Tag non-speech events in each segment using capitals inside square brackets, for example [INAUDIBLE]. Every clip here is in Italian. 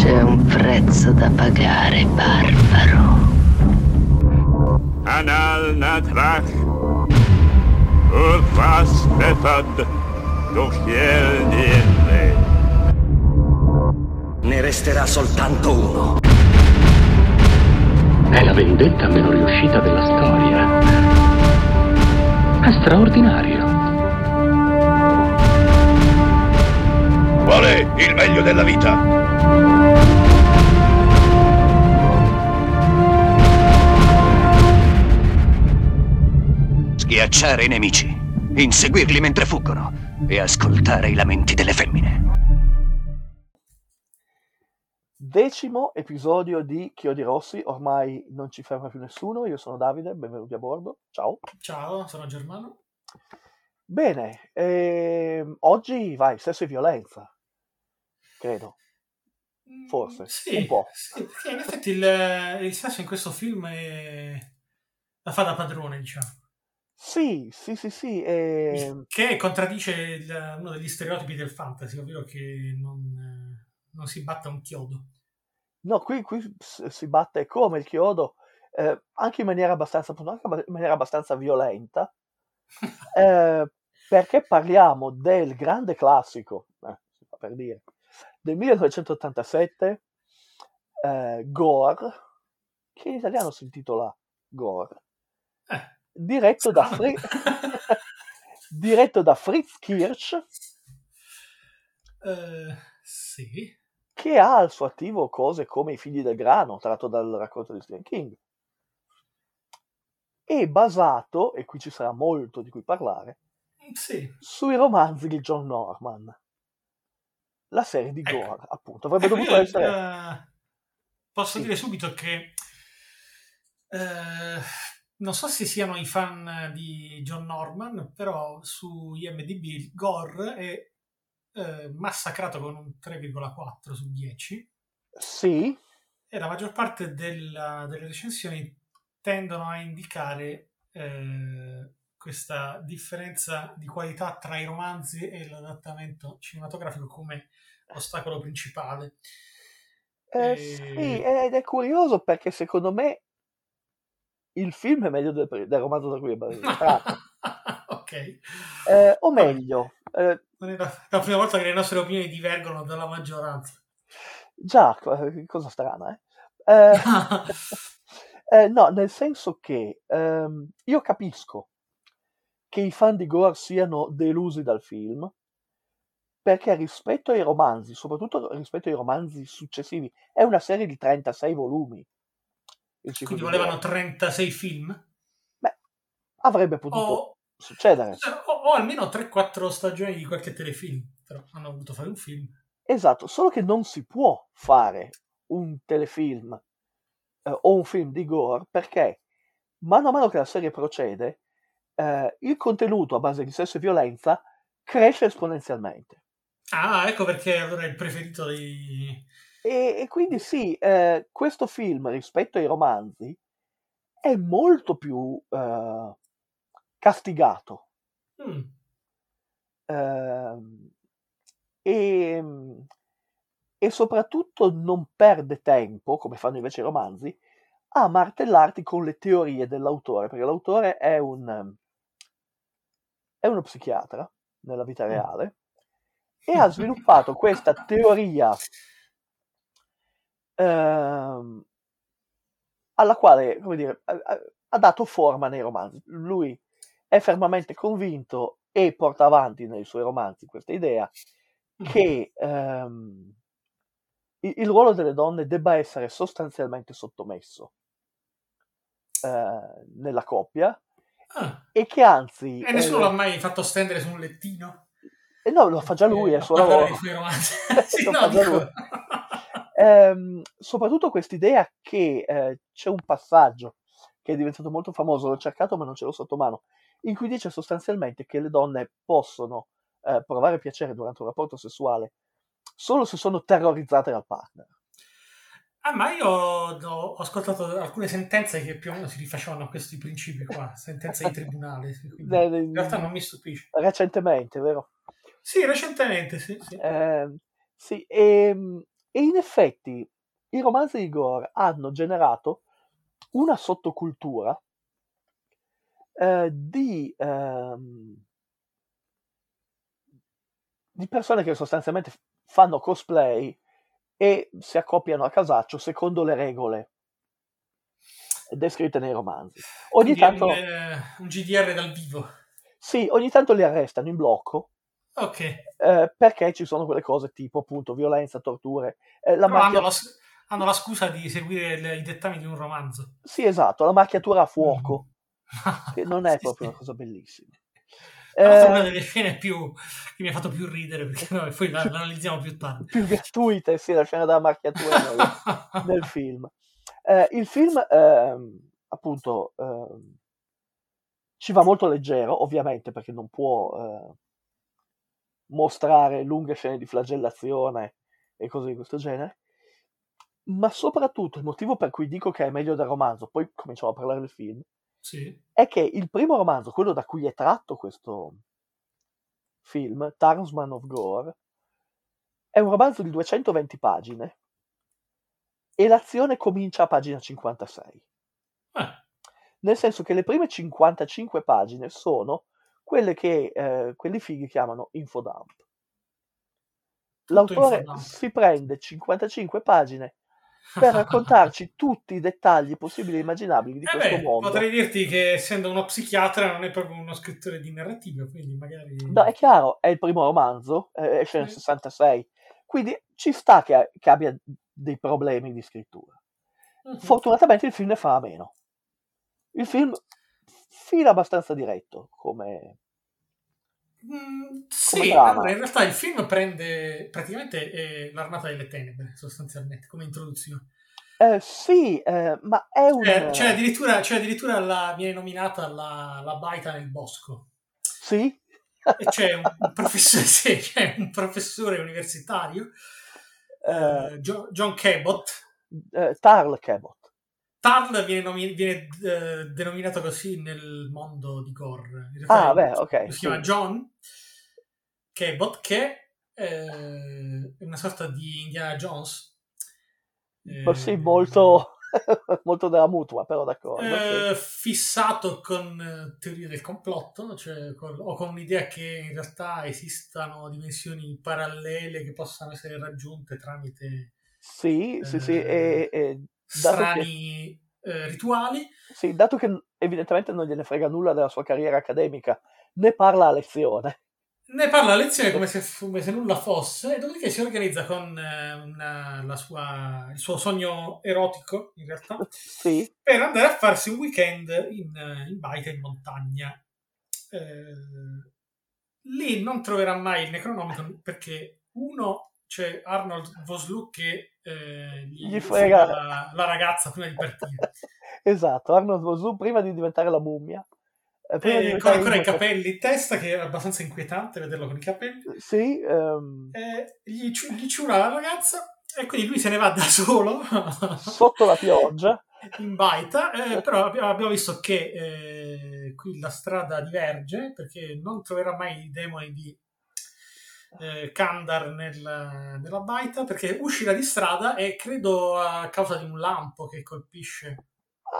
C'è un prezzo da pagare, barbaro. Anal natrach, urfas befad, dochiel niente. Ne resterà soltanto uno. È la vendetta meno riuscita della storia. È straordinario. Qual è il meglio della vita? Schiacciare i nemici, inseguirli mentre fuggono e ascoltare i lamenti delle femmine. Decimo episodio di Chiodi Rossi, ormai non ci ferma più nessuno, io sono Davide, benvenuti a bordo, ciao. Ciao, sono Germano. Bene, ehm, oggi vai, sesso e violenza, credo, forse, Mm, Sì, un po'. sì, perché in effetti il, il sesso in questo film è... la fa da padrone, diciamo. Sì, sì, sì, sì, ehm, Che contraddice il- uno degli stereotipi del fantasy, ovvero che non, eh, non si batta un chiodo. no, qui, qui si batte come il chiodo, eh, anche in maniera abbastanza, in maniera abbastanza violenta, [LAUGHS] eh, perché parliamo del grande classico, eh, per dire, del 1987, eh, Gore, che in italiano si intitola Gore, Eh, diretto da. Fri- [LAUGHS] diretto da Fritz Kirsch, Eh, sì. che ha al suo attivo cose come I figli del grano, tratto dal racconto di Stephen King, e basato, e qui ci sarà molto di cui parlare, Sì. sui romanzi di John Norman. La serie di Ecco. Gore, appunto. Avrebbe Ecco, dovuto io, essere... eh, posso Sì. dire subito che eh, non so se siano i fan di John Norman, però su IMDb Gore è eh, massacrato con un 3,4 su 10 Sì, e la maggior parte della- delle recensioni tendono a indicare eh, questa differenza di qualità tra i romanzi e l'adattamento cinematografico come ostacolo principale. eh, E- sì, ed è curioso perché secondo me il film è meglio del, del romanzo da cui è tratto. ok. Eh, o meglio, eh, Non è la, la prima volta che le nostre opinioni divergono dalla maggioranza. già, eh, cosa strana, eh? Eh, [LAUGHS] eh, no, nel senso che ehm, io capisco che i fan di Gore siano delusi dal film, perché rispetto ai romanzi, soprattutto rispetto ai romanzi successivi, è una serie di 36 volumi. Quindi di volevano Gore. 36 film? Beh, avrebbe potuto O, succedere. o- o almeno 3-4 stagioni di qualche telefilm. Però hanno voluto fare un film. Esatto, solo che non si può fare un telefilm eh, o un film di Gore perché mano a mano che la serie procede, eh, il contenuto a base di sesso e violenza cresce esponenzialmente. Ah, ecco perché allora è il preferito dei... E, e quindi sì, eh, questo film rispetto ai romanzi è molto più eh, castigato. Mm. Ehm, e, e soprattutto non perde tempo, come fanno invece i romanzi, a martellarti con le teorie dell'autore, perché l'autore è un è uno psichiatra nella vita Mm. reale e ha sviluppato questa teoria ehm, alla quale, come dire, ha, ha- dato forma nei romanzi. Lui è fermamente convinto e porta avanti nei suoi romanzi questa idea che ehm, il, ruolo delle donne debba essere sostanzialmente sottomesso eh, nella coppia Ah, e che anzi... e nessuno eh, l'ha mai fatto stendere su un lettino? eh, no, lo fa già lui, è il Eh, suo lavoro. dei suoi romanzi. [LAUGHS] sì, no, dico... Ehm, soprattutto quest'idea che eh, c'è un passaggio che è diventato molto famoso, l'ho cercato ma non ce l'ho sotto mano, in cui dice sostanzialmente che le donne possono eh, provare piacere durante un rapporto sessuale solo se sono terrorizzate dal partner. Ah, ma io ho, ascoltato alcune sentenze che più o meno si rifacevano a questi principi qua, [LAUGHS] sentenze di tribunale. in realtà non mi stupisce. Recentemente, vero? Sì, recentemente, sì. sì. Eh, sì, e, E in effetti i romanzi di Gore hanno generato una sottocultura eh, di, ehm, di persone che sostanzialmente fanno cosplay e si accoppiano a casaccio secondo le regole descritte nei romanzi. Ogni Quindi tanto, un, eh, un GDR dal vivo. sì, ogni tanto li arrestano in blocco Ok. eh, perché ci sono quelle cose tipo appunto violenza, torture. eh, la Però hanno, macchia- la, hanno la scusa di seguire le- i dettami di un romanzo. Sì, esatto, la macchiatura a fuoco, [LAUGHS] che non è Sì, proprio sì. una cosa bellissima. È una Eh, delle scene più che mi ha fatto più ridere perché noi poi la, la analizziamo più tardi. più gratuite, sì, la scena della macchiatura [LAUGHS] nel, nel film. Eh, il film, ehm, appunto, ehm, ci va molto leggero, ovviamente, perché non può eh, mostrare lunghe scene di flagellazione e cose di questo genere. Ma soprattutto il motivo per cui dico che è meglio del romanzo, poi cominciamo a parlare del film, Sì. è che il primo romanzo, quello da cui è tratto questo film, Tarsman of Gore, è un romanzo di 220 pagine e l'azione comincia a pagina 56. Eh, Nel senso che le prime 55 pagine sono quelle che eh, quelli fighi chiamano infodump. L'autore infodump. si prende 55 pagine per raccontarci [LAUGHS] tutti i dettagli possibili e immaginabili di Eh questo beh, mondo. potrei dirti che essendo uno psichiatra non è proprio uno scrittore di narrativa, quindi magari... No, è chiaro, è il primo romanzo, eh, esce nel Sì. 66, quindi ci sta che, che abbia dei problemi di scrittura. Mhm. Fortunatamente il film ne fa a meno. Il film fila abbastanza diretto come... Mm, sì, allora in realtà il film prende praticamente eh, l'armata delle tenebre, sostanzialmente, come introduzione. Eh, sì, eh, ma è un... C'è, c'è addirittura, c'è addirittura la, viene nominata la, la baita nel bosco. Sì? E c'è un, un professore, [LAUGHS] sì, c'è un professore universitario, Eh, eh, Jo- John Cabot. eh, Tarl Cabot. Tarl viene, nomi- viene, eh, denominato così nel mondo di Gore. Ah, è- beh, ok, Si sì. chiama John che eh, è una sorta di Indiana Jones. Oh, sì, Eh, molto, [LAUGHS] molto della mutua, però d'accordo. eh, sì. fissato con eh, teorie del complotto, cioè con- o con l'idea che in realtà esistano dimensioni parallele che possano essere raggiunte tramite Sì, sì, sì, eh, e, e dato che, strani eh, rituali. sì, dato che evidentemente non gliene frega nulla della sua carriera accademica, ne parla a lezione. Ne parla a lezione come se, come se nulla fosse, e dopodiché si organizza con eh, una- la sua- il suo sogno erotico, in realtà, Sì, per andare a farsi un weekend in, in baita in montagna. Eh, lì non troverà mai il Necronomicon perché uno c'è Arnold Vosloo che eh, gli, Gli frega. la, la ragazza prima di partire. [LAUGHS] esatto, Arnold Vosloo prima di diventare la mummia. eh, Eh, con ancora i capelli in testa, che è abbastanza inquietante vederlo con i capelli. Sì, ehm, Eh, gli, gli ciura la ragazza e quindi lui se ne va da solo [LAUGHS] sotto la pioggia. in baita, eh, però abbiamo, abbiamo visto che eh, qui la strada diverge perché non troverà mai i demoni di eh, Kandar nel- nella baita perché uscirà di strada e credo a causa di un lampo che colpisce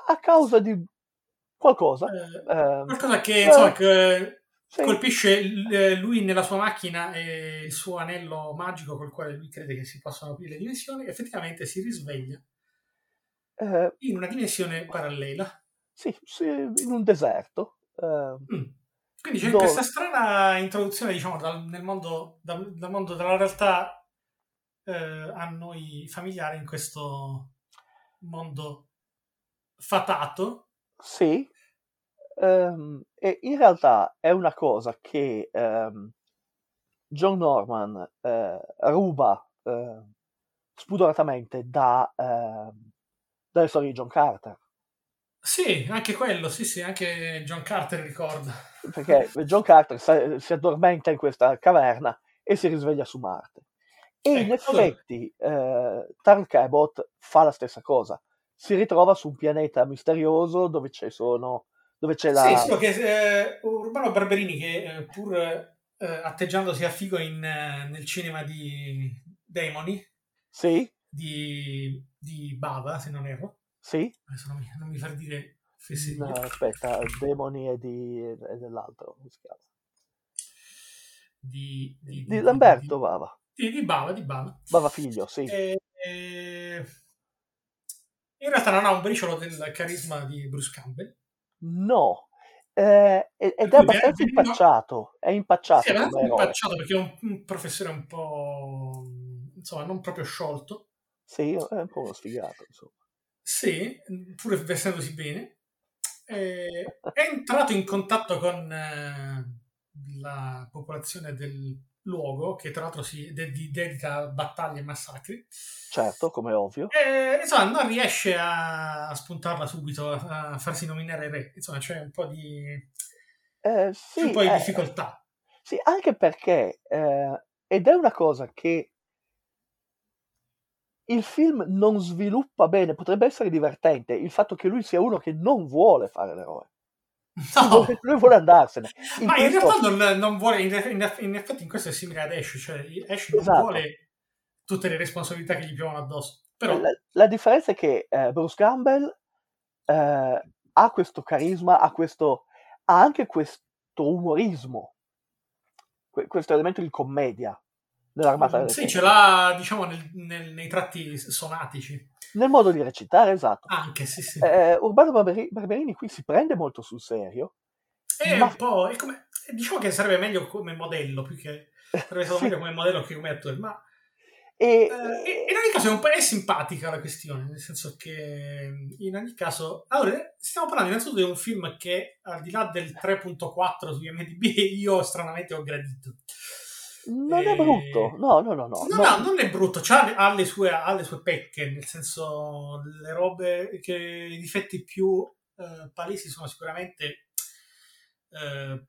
a causa di qualcosa. eh, ehm, qualcosa che insomma che sì, colpisce l- lui nella sua macchina e il suo anello magico col quale lui crede che si possano aprire le dimensioni effettivamente si risveglia eh, in una dimensione parallela sì, sì, in un deserto. ehm, Mm. Quindi c'è Dove- questa strana introduzione diciamo dal, nel mondo, dal, dal mondo della realtà eh, a noi familiare in questo mondo fatato. Sì, ehm, e in realtà è una cosa che ehm, John Norman eh, ruba eh, spudoratamente da, ehm, dalle storie di John Carter, sì anche quello sì sì anche John Carter ricorda perché John Carter si addormenta in questa caverna e si risveglia su Marte. E in Ecco, allora- effetti eh, Tarl Cabot fa la stessa cosa, si ritrova su un pianeta misterioso dove, ci sono, dove c'è la... Sì, solo che eh, Urbano Barberini, che eh, pur eh, atteggiandosi a figo in, eh, nel cinema di Demoni, Sì, di, di Bava, se non erro. Sì. Adesso non mi, non mi far dire fesserie. No, aspetta, Demoni e, di, e dell'altro, come si chiama? Di, di, Di Lamberto Bava. Di, di Bava, di Bava. Bava figlio, sì. E- e- in realtà non ha un briciolo del carisma di Bruce Campbell. No, eh, ed è abbastanza impacciato, è impacciato Sì, è impacciato perché è un, un professore un po' insomma non proprio sciolto Sì, è un po' uno sfigato, insomma. Sì, pur vestendosi bene. Eh, è entrato in contatto con eh, la popolazione del luogo che tra l'altro si de- di- dedica a battaglie e massacri. Certo, come ovvio. e insomma non riesce a, spuntarla subito a, a farsi nominare re. Insomma c'è un po' di, Eh, sì, un po' di eh, difficoltà. Sì, anche perché, eh, ed è una cosa che il film non sviluppa bene, potrebbe essere divertente, il fatto che lui sia uno che non vuole fare l'eroe. no Lui, vuole andarsene. In Ma in questo- realtà non, non vuole, in, in- in effetti in questo è simile ad Ash, cioè Ash non Esatto. vuole tutte le responsabilità che gli piovono addosso. Però la, la differenza è che eh, Bruce Campbell eh, ha questo carisma, ha, questo, ha anche questo umorismo, que- questo elemento di commedia nell'armata delle Mm, sì, ce l'ha diciamo nel- nel- nei tratti sonatici. Nel modo di recitare, esatto. Anche, sì, sì. Eh, Urbano Barberi- Barberini qui si prende molto sul serio. è ma- un po'... è come, diciamo che sarebbe meglio come modello, più che... Sarebbe stato [LAUGHS] Sì. meglio come modello che come attore, ma E, eh, in ogni caso è, un po', è simpatica la questione, nel senso che in ogni caso... Allora, stiamo parlando innanzitutto di un film che al di là del 3.4 su IMDb [LAUGHS] io stranamente ho gradito. Non è eh, brutto, no, no, no, no. No, no. no, non è brutto, c'ha, ha, le sue, ha le sue pecche, nel senso le robe che i difetti più eh, palesi sono sicuramente eh,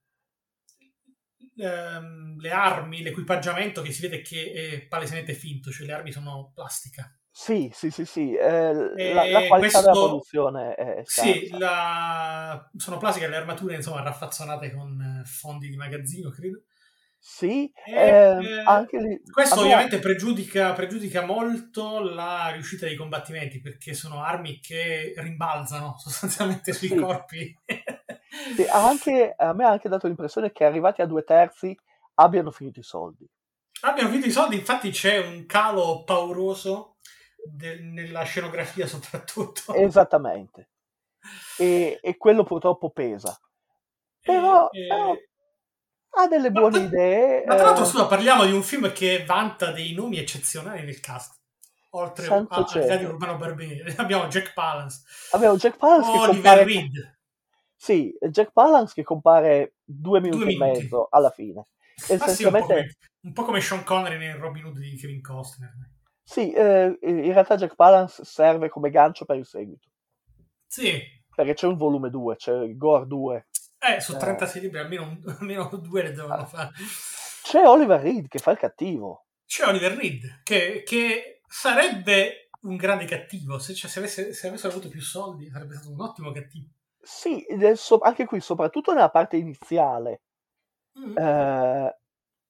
ehm, le armi, l'equipaggiamento che si vede che è palesemente finto, cioè le armi sono plastica. Sì, sì, sì, sì. eh, E la, la qualità della questo- produzione è, è Sì, scarsa. la- sono plastiche le armature, insomma, raffazzonate con eh, fondi di magazzino, credo. Sì, ehm, eh, anche lì... Questo abbiamo- ovviamente pregiudica, pregiudica molto la riuscita dei combattimenti perché sono armi che rimbalzano [LAUGHS] sostanzialmente sui Sì. corpi. sì, anche, a me ha anche dato l'impressione che arrivati a due terzi abbiano finito i soldi. Abbiamo finito i soldi, infatti c'è un calo pauroso del- nella scenografia soprattutto. Esattamente. E, e quello purtroppo pesa. Però, E- e- però ha delle buone ma- idee. Ma tra l'altro, eh, scusa, parliamo di un film che vanta dei nomi eccezionali nel cast. Oltre Santo a- cielo. di di Urbano Barberi, [LAUGHS] abbiamo Jack Palance, abbiamo Jack Palance che Oliver compare... Reed. Sì, Jack Palance che compare due minuti, Due e minuti. mezzo alla fine. Ma sì, un po' Essenzialmente, come, un po' come Sean Connery nel Robin Hood di Kevin Costner. sì, eh, in realtà Jack Palance serve come gancio per il seguito. Sì, Perché c'è un volume 2, c'è il Gore 2. Eh, su Eh. 36 libri almeno, [LAUGHS] almeno due le devono Ah. fare. C'è Oliver Reed che fa il cattivo. C'è Oliver Reed, che, che sarebbe un grande cattivo. Se, cioè, se, avesse, se avessero avuto più soldi, sarebbe stato un ottimo cattivo. Sì, so- anche qui, soprattutto nella parte iniziale, Mm. eh,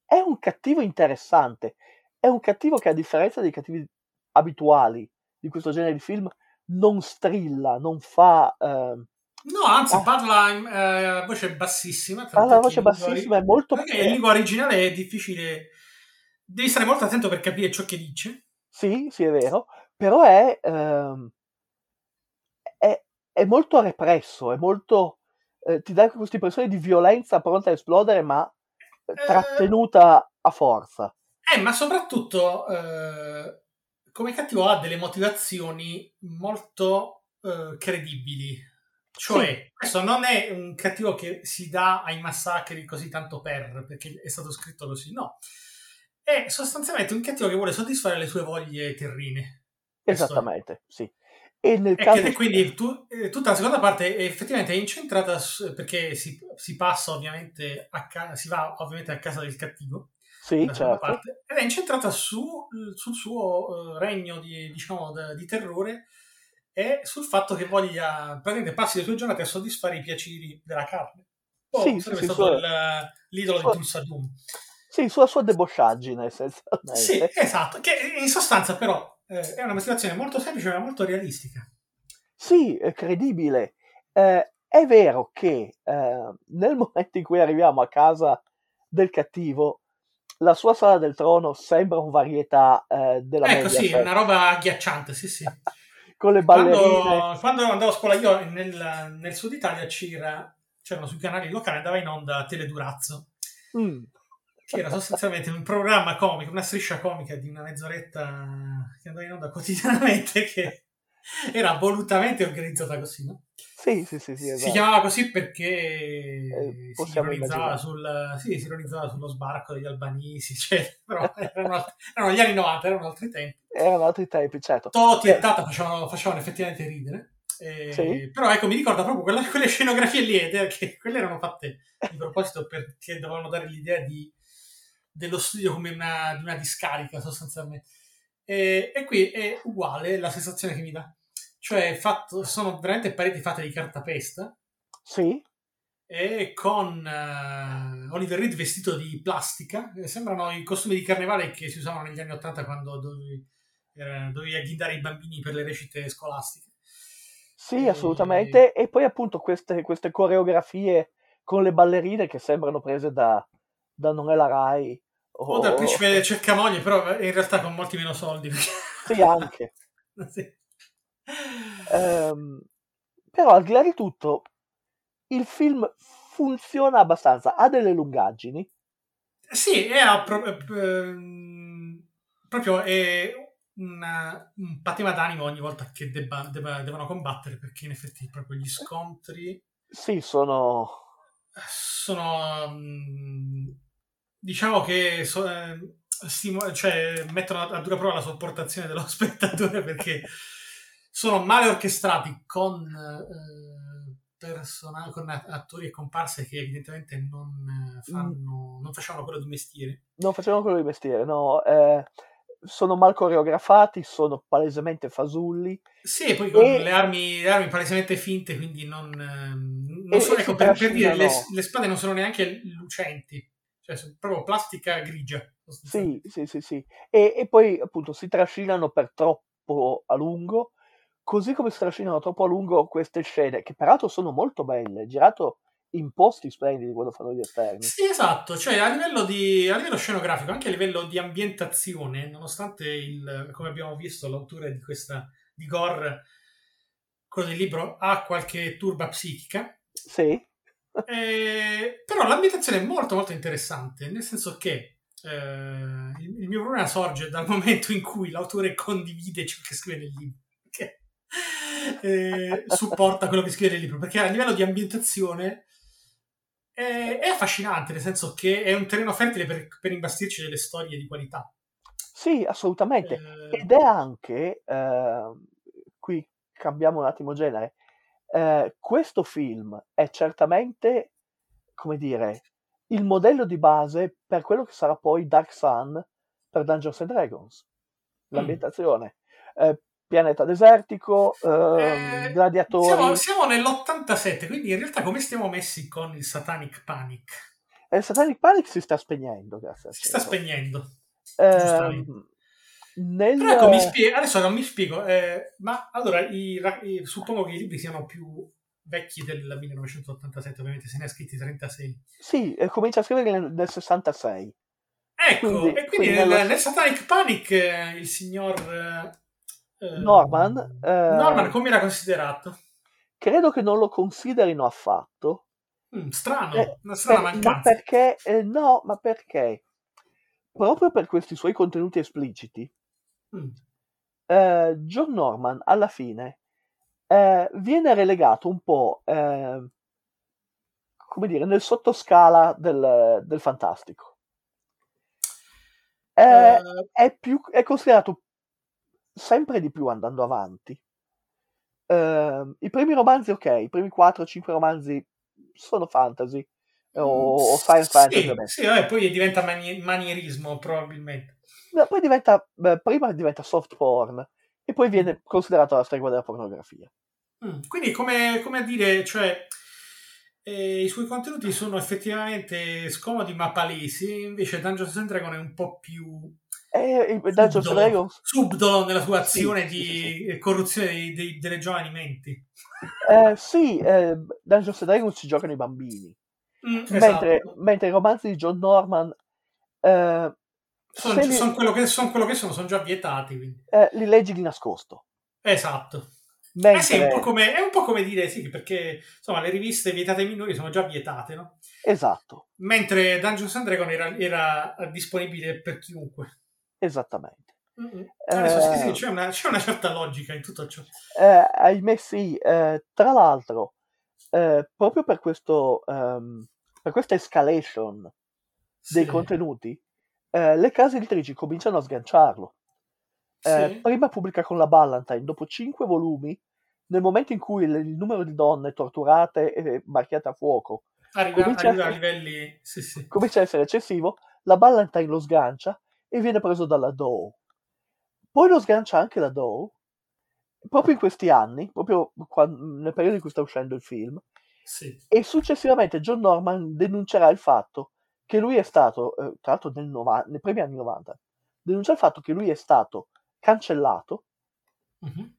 è un cattivo interessante. È un cattivo che, a differenza dei cattivi abituali di questo genere di film, non strilla, non fa. ehm, No, anzi, Ah. parla in, eh, a voce bassissima. parla a voce bassissima, è molto. Perché in lingua originale è difficile. Devi stare molto attento per capire ciò che dice. Sì, sì, è vero, però è, ehm, è, è molto represso, è molto. eh, ti dà questa impressione di violenza pronta a esplodere, ma eh, Eh. trattenuta a forza. Eh, ma soprattutto eh, come cattivo ha delle motivazioni molto eh, credibili. Cioè, questo non è un cattivo che si dà ai massacri così tanto per, perché è stato scritto così, no. È sostanzialmente un cattivo che vuole soddisfare le sue voglie terrine. Questo. Esattamente, sì. E nel E caso. quindi tu- eh, tutta la seconda parte è effettivamente è incentrata su- perché si, si passa ovviamente a ca- si va ovviamente a casa del cattivo Sì, certo. parte, ed è incentrata su- sul suo eh, regno di, diciamo, da- di terrore e sul fatto che voglia praticamente passi le sue giornate a soddisfare i piaceri della carne. Po' Sì, sì, sarebbe sì, stato suo- il- l'idolo suo- di Tulsa Doom. Sì, sulla sua debosciaggine, essenzialmente. Sì, esatto, che in sostanza però eh, è una motivazione molto semplice ma molto realistica. Sì, è credibile. Eh, è vero che eh, nel [LAUGHS] momento in cui arriviamo a casa del cattivo, la sua sala del trono sembra un varietà eh, della Ecco, sì, Mediaset, è una roba agghiacciante, sì, sì. Con le ballerine. Quando, quando andavo a scuola io nel, nel sud Italia c'era, c'erano sui canali locali, andava in onda Teledurazzo, Mm. che era sostanzialmente un programma comico, una striscia comica di una mezz'oretta che andava in onda quotidianamente, che era volutamente organizzata così, no? Sì, sì, sì, sì, Si esatto. chiamava così perché Eh, si ironizzava, sul, sì, si ironizzava sullo sbarco degli albanesi, [LAUGHS] cioè, però erano, alt- erano gli anni 90, erano altri tempi. Erano altri tempi, certo. Totti Eh, e Tata facevano, facevano effettivamente ridere. Eh, Sì. Però ecco, mi ricorda proprio quella- quelle scenografie lì, che quelle erano fatte di proposito perché dovevano dare l'idea di, dello studio come una, di una discarica sostanzialmente. E, e qui è uguale la sensazione che mi dà. Cioè, fatto, sono veramente pareti fatte di cartapesta Sì, e con eh, Oliver Reed vestito di plastica. Eh, sembrano i costumi di carnevale che si usavano negli anni Ottanta quando dovevi, eh, dovevi agghindare i bambini per le recite scolastiche. sì, E- assolutamente. E poi appunto queste, queste coreografie con le ballerine che sembrano prese da, da Non è la Rai. O dal principe cercamoglie, però in realtà con molti meno soldi. Sì, anche. [LAUGHS] Sì. Ehm, però al di là di tutto, il film funziona abbastanza, ha delle lungaggini. Sì, è pro- ehm, proprio è una- un patema d'animo ogni volta che debba- debba- devono combattere, perché in effetti proprio gli scontri Sì, sono... sono mm, diciamo che so- eh, stimo- cioè, mettono a dura prova la sopportazione dello [LAUGHS] spettatore perché sono male orchestrati con, eh, persona- con attori e comparse che evidentemente non, eh, fanno, non facevano quello di mestiere. non facevano quello di mestiere, no. eh, sono mal coreografati, sono palesemente fasulli. Sì, poi con E- le, armi, le armi palesemente finte, quindi non, ehm, non E- so, e ecco, per, per dire, le, trascinano. le spade non sono neanche lucenti, cioè sono proprio plastica grigia. Sì, sì, sì, sì. E, e poi appunto si trascinano per troppo a lungo, così come si trascinano troppo a lungo queste scene, che peraltro sono molto belle, girato in posti splendidi quando fanno gli esterni. Sì, esatto, cioè a livello, di, a livello scenografico, anche a livello di ambientazione, nonostante il, come abbiamo visto, l'autore di questa, di Gore, quello del libro, ha qualche turba psichica, Sì, Eh, però l'ambientazione è molto molto interessante, nel senso che eh, il, mio problema sorge dal momento in cui l'autore condivide ciò che scrive nel libro, [LAUGHS] eh, supporta quello che scrive nel libro, perché a livello di ambientazione è, è affascinante, nel senso che è un terreno fertile per, per imbastirci delle storie di qualità. sì, assolutamente. Eh, Ed è anche, eh, qui cambiamo un attimo genere, eh, questo film è certamente, come dire, il modello di base per quello che sarà poi Dark Sun per Dungeons and Dragons. L'ambientazione. Eh, pianeta desertico, ehm, eh, gladiatori. siamo, siamo nell'87, quindi in realtà come stiamo messi con il Satanic Panic? E il Satanic Panic si sta spegnendo, grazie Si sta spegnendo. Giustamente. nel... Però ecco, mi spie- adesso non mi spiego, eh, ma allora i i- suppongo che i libri siano più vecchi del 1987, ovviamente se ne ha scritti 36. Sì, eh, comincia a scrivere nel, nel 66. Ecco, Quindi- e quindi, quindi nel, nello- nel Satanic Panic eh, il signor eh, eh, Norman, eh, Norman come era considerato? credo che non lo considerino affatto. Mm, strano, Eh, una strana per- ma mancanza. perché? eh, no, ma perché? Proprio per questi suoi contenuti espliciti, Mm. eh, John Norman alla fine eh, viene relegato un po', eh, come dire, nel sottoscala del, del fantastico. Eh, Eh, è, più, è considerato sempre di più andando avanti. Ehm, I primi romanzi, ok, i primi 4-5 romanzi sono fantasy o, o science sì, fantasy. sì, vabbè, poi diventa mani- manierismo probabilmente. No, poi diventa, beh, prima diventa soft porn e poi viene considerato la stregua della pornografia. Mm, Quindi come, come a dire, cioè E I suoi contenuti sono effettivamente scomodi ma palesi, invece Dungeons and Dragons è un po' più E Dungeons and subdolo, Dragons subdolo nella sua Sì, azione sì, di corruzione dei- dei- delle giovani menti. Eh, sì, eh, Dungeons and Dragons ci giocano i bambini, Mm, mentre, esatto. mentre i romanzi di John Norman eh, Sono, li, sono quello che, sono quello che sono, sono già vietati. eh, li leggi di nascosto. Esatto. Eh sì, è un, po Mentre, come, è un po' come dire sì, perché insomma le riviste vietate ai minori sono già vietate, no? esatto, Mentre Dungeons and Dragons era, era disponibile per chiunque. Esattamente. Mm-mm. Adesso sì, sì, Eh, c'è una, c'è una certa logica in tutto ciò. eh, ahimè sì, eh, tra l'altro, eh, proprio per questo, ehm, per questa escalation dei Sì, contenuti, eh, le case editrici cominciano a sganciarlo. Eh, sì. prima pubblica con la Ballantine, dopo cinque volumi, nel momento in cui il, il numero di donne torturate e marchiate a fuoco Arriva, comincia a, arriva a livelli... Sì, sì. comincia a essere eccessivo, la Ballantine lo sgancia e viene preso dalla Doe. Poi lo sgancia anche la Doe, proprio in questi anni, proprio quan- nel periodo in cui sta uscendo il film, sì. e successivamente John Norman denuncerà il fatto che lui è stato, eh, tra l'altro nel nova- nei primi anni 90, denuncia il fatto che lui è stato cancellato Mhm.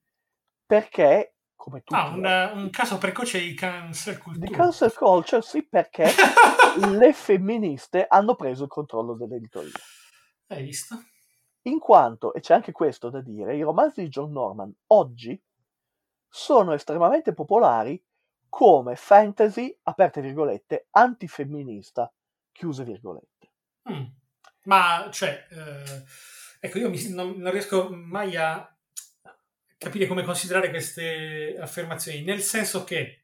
perché, come tutti Ah, un, un caso precoce di cancel di culture. cancel culture sì perché [LAUGHS] le femministe hanno preso il controllo dell'editoria. Hai visto? In quanto, e c'è anche questo da dire, i romanzi di John Norman oggi sono estremamente popolari come fantasy, aperte virgolette, antifemminista, chiuse virgolette. Mm. Ma, cioè, eh, ecco, io mi- non, non riesco mai a capire come considerare queste affermazioni, nel senso che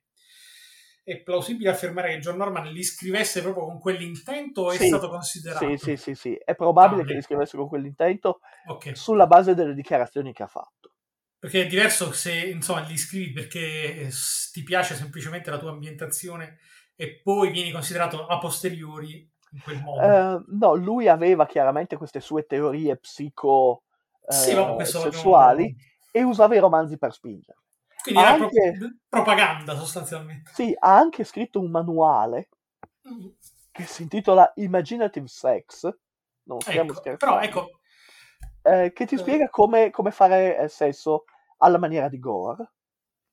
è plausibile affermare che John Norman li scrivesse proprio con quell'intento o è Sì, stato considerato? sì, sì, sì, sì. È probabile Ah, che li scrivesse con quell'intento Ok, sulla base delle dichiarazioni che ha fatto. perché è diverso se, insomma, li scrivi perché eh, ti piace semplicemente la tua ambientazione e poi vieni considerato a posteriori in quel modo. Eh, no, lui aveva chiaramente queste sue teorie psico sì, eh, vabbè, questo sessuali e usava i romanzi per spingere. Quindi era pro- Anche, propaganda sostanzialmente. sì, ha anche scritto un manuale Mm. che si intitola Imaginative Sex, non stiamo Ecco, scherzando, però ecco, eh, che ti eh, spiega come, come fare eh, sesso alla maniera di Gore.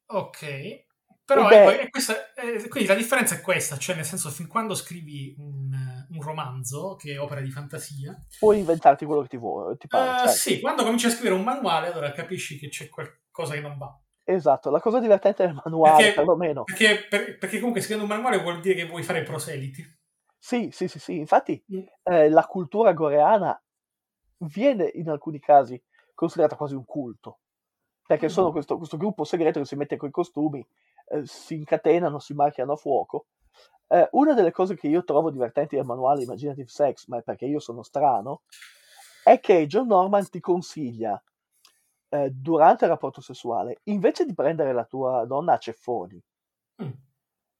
ok, però ecco, è, è questa, eh, quindi la differenza è questa, cioè nel senso fin quando scrivi un, un romanzo che è opera di fantasia, puoi inventarti quello che ti vuoi, ti pare, eh, certo. sì, quando cominci a scrivere un manuale allora capisci che c'è qualcosa che non va. Esatto, la cosa divertente del manuale, Perché, perlomeno. perché, per- perché comunque scrivendo un manuale vuol dire che vuoi fare proseliti. Sì, sì, sì, sì. Infatti Mm. eh, la cultura goreana viene in alcuni casi considerata quasi un culto, perché sono Mm. questo, questo gruppo segreto che si mette coi costumi, eh, si incatenano, si marchiano a fuoco. Eh, una delle cose che io trovo divertenti del manuale Imaginative Sex, ma è perché io sono strano, è che John Norman ti consiglia, eh, durante il rapporto sessuale, invece di prendere la tua donna a ceffoni, Mm.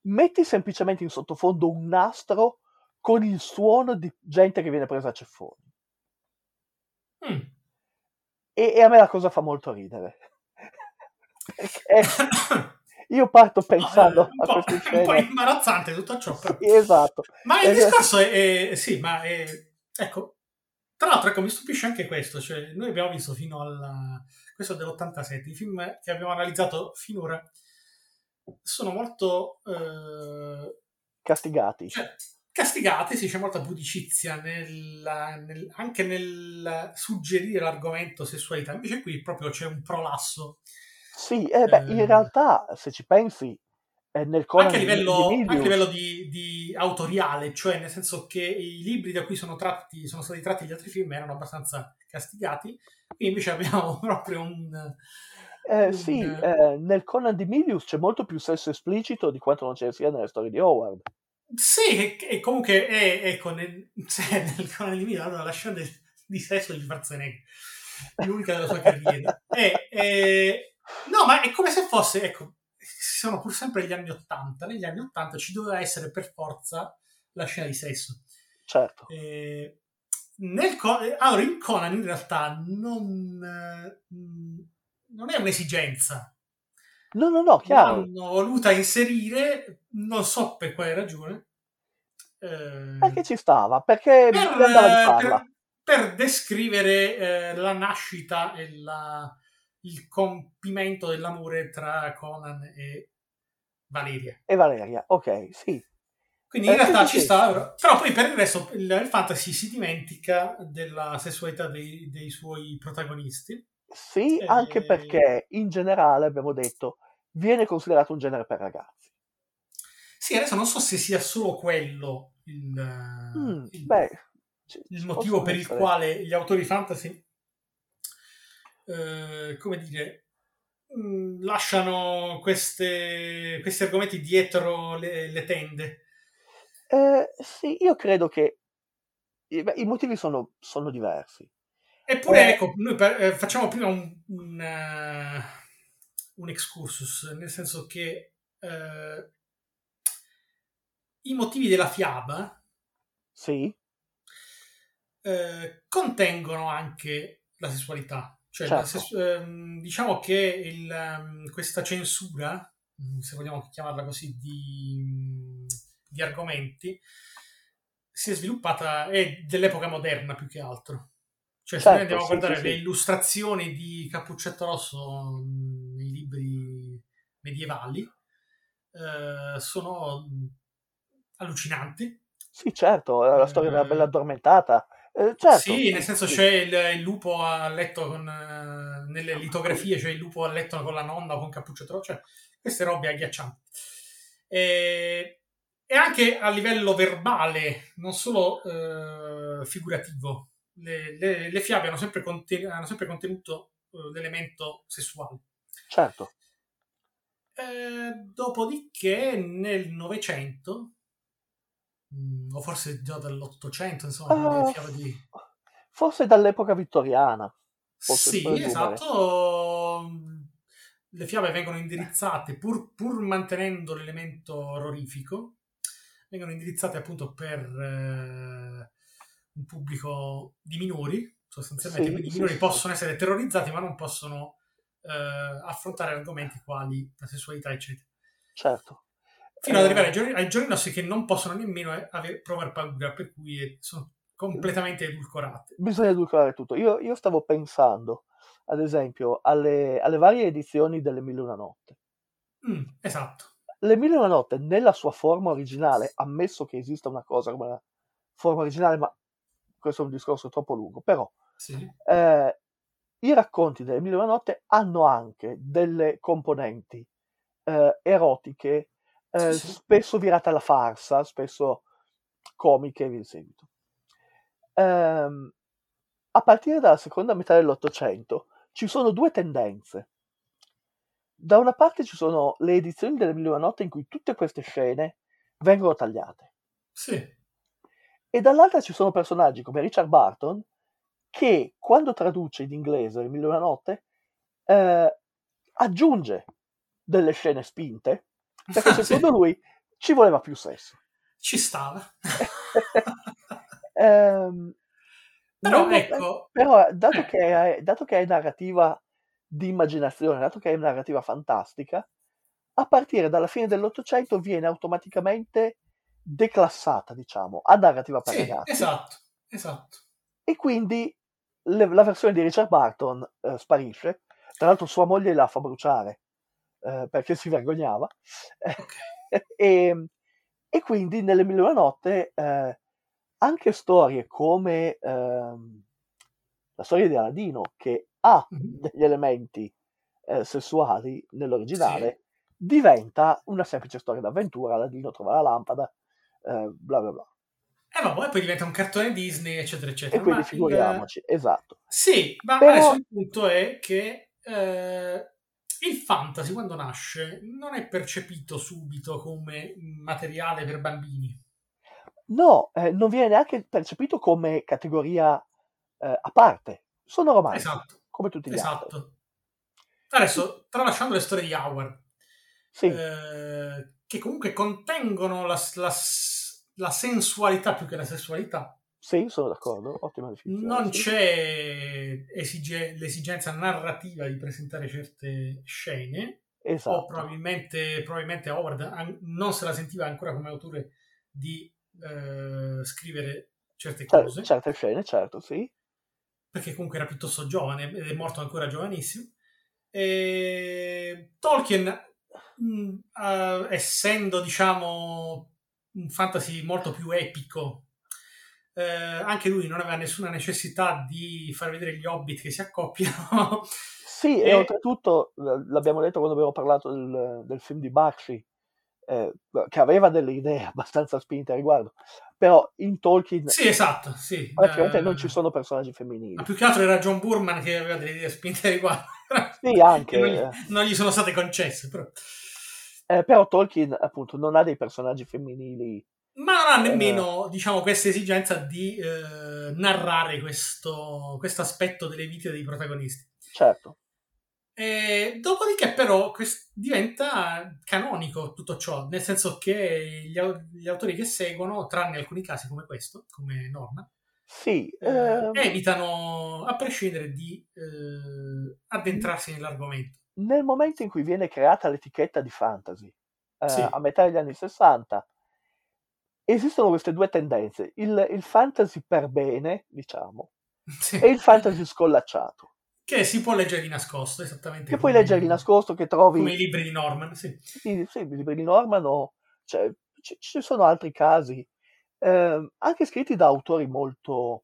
metti semplicemente in sottofondo un nastro con il suono di gente che viene presa a ceffoni. Mm. E, e a me la cosa fa molto ridere. [LAUGHS] Io parto No, pensando un a queste è un po' scene. imbarazzante tutto ciò, però. Sì, esatto. Ma il discorso è, è- sì, ma è, ecco, tra l'altro, ecco, mi stupisce anche questo, cioè, noi abbiamo visto fino alla, questo è dell'87, i film che abbiamo analizzato finora sono molto, eh, castigati. cioè, castigati, sì, c'è molta pudicizia nella- nel- anche nel suggerire l'argomento sessualità, invece qui proprio c'è un prolasso, Sì, eh, beh, in eh, realtà, se ci pensi, nel Conan anche a di, di livello, anche a Milius, livello di, di autoriale, cioè nel senso che i libri da cui sono, tratti, sono stati tratti gli altri film erano abbastanza castigati, qui invece abbiamo [LAUGHS] proprio un... eh, un sì, eh, nel Conan di Milius c'è molto più sesso esplicito di quanto non ce ne sia nelle storie di Howard. sì, e, comunque è, ecco, nel, [LAUGHS] cioè, nel Conan di Milo, allora la scena del- di sesso di Schwarzenegger, l'unica della sua carriera. E, e- no, ma è come se fosse, ecco, sono pur sempre gli anni Ottanta, negli anni Ottanta ci doveva essere per forza la scena di sesso. Certo. Eh, nel Co- eh, allora, in Conan in realtà non, eh, non è un'esigenza. No, no, no, chiaro. L'hanno voluta inserire non so per quale ragione. Eh, Perché ci stava? Perché per, mi andava di farla. per- per descrivere eh, la nascita e la- il compimento dell'amore tra Conan e Valeria. E Valeria, ok, sì. Quindi in realtà ci sta, però, poi per il resto il, fantasy si dimentica della sessualità dei, dei suoi protagonisti. Sì, Eh, anche perché in generale abbiamo detto viene considerato un genere per ragazzi. Sì, adesso non so se sia solo quello il, Mm, il- beh, il motivo per il quale gli autori fantasy, eh, come dire, mm, lasciano queste- questi argomenti dietro le, le tende. Eh, sì, io credo che i, beh, i motivi sono, sono diversi. Eppure, Eh. ecco, noi per- eh, facciamo prima un, un, eh, un excursus, nel senso che i motivi della fiaba Sì, eh, contengono anche la sessualità. Cioè, Certo. ehm, diciamo che il, ehm, questa censura, mm, se vogliamo chiamarla così, di, mm, di argomenti, si è sviluppata, è dell'epoca moderna più che altro. Cioè, se noi Certo, andiamo a guardare sì, le sì. illustrazioni di Cappuccetto Rosso mm, nei libri medievali, eh, sono allucinanti. sì, certo, è la storia della Eh, bella addormentata. Eh, certo, sì, nel senso sì. c'è il, il lupo a letto con eh, nelle litografie, c'è il lupo a letto con la nonna o con cappuccio cioè queste robe agghiaccianti. E, e anche a livello verbale, non solo eh, figurativo. Le, le- le fiabe hanno sempre, conten- hanno sempre contenuto eh, l'elemento sessuale. Certo. Eh, dopodiché nel Novecento, mm, o forse già dall'Ottocento, insomma, le fiabe di... forse dall'epoca vittoriana. posso Sì, esatto. Le fiabe vengono indirizzate, pur, pur mantenendo l'elemento orrorifico, vengono indirizzate appunto per eh, un pubblico di minori, sostanzialmente. Sì, Quindi i minori sì. possono essere terrorizzati, ma non possono eh, affrontare argomenti quali la sessualità, eccetera. Certo. Fino ad Eh, arrivare ai giorni, ai giorni nostri che non possono nemmeno eh, ave- provare paura, per cui eh, sono completamente edulcorate. Bisogna edulcorare tutto. Io, io stavo pensando, ad esempio, alle, alle varie edizioni delle Mille una Notte. Mm, esatto. Le Mille una Notte, nella sua forma originale, ammesso che esista una cosa come la forma originale, ma questo è un discorso troppo lungo, però Sì. eh, i racconti delle Mille una Notte hanno anche delle componenti eh, erotiche, eh, spesso virate alla farsa, spesso comiche e via di seguito. Ehm, a partire dalla seconda metà dell'Ottocento ci sono due tendenze. Da una parte ci sono le edizioni delle Mille Notte in cui tutte queste scene vengono tagliate, Sì. e dall'altra ci sono personaggi come Richard Barton che quando traduce in inglese le Mille Notte eh, aggiunge delle scene spinte perché sì. secondo lui ci voleva più sesso. Ci stava. [LAUGHS] Ehm, Però ecco, però, dato, eh. che è, dato che è narrativa di immaginazione, dato che è narrativa fantastica, a partire dalla fine dell'Ottocento viene automaticamente declassata, diciamo, a narrativa per sì, ragazzi. esatto, esatto. E quindi le- la versione di Richard Barton eh, sparisce. Tra l'altro sua moglie la fa bruciare eh, perché si vergognava. [LAUGHS] e, e quindi nelle Mille e una Notte eh, anche storie come ehm, la storia di Aladino, che ha Mhm. degli elementi eh, sessuali nell'originale, diventa una semplice storia d'avventura. Aladino trova la lampada, eh, bla bla bla. E vabbè, poi diventa un cartone Disney, eccetera, eccetera. E quindi Ma il- figuriamoci, esatto. Sì, ma Però- adesso il punto è che eh, il fantasy quando nasce non è percepito subito come materiale per bambini. No, eh, non viene neanche percepito come categoria eh, a parte. Sono romanzi, Esatto, come tutti gli altri. esatto. Adesso, tralasciando le storie di Howard, Sì, eh, che comunque contengono la, la- la sensualità più che la sessualità, sì, sono d'accordo. Ottima definizione. non sì. c'è esige- l'esigenza narrativa di presentare certe scene, esatto. o probabilmente, probabilmente Howard an- non se la sentiva ancora come autore di eh, scrivere certe Cer- cose, certe scene, certo, sì. perché comunque era piuttosto giovane ed è morto ancora giovanissimo. E Tolkien, mh, eh, essendo diciamo un fantasy molto più epico, eh, anche lui non aveva nessuna necessità di far vedere gli hobbit che si accoppiano. [LAUGHS] Sì, e, E- oltretutto, l- l'abbiamo detto quando abbiamo parlato del, del film di Bakshi, eh, che aveva delle idee [LAUGHS] abbastanza spinte a riguardo, però in Tolkien sì, esatto, sì. praticamente Eh, non ci sono personaggi femminili. Ma più che altro era John Burman che aveva delle idee spinte a riguardo. [LAUGHS] Sì, anche, che non gli, eh. non gli sono state concesse, però. Eh, però Tolkien appunto non ha dei personaggi femminili. Ma non ha Eh. nemmeno, diciamo, questa esigenza di eh, narrare questo aspetto delle vite dei protagonisti. Certo, E dopodiché, però, quest- diventa canonico tutto ciò, nel senso che gli, au- gli autori che seguono, tranne alcuni casi come questo, come Norma, sì, eh, ehm, evitano, a prescindere, di eh, addentrarsi nell'argomento. nel momento in cui viene creata l'etichetta di fantasy, eh, Sì. a metà degli anni 60, esistono queste due tendenze, il, il fantasy per bene, diciamo, Sì. e il fantasy scollacciato, Che si può leggere di nascosto, esattamente. che puoi leggere di nascosto, che trovi Come i libri di Norman, sì. Sì, sì, i libri di Norman o cioè, ci, ci sono altri casi, ehm, anche scritti da autori molto...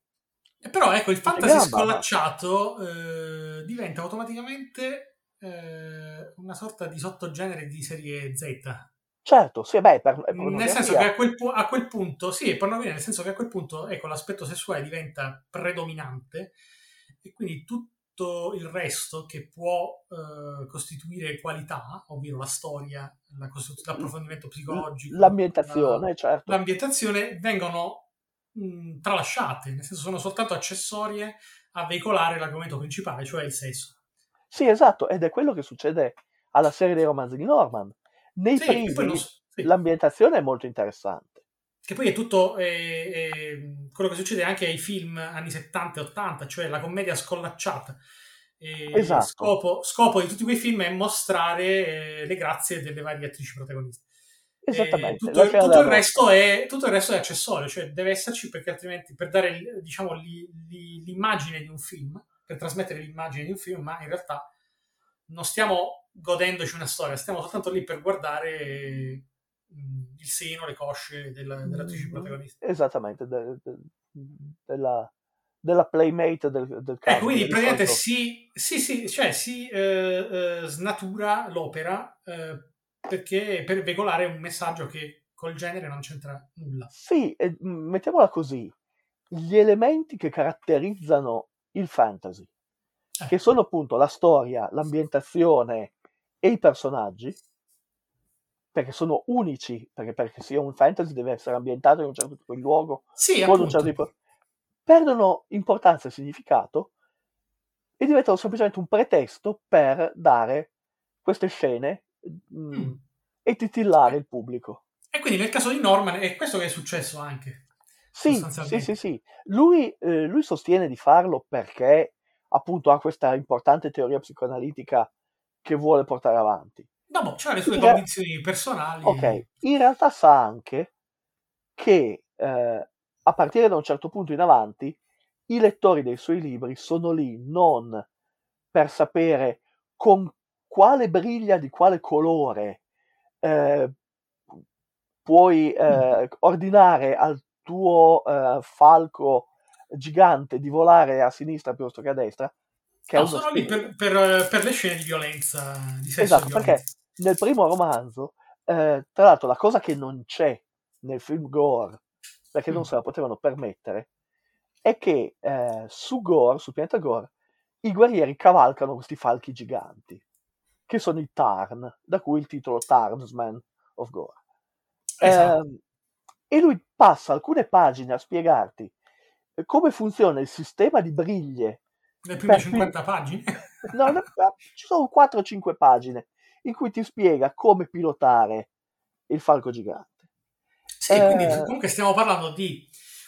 Però ecco, il fantasy gamba, scollacciato eh, diventa automaticamente eh, una sorta di sottogenere di serie Z. Certo, sì, beh, per, è Nel senso che a quel, pu- a quel punto, sì, pornografia, nel senso che a quel punto, ecco, l'aspetto sessuale diventa predominante e quindi tutto il resto che può eh, costituire qualità, ovvero la storia, la costitu- l'approfondimento psicologico, L'ambientazione, la- certo. l'ambientazione, vengono mh, tralasciate, nel senso sono soltanto accessorie a veicolare l'argomento principale, cioè il sesso. Sì, esatto, ed è quello che succede alla serie dei romanzi di Norman. Nei Sì, primi non sì. l'ambientazione è molto interessante. Che poi è tutto eh, eh, quello che succede anche ai film anni 70 e 80, cioè la commedia scollacciata. E Esatto. scopo, scopo di tutti quei film è mostrare eh, le grazie delle varie attrici protagoniste. Esattamente. Tutto, tutto il resto è, tutto il resto è accessorio, cioè deve esserci perché altrimenti per dare diciamo, li- li- l'immagine di un film, per trasmettere l'immagine di un film, ma in realtà non stiamo godendoci una storia, stiamo soltanto lì per guardare mm, il seno, le cosce della, dell'attrice Mhm. protagonista. Esattamente, de- de- della, della playmate del, del caso. Ecco, quindi di praticamente si, sì, sì, cioè si eh, eh, snatura l'opera eh, perché per veicolare un messaggio che col genere non c'entra nulla. Sì, mm, mettiamola così, gli elementi che caratterizzano il fantasy, Eh. che sono appunto la storia, l'ambientazione e i personaggi, perché sono unici, perché perché sia un fantasy deve essere ambientato in un certo tipo di luogo, Sì, con un appunto. certo tipo... perdono importanza e significato e diventano semplicemente un pretesto per dare queste scene mm, Mm. e titillare il pubblico. E quindi nel caso di Norman è questo che è successo anche. Sì, sì, sì, sì. Lui, eh, lui sostiene di farlo perché appunto ha questa importante teoria psicoanalitica che vuole portare avanti. Dopo c'ha le sue In rea- convinzioni personali. Ok, in realtà sa anche che eh, a partire da un certo punto in avanti i lettori dei suoi libri sono lì non per sapere con quale briglia di quale colore eh, puoi eh, ordinare al tuo eh, falco gigante di volare a sinistra piuttosto che a destra. Che No, sono lì stile- per, per- per le scene di violenza, di sesso Esatto, di perché nel primo romanzo, eh, tra l'altro, la cosa che non c'è nel film Gore, perché non Mm. se la potevano permettere, è che eh, su Gore, sul pianeta Gore, i guerrieri cavalcano questi falchi giganti, che sono i Tarn, da cui il titolo Tarnsman of Gore. Esatto. Ehm, e lui passa alcune pagine a spiegarti eh, come funziona il sistema di briglie Le prime per- 50 pagine. [LAUGHS] No, ne- ci sono 4-5 pagine in cui ti spiega come pilotare il falco gigante. Sì, quindi Eh. comunque stiamo parlando di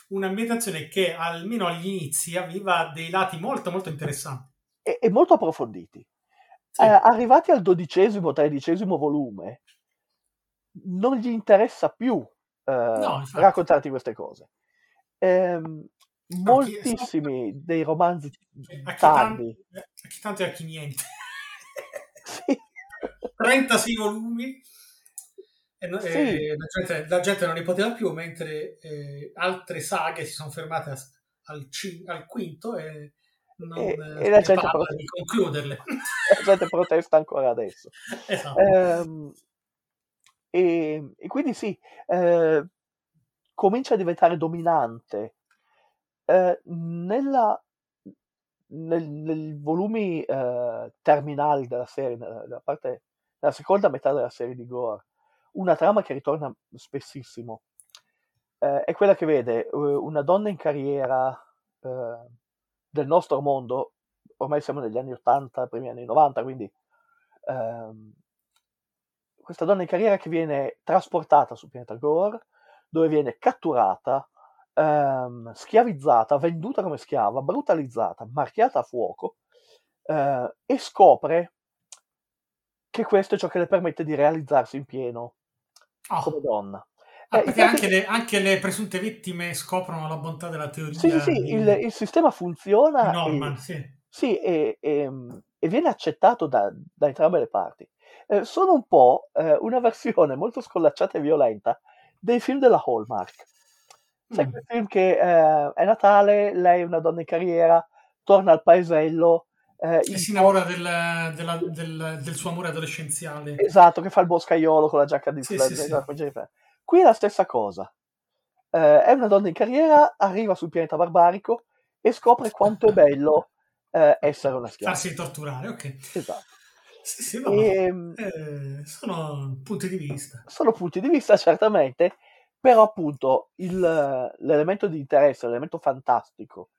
un'ambientazione che almeno agli inizi aveva dei lati molto molto interessanti. E, e molto approfonditi. Sì. Eh, arrivati al dodicesimo, tredicesimo volume, non gli interessa più eh, infatti. raccontarti queste cose. Ehm, chi- moltissimi dei romanzi a chi, tardi, a chi tanto e a chi niente. [LAUGHS] sì, 36 volumi e, Sì. e la, gente, la gente non li poteva più, mentre eh, altre saghe si sono fermate a- al, al quinto e non E- eh, e la se ne gente parla pro- di concluderle. la gente protesta ancora adesso. [LAUGHS] esatto. Ehm, e, e quindi sì, eh, comincia a diventare dominante eh, nella, nel, nei volumi eh, terminali della serie, nella, nella parte, nella seconda metà della serie di Gore, una trama che ritorna spessissimo. Eh, è quella che vede eh, una donna in carriera eh, del nostro mondo, ormai siamo negli anni 80, primi anni 90, quindi ehm, questa donna in carriera che viene trasportata sul pianeta Gore, dove viene catturata, ehm, schiavizzata, venduta come schiava, brutalizzata, marchiata a fuoco eh, e scopre che questo è ciò che le permette di realizzarsi in pieno Oh. come donna. Ah, Eh, perché anche le, anche le presunte vittime scoprono la bontà della teoria Sì, sì, sì, di, il, il sistema funziona Norman. e, Sì. sì, e, e- e viene accettato da, da entrambe le parti. Eh, sono un po' eh, una [LAUGHS] versione molto scollacciata e violenta dei film della Hallmark. Sai, Mm. quel film che eh, è Natale, lei è una donna in carriera, torna al paesello, eh, E in- si innamora del, della- del- del suo amore adolescenziale. esatto, che fa il boscaiolo con la giacca di Sì, la- sì, sì. Qui è la stessa cosa. Eh, è una donna in carriera, arriva sul pianeta barbarico e scopre quanto è [LAUGHS] bello eh, essere una schiava. Farsi torturare, ok. Esatto. Sì, sì, no, no. Ehm, Eh, sono punti di vista. sono punti di vista certamente, però appunto il- l'elemento di interesse, l'elemento fantastico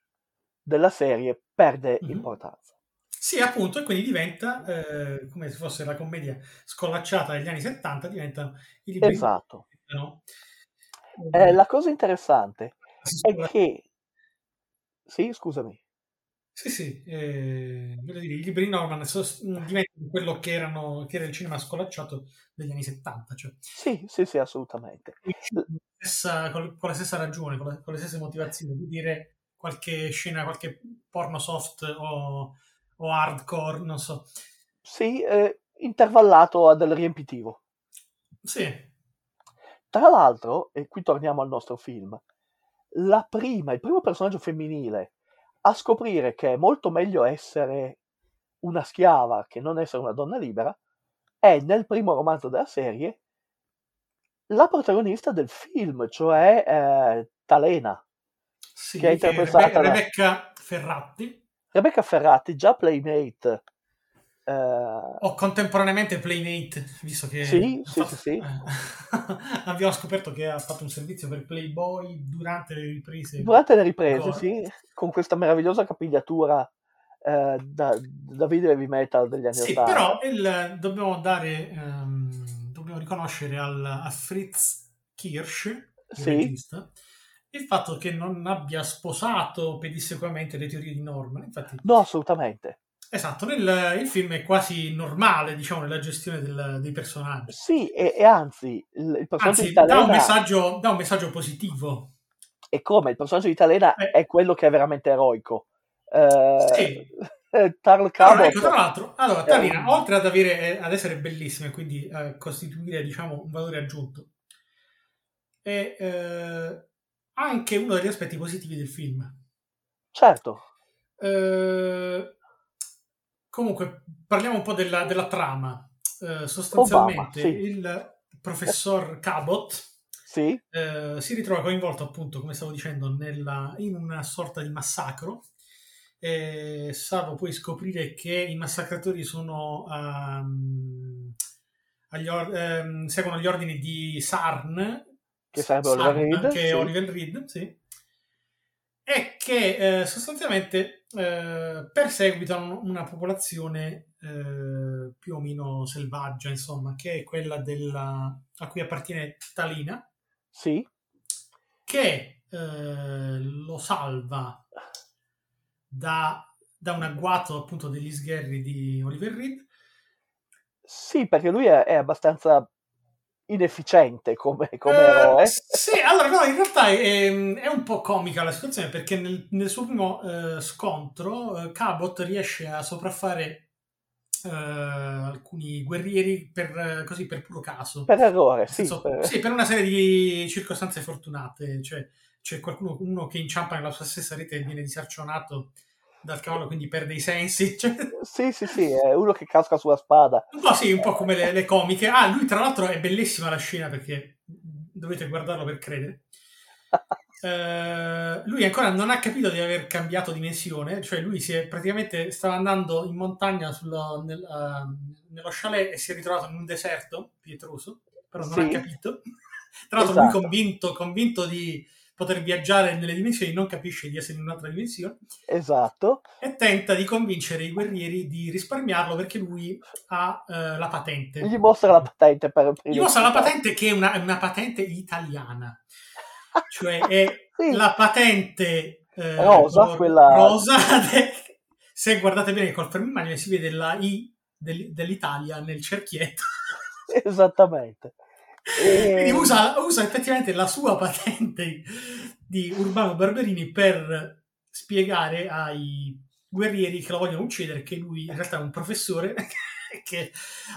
della serie perde Mhm. importanza. Sì, appunto, e quindi diventa, eh, come se fosse la commedia scollacciata degli anni 70, diventano i libri Esatto. no? Eh, la cosa interessante è che... Sì, scusami. Sì, sì, eh, voglio dire, i libri Norman sos- diventano quello che, erano, che era il cinema scolacciato degli anni 70, cioè Sì, sì, sì, assolutamente. con la stessa, con la stessa ragione, con, la- con le stesse motivazioni, di dire qualche scena, qualche porno soft o, o hardcore, non so. Sì, eh, intervallato a del riempitivo. Sì, Tra l'altro, e qui torniamo al nostro film, la prima, il primo personaggio femminile a scoprire che è molto meglio essere una schiava che non essere una donna libera è nel primo romanzo della serie la protagonista del film, cioè eh, Talena, sì, Che è interpretata Rebe- da- Rebecca Ferratti, Rebecca Ferrati, già Playmate. Eh, o contemporaneamente Playmate, visto che Sì, sì, sì, sì. [LAUGHS] abbiamo scoperto che ha fatto un servizio per Playboy durante le riprese. durante le riprese, Gore. sì, con questa meravigliosa capigliatura eh, da, da video heavy metal degli anni Sì, 80. però il- dobbiamo dare, ehm, dobbiamo riconoscere al, a Fritz Kirsch, il Sì. regista, il fatto che non abbia sposato pedissequamente le teorie di Norman. Infatti, No, assolutamente. Esatto, nel, il film è quasi normale, diciamo, nella gestione del- dei personaggi. Sì, e, e anzi, il, il personaggio Anzi, di dà un, Talena messaggio, dà un messaggio positivo. è come il personaggio di Talena Eh. è quello che è veramente eroico. Eh, Sì. [LAUGHS] Tarl Allora, ecco, tra l'altro, allora, è Talina, un- oltre ad, avere, eh, ad essere bellissima e quindi a costituire, diciamo, un valore aggiunto, è eh, anche uno degli aspetti positivi del film. certo, Eh, comunque, parliamo un po' della, della trama. Eh, sostanzialmente, Obama, sì. il professor Cabot sì, eh, si ritrova coinvolto, appunto, come stavo dicendo, nella- in una sorta di massacro. E salvo poi scoprire che i massacratori sono ehm, agli or- ehm, seguono gli ordini di Sarn, Che sarebbe Sarn, Oliver Reed, che sì. Oliver Reed, sì, e che eh, sostanzialmente eh, perseguitano una popolazione eh, più o meno selvaggia, insomma, che è quella della, a cui appartiene Talina, sì, che eh, lo salva da, da un agguato appunto degli sgherri di Oliver Reed. Sì, perché lui è, è abbastanza inefficiente come, come Eh, eroe. sì, allora no, in realtà è, è un po' comica la situazione perché nel, nel suo primo eh, scontro eh, Cabot riesce a sopraffare eh, alcuni guerrieri per, eh, così, per puro caso. Per errore, sì. senso- per- sì, per una serie di circostanze fortunate, cioè c'è qualcuno uno che inciampa nella sua stessa rete e viene disarcionato dal cavallo, quindi perde i sensi. [LAUGHS] cioè, Sì, sì, sì, è uno che casca sulla spada. un po' sì, un po' come le, le comiche. Ah, lui tra l'altro è bellissima la scena perché dovete guardarlo per credere. [LAUGHS] Eh, lui ancora non ha capito di aver cambiato dimensione, cioè lui si è praticamente stava andando in montagna sullo- nel, eh, nello chalet e si è ritrovato in un deserto pietroso, però non Sì. ha capito. [LAUGHS] Tra l'altro Esatto. lui convinto, convinto di poter viaggiare nelle dimensioni, non capisce di essere in un'altra dimensione Esatto. e tenta di convincere i guerrieri di risparmiarlo perché lui ha eh, la patente. Gli mostra la patente per Gli mostra la patente che è una, una patente italiana, cioè è [LAUGHS] Sì. la patente eh, Rosa, quella- rosa de- se guardate bene col fermimmagine si vede la I del- dell'Italia nel cerchietto. [LAUGHS] Esattamente. E- Quindi usa, usa effettivamente la sua patente di Urbano Barberini per spiegare ai guerrieri che lo vogliono uccidere che lui in realtà è un professore [LAUGHS] che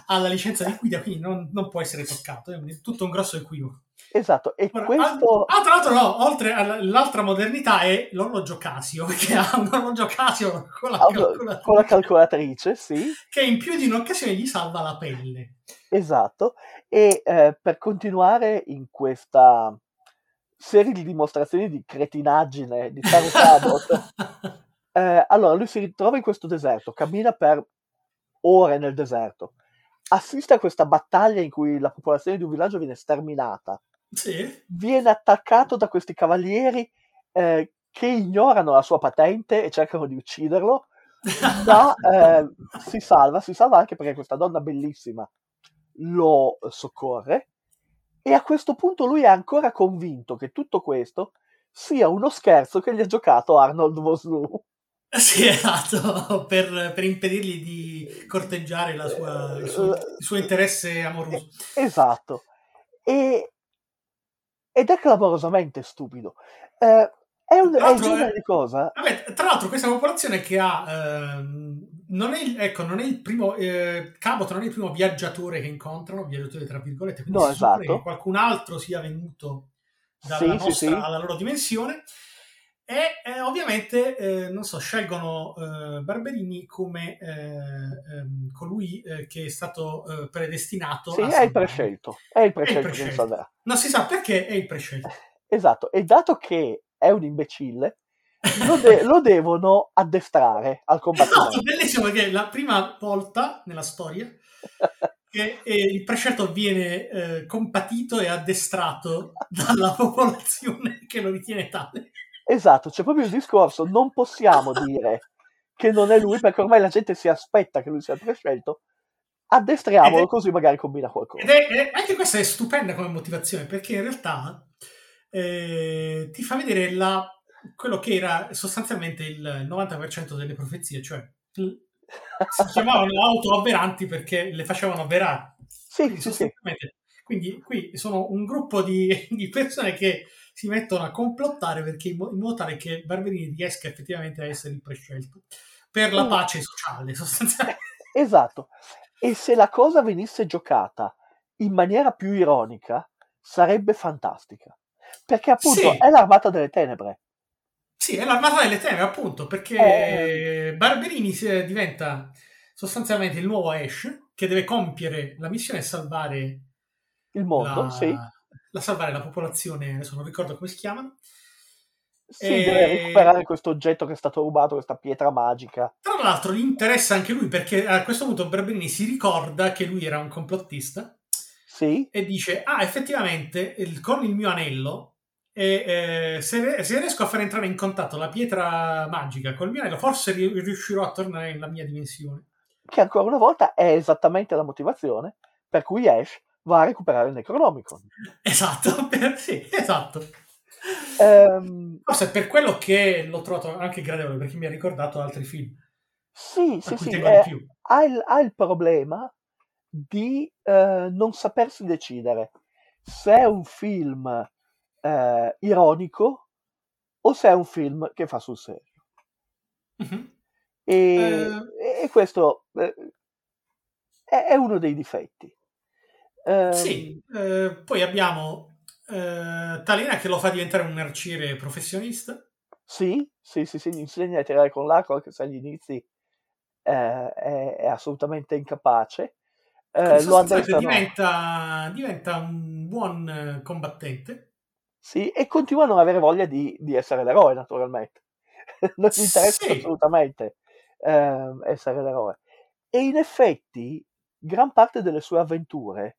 ha la licenza di guida, quindi non, non può essere toccato. È tutto un grosso equivoco. Esatto, e Ora, questo... Ah, tra l'altro, no, oltre all'altra modernità è l'orologio Casio, [LAUGHS] che ha un orologio Casio con la ah, calcolatrice, con la calcolatrice, sì, che in più di un'occasione gli salva la pelle. esatto. E eh, per continuare in questa serie di dimostrazioni di cretinaggine di Taro Cabot, [LAUGHS] eh, allora lui si ritrova in questo deserto, cammina per ore nel deserto, assiste a questa battaglia in cui la popolazione di un villaggio viene sterminata, sì. viene attaccato da questi cavalieri eh, che ignorano la sua patente e cercano di ucciderlo, ma [LAUGHS] eh, si salva, si salva anche perché questa donna bellissima lo soccorre e a questo punto lui è ancora convinto che tutto questo sia uno scherzo che gli ha giocato Arnold Vosloo. [LAUGHS] Sì, esatto, per, per impedirgli di corteggiare la sua- il, suo, il suo interesse amoroso. Esatto. E, ed è clamorosamente stupido. Eh, è, un, è il genere eh, di cosa Vabbè, tra l'altro questa popolazione che ha... ehm, non è, il- ecco, non è il primo... Eh, Cabot non è il primo viaggiatore che incontrano, viaggiatore tra virgolette, quindi No, esatto. che qualcun altro sia venuto dalla Sì, sì, nostra sì. alla loro dimensione e eh, ovviamente, eh, non so, scelgono eh, Barberini come eh, ehm, colui eh, che è stato eh, predestinato Sì, è il prescelto. È il prescelto che mi prescelto. Non si sa perché è il prescelto. [LAUGHS] Esatto. E dato che è un imbecille, lo, de- lo devono addestrare al [LAUGHS] Esatto, combattimento. bellissimo perché è la prima volta nella storia [LAUGHS] che il prescelto viene compatito e addestrato dalla popolazione che lo ritiene tale. Esatto, c'è proprio il discorso, non possiamo [LAUGHS] dire che non è lui perché ormai la gente si aspetta che lui sia prescelto, addestriamolo è- così magari combina qualcosa. Ed è, è- anche questa è stupenda come motivazione perché in realtà eh, ti fa vedere la- quello che era sostanzialmente il 90% delle profezie, cioè si [LAUGHS] chiamavano autoavveranti perché le facevano avverare. Sì, Quindi, sì, sì, quindi qui sono un gruppo di, di persone che si mettono a complottare perché in, mo- in modo tale che Barberini riesca effettivamente a essere il prescelto per la Mm. pace sociale sostanzialmente. [LAUGHS] esatto. E se la cosa venisse giocata in maniera più ironica, sarebbe fantastica. Perché appunto Sì. è l'armata delle tenebre. Sì, è l'armata delle tenebre appunto perché Eh. Barberini si- diventa sostanzialmente il nuovo Ash che deve compiere la missione e salvare Il mondo, la, sì. La- salvare la popolazione, adesso non ricordo come si chiama. Sì, E- deve recuperare questo oggetto che è stato rubato, questa pietra magica. Tra l'altro gli interessa anche lui perché a questo punto Barberini si ricorda che lui era un complottista Sì, e dice, ah effettivamente il- con il mio anello, e, eh, se, se riesco a far entrare in contatto la pietra magica col mio anello, forse ri- riuscirò a tornare nella mia dimensione. che ancora una volta è esattamente la motivazione per cui Ash va a recuperare il Necronomicon. Esatto, [LAUGHS] per- sì, esatto. Ehm, Forse è per quello che l'ho trovato anche gradevole, perché mi ha ricordato altri film. sì, sì, sì, eh, ha, il, ha il problema di eh, non sapersi decidere se è un film eh, ironico o se è un film che fa sul serio. Mhm. E, Eh. e questo eh, è, è uno dei difetti. Ehm, Sì, eh, poi abbiamo eh, Talina che lo fa diventare un arciere professionista. Sì, sì, sì, sì, gli insegna a tirare con l'arco anche se agli inizi eh, è, è assolutamente incapace. Eh, lo addestrano, diventa, diventa un buon eh, combattente. sì, e continua a non avere voglia di, di essere l'eroe, naturalmente. [LAUGHS] non gli interessa Sì. assolutamente ehm, essere l'eroe. E in effetti, gran parte delle sue avventure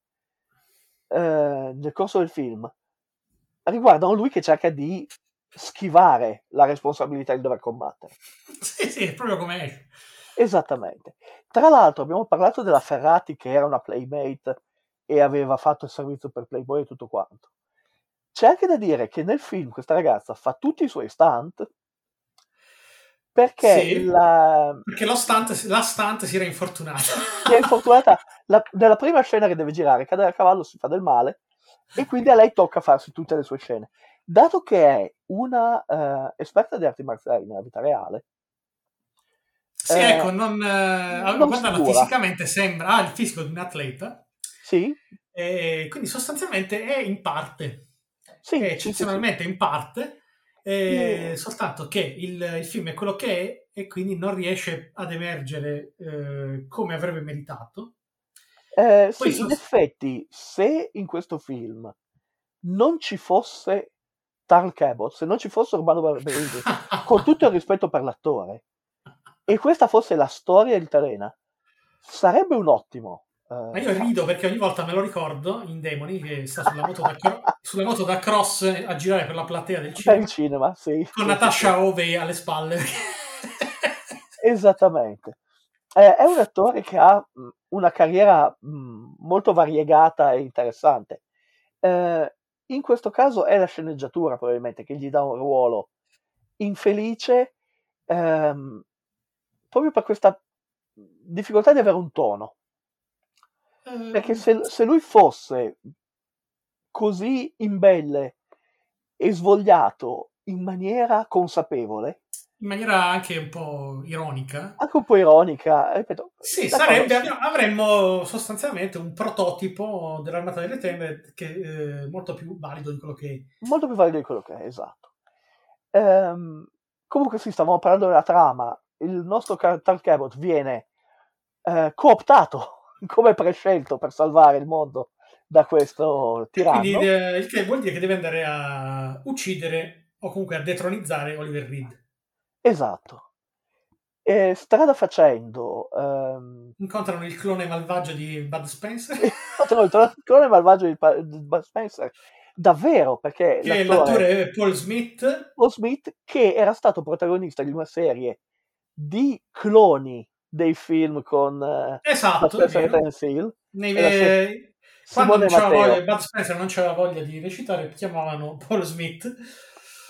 eh, nel corso del film riguardano lui che cerca di schivare la responsabilità di dover combattere. Sì, sì, è proprio come Ash. Esattamente. Tra l'altro abbiamo parlato della Ferrati che era una playmate e aveva fatto il servizio per Playboy e tutto quanto. C'è anche da dire che nel film questa ragazza fa tutti i suoi stunt perché Sì. la, Perché lo stunt, la stunt si era infortunata. si è infortunata la- nella prima scena che deve girare, cade a cavallo, si fa del male e quindi a lei tocca farsi tutte le sue scene. Dato che è una eh, esperta di arti marziali nella vita reale, Sì, Eh, ecco, non, eh, non guardala sicura. fisicamente sembra ha il fisico di un atleta sì, e quindi sostanzialmente è in parte, sì, è sì, sì, sì. eccezionalmente in parte, eh, Sì. soltanto che il, il film è quello che è e quindi non riesce ad emergere eh, come avrebbe meritato. Eh, sì, in sost- effetti, se in questo film non ci fosse Tarl Cabot, se non ci fosse Urbano Barberini, [LAUGHS] con tutto il rispetto per l'attore, e questa fosse la storia di Talena, sarebbe un ottimo. Eh, Ma io rido perché ogni volta me lo ricordo in Demoni che sta sulla moto da, cro- sulla moto da cross a girare per la platea del cinema cinema, sì. con Natasha Ovey alle spalle. [LAUGHS] Esattamente. Eh, è un attore che ha una carriera mh, molto variegata e interessante. Eh, in questo caso è la sceneggiatura probabilmente che gli dà un ruolo infelice ehm, proprio per questa difficoltà di avere un tono. Perché se, se lui fosse così imbelle e svogliato in maniera consapevole, in maniera anche un po' ironica. anche un po' ironica, ripeto, Sì, sarebbe, avremmo sostanzialmente un prototipo dell'armata delle tenebre che è molto più valido di quello che è. molto più valido di quello che è, esatto. Ehm, comunque sì, stavamo parlando della trama, il nostro Tal Cabot viene eh, cooptato come prescelto per salvare il mondo da questo tiranno. Quindi eh, il che vuol dire che deve andare a uccidere o comunque a detronizzare Oliver Reed. Esatto. E strada facendo, ehm, Incontrano il clone malvagio di Bud Spencer, [LAUGHS] incontrano il clone malvagio di, Bud Spencer, davvero, perché che è l'attore l'attore Paul Smith. Paul Smith, che era stato protagonista di una serie di cloni dei film con eh, Esatto, Hill, Nei- eh, quando non Matteo. voglia, Bud Spencer non c'aveva voglia di recitare, chiamavano Paul Smith.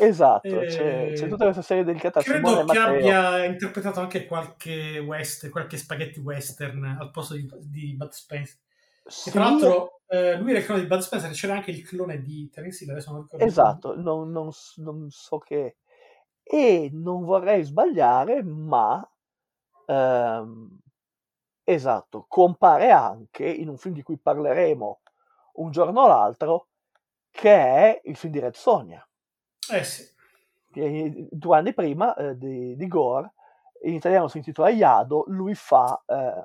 Esatto, Eh, c'è, c'è tutta questa serie dedicata a Credo Simone che Matteo. abbia interpretato anche qualche western, qualche spaghetti western al posto di, di Bud Spencer. E Sì, tra l'altro, eh, lui era il clone di Bud Spencer, c'era anche il clone di Terence Hill, adesso non ricordo. esatto, non, non non so che... E non vorrei sbagliare, ma... ehm, esatto, compare anche in un film di cui parleremo un giorno o l'altro, che è il film di Red Sonja. Eh sì. che due anni prima eh, di, di Gore, in italiano si intitola Iado, lui fa, eh,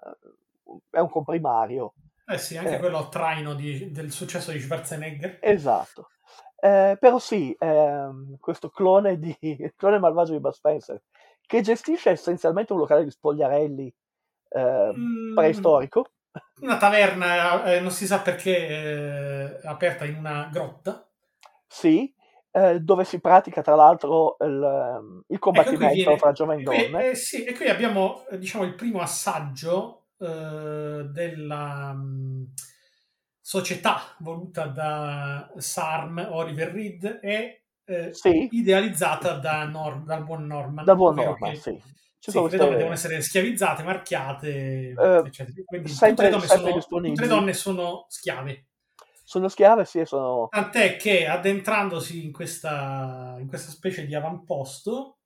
è un comprimario, Eh sì, anche Eh. quello traino di- del successo di Schwarzenegger. esatto. Eh, però sì, ehm, questo clone, di, [LAUGHS] clone malvagio di Bud Spencer, che gestisce essenzialmente un locale di spogliarelli eh, Mm, preistorico, Una taverna, eh, non si sa perché, eh, aperta in una grotta. sì, eh, dove si pratica tra l'altro il, il Ecco, combattimento viene- fra giovani e donne. eh, sì, e qui abbiamo eh, diciamo, il primo assaggio della mh, società voluta da Sarm, Oliver Reed e eh, Sì, idealizzata da Norm- dal buon Norman. da buon ovvero norma, che sì. Ci Sì, le donne queste- devono essere schiavizzate, marchiate, Eh, eccetera. Quindi sempre- tutte, le donne sono, tutte le donne sono schiave. Sono schiave, sì, sono... Tant'è che addentrandosi in questa, in questa specie di avamposto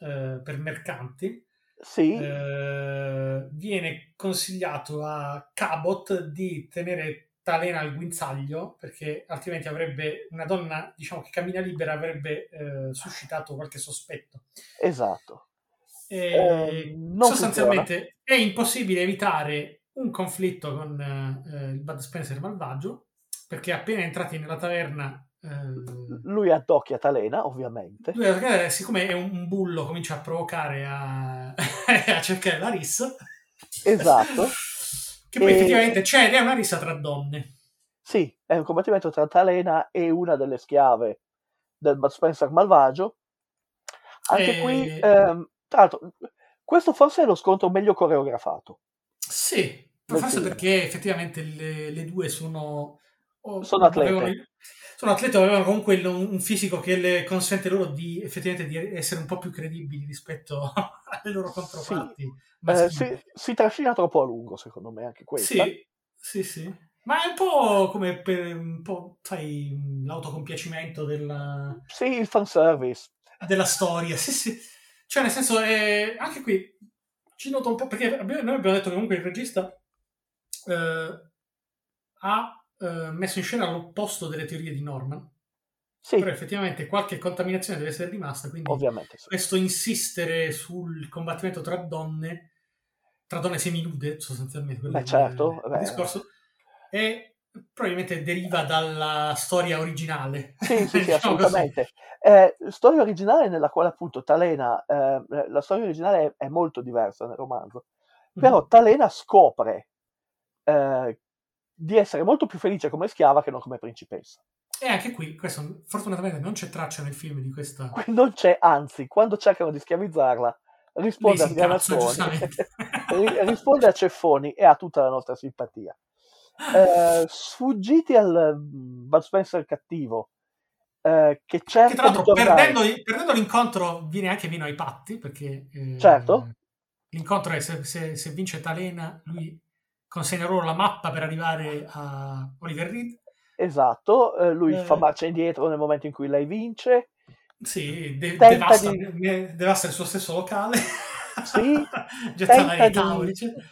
eh, per mercanti, Sì, eh, viene consigliato a Cabot di tenere Talena al guinzaglio perché altrimenti avrebbe una donna diciamo che cammina libera avrebbe eh, suscitato qualche sospetto esatto. Eh, non sostanzialmente è impossibile evitare un conflitto con eh, il Bud Spencer malvagio perché appena entrati nella taverna eh, Lui addocchia Talena, ovviamente. lui, eh, siccome è un bullo comincia a provocare a, [LAUGHS] a cercare la rissa Esatto. Che poi E- effettivamente c'è ed è una rissa tra donne Sì, è un combattimento tra Talena e una delle schiave del Bud Spencer malvagio. Anche E- qui, ehm, tra l'altro, questo forse è lo scontro meglio coreografato. Sì, forse perché effettivamente le, le due sono... o- Sono atlete. avevano- sono atlete, avevano comunque il- un fisico che le consente loro di effettivamente di essere un po' più credibili rispetto [LAUGHS] alle loro controparti. Eh, maschili. si, si trascina troppo a lungo, secondo me, anche questa. Sì, sì, sì. Ma è un po' come per un po', sai, l'autocompiacimento della, Sì, il fanservice. della storia. Sì, sì. Cioè, nel senso, eh, anche qui ci noto un po' perché abbiamo- noi abbiamo detto che comunque il regista eh, ha eh, messo in scena l'opposto delle teorie di Norman. Sì, Però effettivamente qualche contaminazione deve essere rimasta, quindi sì. questo insistere sul combattimento tra donne, tra donne seminude sostanzialmente, Beh, è certo, il beh. discorso, e probabilmente deriva dalla storia originale. Sì, sì, [LAUGHS] sì, Diciamo assolutamente. Eh, storia originale nella quale appunto Talena, eh, la storia originale è, è molto diversa nel romanzo, però Mhm. Talena scopre eh, di essere molto più felice come schiava che non come principessa. E anche qui, questo fortunatamente non c'è traccia nel film di questa... [LAUGHS] Non c'è, anzi, quando cercano di schiavizzarla, risponde a sganazzoni, [LAUGHS] risponde a ceffoni e ha tutta la nostra simpatia. Eh, sfuggiti al mm, Bud Spencer cattivo, eh, che cerca Che tra l'altro, perdendo, perdendo l'incontro, viene anche vino ai patti, perché... eh, Certo. L'incontro è se, se- se vince Talena, lui consegna loro la mappa per arrivare a Oliver Reed. Esatto, eh, lui Eh. fa marcia indietro nel momento in cui lei vince. Sì, de- devasta, di- ne- devasta il suo stesso locale. Sì, [LAUGHS] Getta tenta vari di- tavoli. eccetera.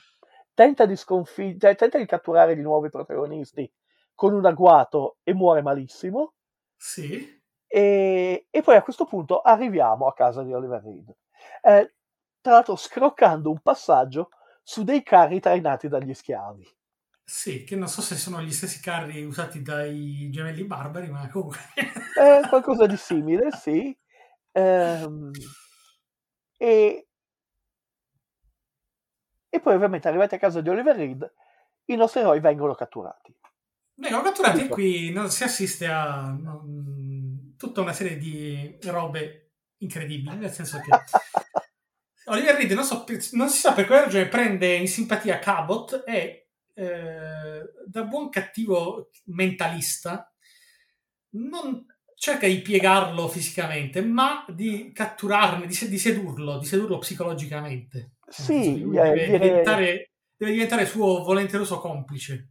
Tenta di sconfiggere, tenta di catturare di nuovo i protagonisti con un agguato e muore malissimo. Sì. E, e poi a questo punto arriviamo a casa di Oliver Reed. Eh, tra l'altro scroccando un passaggio su dei carri trainati dagli schiavi. Sì, che non so se sono gli stessi carri usati dai gemelli barbari, ma comunque... [LAUGHS] Eh, qualcosa di simile, sì. Ehm, e, e poi ovviamente arrivati a casa di Oliver Reed, i nostri eroi vengono catturati. Vengono catturati e qui non si assiste a mm, tutta una serie di robe incredibili, nel senso che [LAUGHS] Oliver Reed non, so- non si sa per quale ragione prende in simpatia Cabot e eh, da buon cattivo mentalista non cerca di piegarlo fisicamente, ma di catturarne, di, di sedurlo, di sedurlo psicologicamente. Sì, eh, deve, dire- diventare, deve diventare suo volenteroso complice.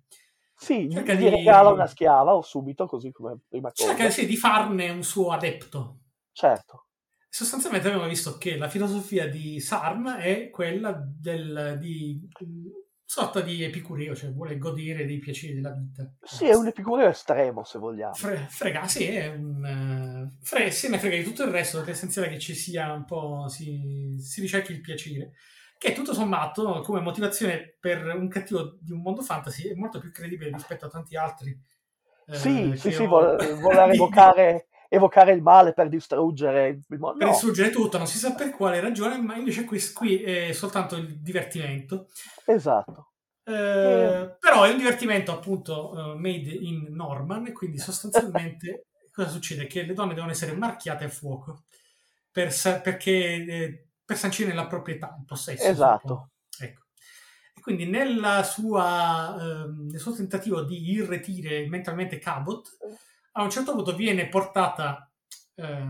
Sì, Cerca gli di- regala una schiava o subito, così come prima cosa. Cerca sì, di farne un suo adepto. Certo, Sostanzialmente abbiamo visto che la filosofia di Sarm è quella del, di sorta di epicureo, cioè vuole godere dei piaceri della vita. sì, è un epicureo estremo se vogliamo. Fre- frega, sì, è un... eh, fre- se ne frega di tutto il resto, perché è essenziale che ci sia un po'... si, si ricerchi il piacere. Che tutto sommato, come motivazione per un cattivo di un mondo fantasy, è molto più credibile rispetto a tanti altri. eh, Sì, sì, sì, ho- [LAUGHS] vuole, voler di- evocare, evocare il male per distruggere il mondo. per distruggere tutto, non si sa per quale ragione, ma invece qui, qui è soltanto il divertimento. esatto. Eh, Però è un divertimento appunto eh, made in Norman e quindi sostanzialmente [LAUGHS] cosa succede? Che le donne devono essere marchiate a fuoco per, sa- perché, eh, per sancire la proprietà, il possesso. Esatto. Ecco. E quindi nella sua, ehm, nel suo tentativo di irretire mentalmente Cabot, a un certo punto viene portata eh,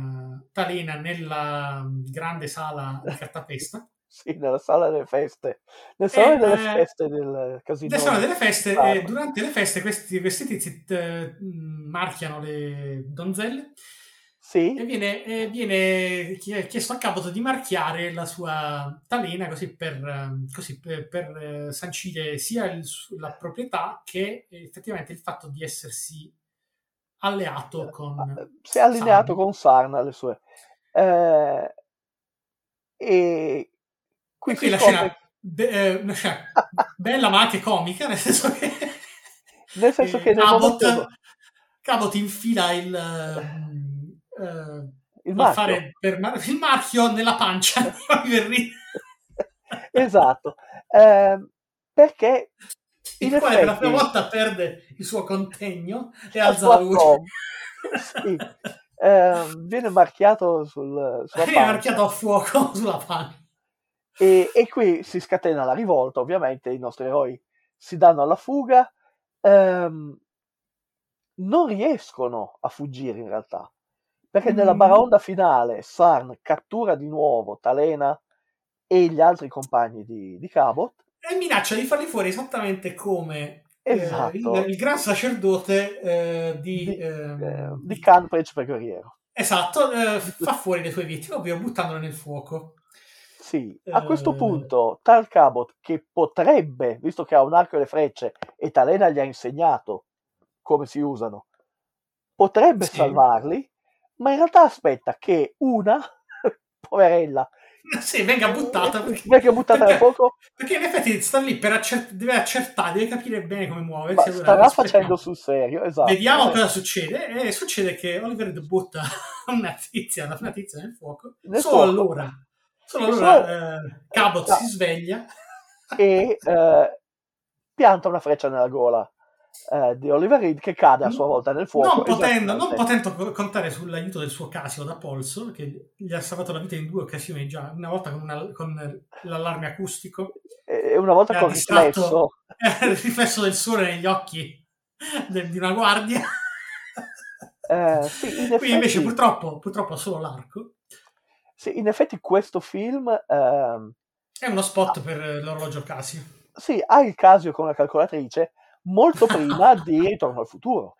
Talena nella grande sala di cartapesta [LAUGHS] Sì, nella sala delle feste. Nel salone E, delle eh, feste del casino. Nel salone delle feste, e durante le feste, questi, questi tizi eh, marchiano le donzelle e Sì, viene, e viene chie- chiesto a Cabot di marchiare la sua talena così per, ehm, così per, per, eh, sancire sia il la proprietà che effettivamente il fatto di essersi alleato con si è allineato Sarn. con Sarn alle sue. Eh, e qui E qui la scopre, scena, be- eh, scena [LAUGHS] bella ma anche comica, nel senso che, nel senso eh, che nel Cabot, momento Cabot infila il, eh, il marchio, fare per il marchio nella pancia [LAUGHS] esatto, eh, perché il quale per la prima volta perde il suo contegno e alza la voce. [LAUGHS] sì, eh, viene marchiato sul, sulla Viene marchiato a fuoco [LAUGHS] sulla pancia. e, e qui si scatena la rivolta, ovviamente i nostri eroi si danno alla fuga, ehm, non riescono a fuggire in realtà, perché nella Mm. baraonda finale Sarn cattura di nuovo Talena e gli altri compagni di, di Cabot, E minaccia di farli fuori esattamente come eh, Esatto. il, il gran sacerdote eh, di, di, ehm, eh, di Principe Guerriero. Esatto, eh, fa fuori le sue vittime, ovvio buttandole nel fuoco. Sì, a questo Eh. punto Tal Cabot, che potrebbe, visto che ha un arco e le frecce e Talena gli ha insegnato come si usano, potrebbe Sì. salvarli, ma in realtà aspetta che una, [LAUGHS] poverella, [LAUGHS] Sì, venga buttata perché, [LAUGHS] venga buttata perché- fuoco, perché in effetti sta lì per accer- deve accertare, deve capire bene come muoversi. allora starà facendo sul serio, esatto. Vediamo Eh, cosa succede. E succede che Oliver butta [LAUGHS] una tizia, una tizia nel fuoco. Nel solo fuoco. allora, solo allora solo- eh, Cabot Ah. si sveglia. E eh, pianta una freccia nella gola eh, di Oliver Reed che cade a sua volta nel fuoco. non, potendo, non potendo co- contare sull'aiuto del suo Casio da polso, che gli ha salvato la vita in due occasioni già, una volta con, una- con l'allarme acustico, E una volta con distratto riflesso, [LAUGHS] il riflesso del sole negli occhi de- di una guardia. eh, sì, in Qui invece effetti, purtroppo, purtroppo ha solo l'arco. sì, in effetti questo film ehm, È uno spot per eh, l'orologio Casio. sì, ha il Casio con la calcolatrice molto [LAUGHS] prima di Ritorno al futuro,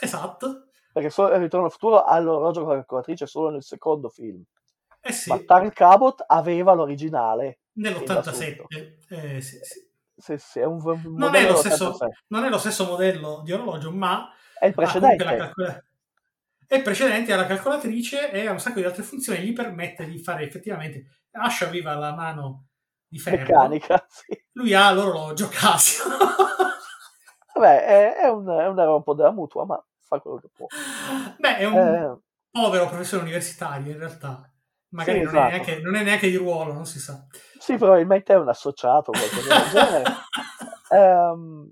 Esatto. perché so- Ritorno al futuro ha l'orologio con la calcolatrice solo nel secondo film, Eh sì, ma Tarl Cabot aveva l'originale. nell'87. Eh, sì, sì. Sì, sì, è un, un Non, è stesso, 86. non è lo stesso modello di orologio, ma È il precedente. calcola- è precedente alla calcolatrice e ha un sacco di altre funzioni, gli permette di fare effettivamente. Ascia aveva la mano di ferro, meccanica, [LAUGHS] sì. lui ha l'orologio [LAUGHS] Casio. Vabbè, è, è un, è un errore un po' della mutua, ma fa quello che può. Beh, è un Eh, povero professore universitario in realtà. Magari Sì, non, è esatto. neanche, non è neanche di ruolo, non si sa. sì, probabilmente è un associato o qualcosa del [LAUGHS] genere. Ehm,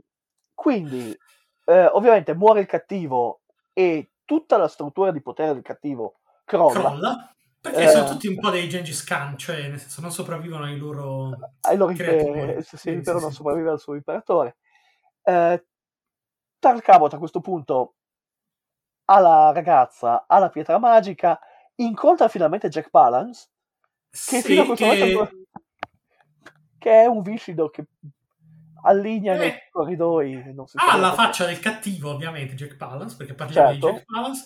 quindi, eh, ovviamente, muore il cattivo e tutta la struttura di potere del cattivo crolla Crolla. Perché Eh. sono tutti un po' dei Gengis Khan, cioè nel senso non sopravvivono ai loro... ai loro creatori. imperi, se Sì, l'impero sì, non sì. sopravvive al suo imperatore. Eh, Tal Cabot a questo punto ha la ragazza, ha la pietra magica, incontra finalmente Jack Palance, che Sì, fino a questo che- momento che è un viscido che allinea Eh. nei corridoi non si sa la faccia del cattivo, ovviamente, Jack Palance, perché parliamo Certo. di Jack Palance.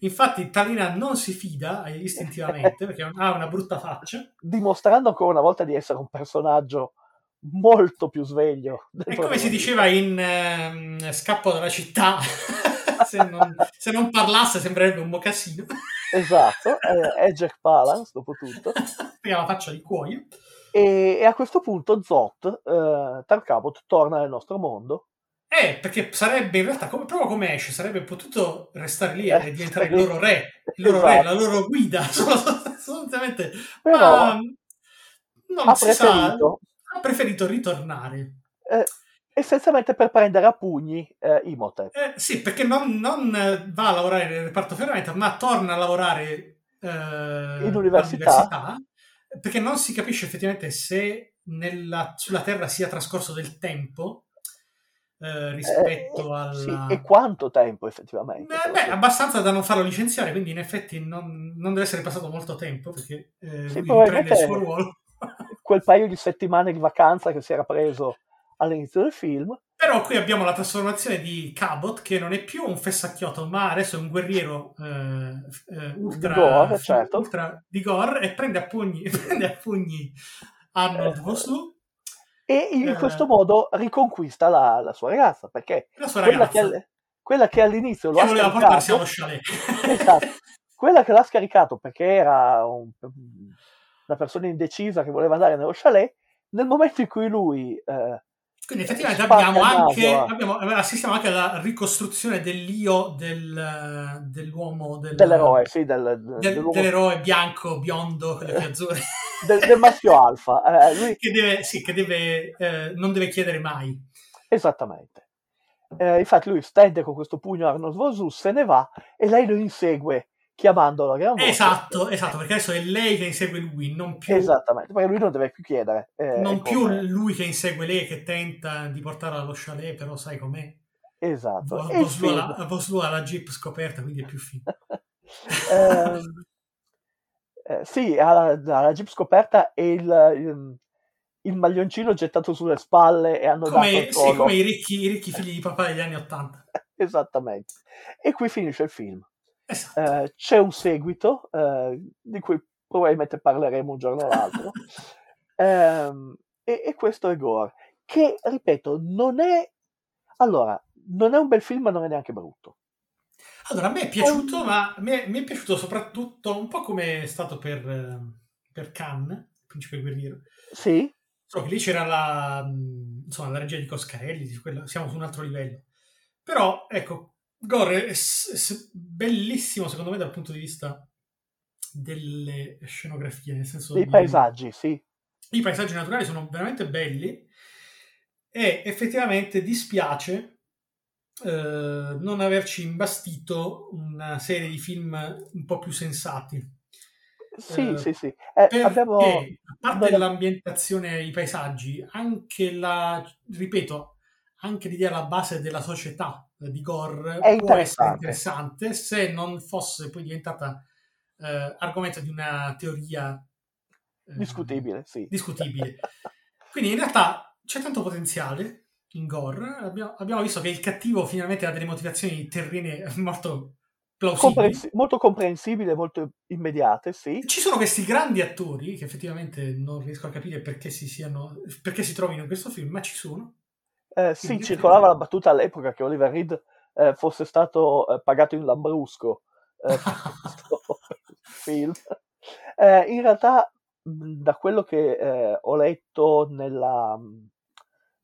Infatti Talina non si fida eh, istintivamente [LAUGHS] perché ha una brutta faccia. dimostrando ancora una volta di essere un personaggio molto più sveglio E come si diceva in ehm, Scappo dalla città, [LAUGHS] se, non, se non parlasse sembrerebbe un mocassino, esatto è, è Jack Palance dopo tutto. [LAUGHS] Perché ha la faccia di cuoio. e, e a questo punto Zot eh, Tarkabot torna nel nostro mondo. Eh, perché sarebbe in realtà, come, proprio come esce, sarebbe potuto restare lì Eh, e diventare il loro re, il loro re, Esatto. la loro guida, [LAUGHS] sostanzialmente. Però Ma non ha si sa, preferito ha preferito ritornare. eh, essenzialmente per prendere a pugni eh, Imhotep Eh, sì, perché non, non, eh, va a lavorare nel reparto ferramenta, ma torna a lavorare eh, università. all'università, perché non si capisce effettivamente se nella- sulla Terra sia trascorso del tempo eh, rispetto Eh, alla... sì, e quanto tempo effettivamente Beh, beh, abbastanza da non farlo licenziare, quindi in effetti non, non deve essere passato molto tempo perché eh, Sì, lui riprende il suo ruolo. Quel paio di settimane di vacanza che si era preso all'inizio del film. Però qui abbiamo la trasformazione di Cabot, che non è più un fessacchiotto, ma adesso è un guerriero eh, eh, ultra, Di gore, certo. ultra di gore e prende a pugni, [LAUGHS] prende a pugni Arnold Vosloo, E in Eh. questo modo riconquista la, la sua ragazza, perché la sua quella ragazza, che, quella che all'inizio lo che ha voleva portarsi allo scaricato, chalet. esatto, quella che l'ha scaricato perché era un- una persona indecisa che voleva andare nello chalet, nel momento in cui lui eh, Quindi effettivamente abbiamo anche, eh. abbiamo, assistiamo anche alla ricostruzione dell'io del, dell'uomo, del, dell'eroe, sì, del, del- dell'eroe bianco, biondo, con gli occhi azzurri, [LAUGHS] del, del maschio alfa. eh, lui- che, deve, sì, che deve, eh, non deve chiedere mai. Esattamente. Eh, infatti lui stende con questo pugno Arnold Vosu, se ne va e lei lo insegue chiamandolo a gran voce. Esatto, esatto, perché adesso è lei che insegue lui, non più, Esattamente, perché lui non deve più chiedere. eh, non più lui che insegue lei che tenta di portarla allo chalet, però sai com'è. Esatto. Vosloo ha film- la- jeep scoperta, quindi è più figo. [LAUGHS] Ehm, eh, sì, ha la, la jeep scoperta e il, il- il maglioncino gettato sulle spalle e hanno dato Come, il sì, come i, ricchi, i ricchi figli di papà degli anni Ottanta. [LAUGHS] Esattamente. E qui finisce il film. Esatto. Eh, c'è un seguito eh, di cui probabilmente parleremo un giorno o l'altro. [LAUGHS] Ehm, e, e questo è Gore, che ripeto, non è allora, non è un bel film, ma non è neanche brutto. Allora, a me è piaciuto, ma mi è, mi è piaciuto soprattutto un po' come è stato per, eh, per Cannes, il Principe Guerriero. Sì, So che lì c'era la, mh, insomma, la regia di Coscarelli, di quello- siamo su un altro livello. Però, ecco, Gore è, s- bellissimo secondo me dal punto di vista delle scenografie, nel senso dei di- paesaggi, sì. i paesaggi naturali sono veramente belli e effettivamente dispiace eh, non averci imbastito una serie di film un po' più sensati. Sì, Eh, sì, sì. Eh, Perché, abbiamo... a parte abbiamo- l'ambientazione, i paesaggi, anche la, ripeto, anche l'idea alla base della società eh, di Gore È può essere interessante. se non fosse poi diventata eh, argomento di una teoria eh, Discutibile, sì. discutibile. Quindi in realtà c'è tanto potenziale in Gore. Abbiamo, abbiamo visto che il cattivo finalmente ha delle motivazioni terrene molto plausibili. Comprensi- molto comprensibile, molto immediate, sì. Ci sono questi grandi attori che effettivamente non riesco a capire perché si, siano, perché si trovino in questo film, ma ci sono. Eh, sì, circolava la battuta all'epoca che Oliver Reed eh, fosse stato eh, pagato in Lambrusco eh, per [LAUGHS] questo film. Eh, in realtà, da quello che eh, ho letto nella,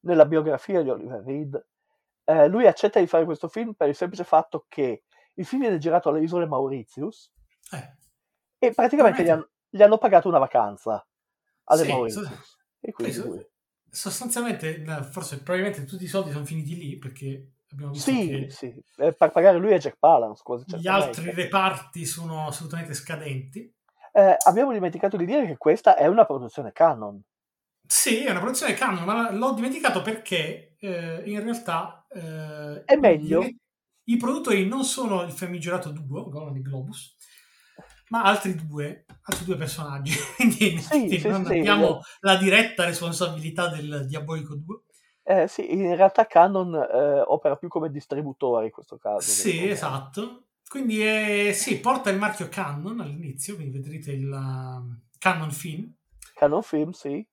nella biografia di Oliver Reed, eh, lui accetta di fare questo film per il semplice fatto che il film viene girato alle isole Mauritius e praticamente gli, hanno- gli hanno pagato una vacanza alle Sì, Mauritius. so- E quindi so- lui- sostanzialmente, forse probabilmente tutti i soldi sono finiti lì perché abbiamo visto Sì, sì, per pagare lui e Jack Palance, quasi gli certamente. altri reparti sono assolutamente scadenti. Eh, abbiamo dimenticato di dire che questa è una produzione canon. Sì, è una produzione canon, ma l'ho dimenticato perché eh, in realtà eh, È meglio. I, i produttori non sono il famigerato duo, Golan e Globus, ma altri due, altri due personaggi. [LAUGHS] Quindi Sì, sì, non sì, abbiamo la diretta responsabilità del diabolico duo. Eh, sì, in realtà Canon eh, opera più come distributore in questo caso. Sì, esatto. Quindi eh, sì, porta il marchio Canon all'inizio, quindi vedrete il uh, Canon Film, Canon Film, sì.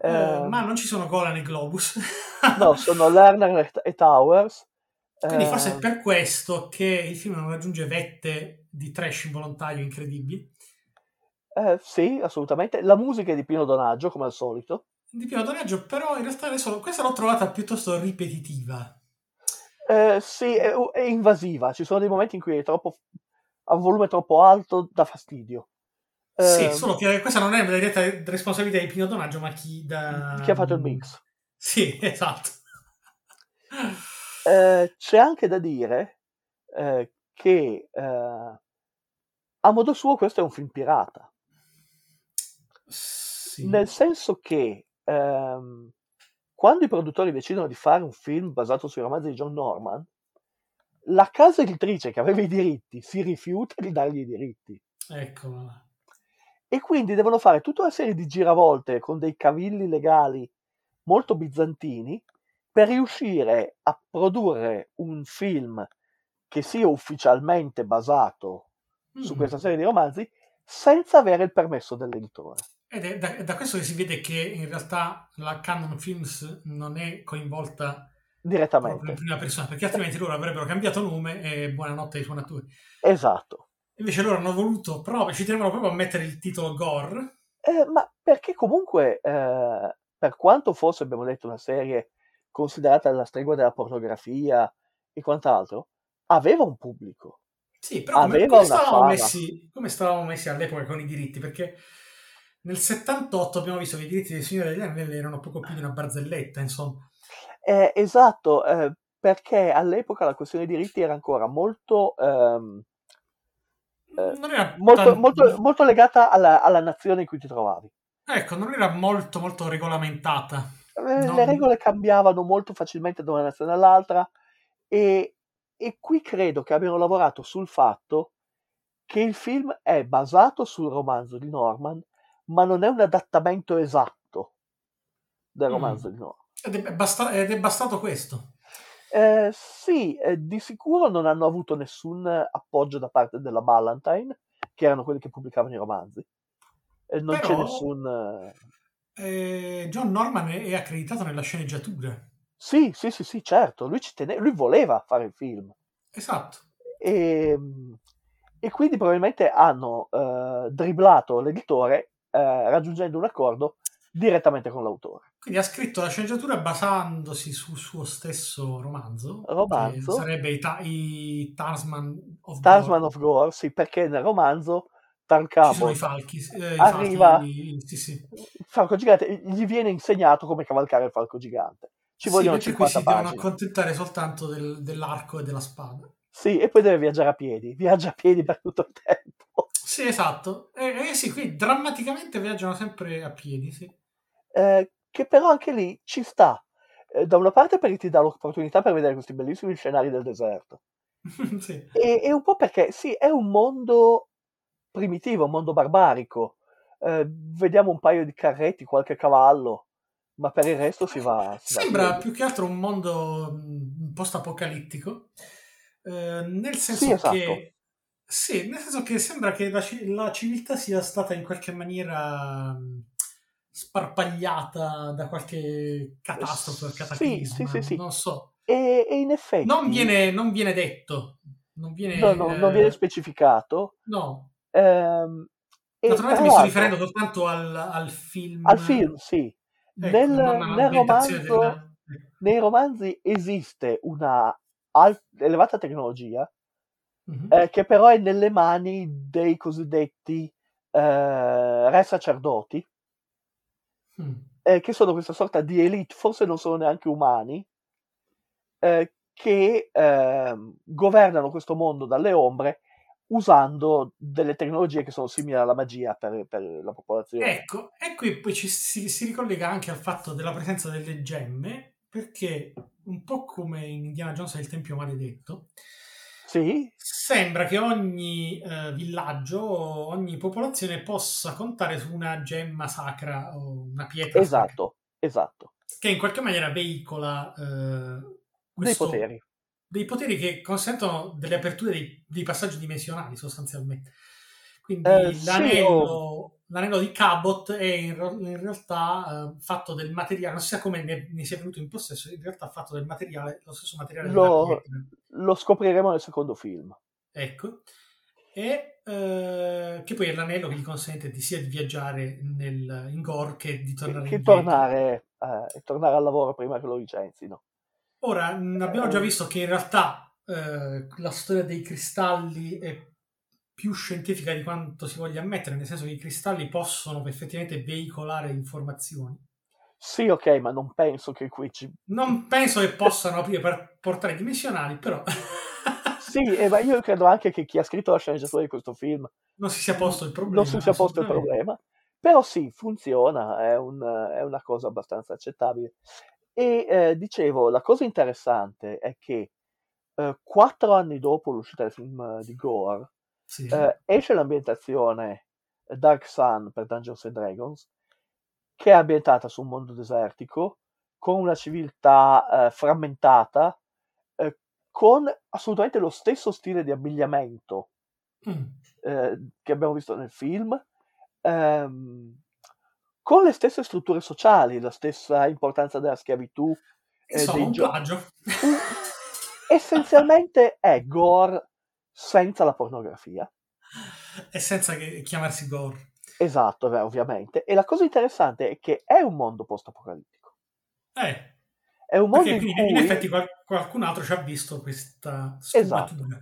eh, Eh, ma non ci sono Golan e Globus. No, [LAUGHS] sono Lerner e, e Towers. Quindi Eh, forse è per questo che il film non raggiunge vette di trash involontario incredibili. eh, sì, assolutamente. La musica è di Pino Donaggio, come al solito. Di Pino Donaggio, però in realtà adesso questa l'ho trovata piuttosto ripetitiva. Eh, sì, è, è invasiva. Ci sono dei momenti in cui è troppo, ha un volume troppo alto, dà fastidio. sì, Eh, solo che questa non è la diretta responsabilità di Pino Donaggio, ma chi da... Chi ha fatto il mix. Sì, [LAUGHS] esatto. Eh, c'è anche da dire eh, che eh, a modo suo questo è un film pirata, Sì. nel senso che ehm, quando i produttori decidono di fare un film basato sui romanzi di John Norman, la casa editrice che aveva i diritti si rifiuta di dargli i diritti Ecco. e quindi devono fare tutta una serie di giravolte con dei cavilli legali molto bizantini per riuscire a produrre un film che sia ufficialmente basato su Mm. questa serie di romanzi senza avere il permesso dell'editore. Ed è da, da questo che si vede che in realtà la Canon Films non è coinvolta proprio in Direttamente. prima persona, perché altrimenti loro avrebbero cambiato nome e buonanotte ai suonatori. Esatto. Invece loro hanno voluto, proprio, ci tenevano proprio a mettere il titolo Gore. Eh, ma perché comunque, eh, per quanto fosse, abbiamo detto, una serie considerata la stregua della pornografia e quant'altro, aveva un pubblico. Sì, però come, come stavamo messi, come stavamo messi all'epoca con i diritti? Perché nel 78 abbiamo visto che i diritti del Signore degli Anelli erano poco più di una barzelletta, insomma. Eh, esatto, eh, perché all'epoca la questione dei diritti era ancora molto, ehm, eh, Non era molto, tan- molto, molto legata alla, alla nazione in cui ti trovavi. Ecco, non era molto, molto regolamentata. Eh, Non- Le regole cambiavano molto facilmente da una nazione all'altra e, e qui credo che abbiano lavorato sul fatto che il film è basato sul romanzo di Norman, ma non è un adattamento esatto del Mm. romanzo di Norman. Ed è, basta- ed è bastato questo. Eh, sì, eh, di sicuro non hanno avuto nessun appoggio da parte della Ballantine, che erano quelli che pubblicavano i romanzi. E non c'è Però- nessun... eh, Eh, John Norman è accreditato nella sceneggiatura. Sì, sì, sì, sì, certo, lui, ci tene- lui voleva fare il film. Esatto. E, e quindi probabilmente hanno eh, dribblato l'editore eh, raggiungendo un accordo direttamente con l'autore. Quindi ha scritto la sceneggiatura basandosi sul suo stesso romanzo, Romanzo. che sarebbe i, ta- i Tarsman of Tarsman Gore. of Gore, sì, perché nel romanzo Tarkabo, i falchi, eh, Arriva- falchi, sì, sì. il falco gigante, gli viene insegnato come cavalcare il falco gigante. Ci Sì, vogliono qui 50 si devono accontentare soltanto del- dell'arco e della spada. Sì, e poi deve viaggiare a piedi. Viaggia a piedi per tutto il tempo. Sì, esatto. Eh, eh, sì, qui drammaticamente viaggiano sempre a piedi, sì. Eh, che però anche lì ci sta. Eh, da una parte perché ti dà l'opportunità per vedere questi bellissimi scenari del deserto. [LAUGHS] sì. E, e un po' perché sì, è un mondo primitivo, un mondo barbarico. Eh, vediamo un paio di carretti, qualche cavallo, ma per il resto si va. si va Sembra piedi. più che altro un mondo mh, post-apocalittico, eh, nel senso Sì, esatto. che sì, nel senso che sembra che la, la civiltà sia stata in qualche maniera mh, sparpagliata da qualche catastrofe o Sì, cataclisma, sì, sì, sì. non so. E, e in effetti Non viene, non viene detto, non viene, no, no, non eh, viene specificato. no. Ehm, Naturalmente mi sto riferendo soltanto al, al film. al film, sì. Ecco, nel, nel romanzo, della- nei romanzi esiste una al- elevata tecnologia Mhm. eh, che però è nelle mani dei cosiddetti eh, re sacerdoti, Mm. eh, che sono questa sorta di elite, forse non sono neanche umani, eh, che ehm, governano questo mondo dalle ombre usando delle tecnologie che sono simili alla magia per, per la popolazione. Ecco, e qui poi ci si, si ricollega anche al fatto della presenza delle gemme, perché un po' come in Indiana Jones e il Tempio Maledetto, Sì, sembra che ogni eh, villaggio, ogni popolazione possa contare su una gemma sacra o una pietra sacra, esatto, esatto. che in qualche maniera veicola eh, Dei questo- poteri. Dei poteri che consentono delle aperture dei, dei passaggi dimensionali sostanzialmente. Quindi Eh, sì, l'anello, o- l'anello di Cabot è in, in realtà eh, fatto del materiale, non si sa come ne, ne sia venuto in possesso, in realtà fatto del materiale, lo stesso materiale Lo, lo scopriremo nel secondo film. Ecco. E eh, che poi è l'anello che gli consente di sia di viaggiare nel, in Gore che di tornare Che indietro. tornare, eh, tornare al lavoro prima che lo licenzino. Ora, abbiamo già visto che in realtà eh, la storia dei cristalli è più scientifica di quanto si voglia ammettere, nel senso che i cristalli possono effettivamente veicolare informazioni. Sì, ok, ma non penso che qui ci... Non penso che possano aprire per portali dimensionali, però [LAUGHS] Sì, eh, ma io credo anche che chi ha scritto la sceneggiatura di questo film non si sia posto il problema. non si sia posto il problema. Però sì, funziona, è, un- è una cosa abbastanza accettabile. E eh, dicevo, la cosa interessante è che eh, quattro anni dopo l'uscita del film di Gore, Sì. eh, esce l'ambientazione Dark Sun per Dungeons and Dragons, che è ambientata su un mondo desertico, con una civiltà eh, frammentata, eh, con assolutamente lo stesso stile di abbigliamento Mm. eh, che abbiamo visto nel film, ehm, con le stesse strutture sociali, la stessa importanza della schiavitù. eh, dei un gio- plagio. essenzialmente è gore senza la pornografia. e senza chiamarsi Gore. Esatto, beh, ovviamente. E la cosa interessante è che è un mondo post-apocalittico. Eh, È un mondo perché in quindi in cui, effetti qual- qualcun altro ci ha visto questa Esatto. sfumatura.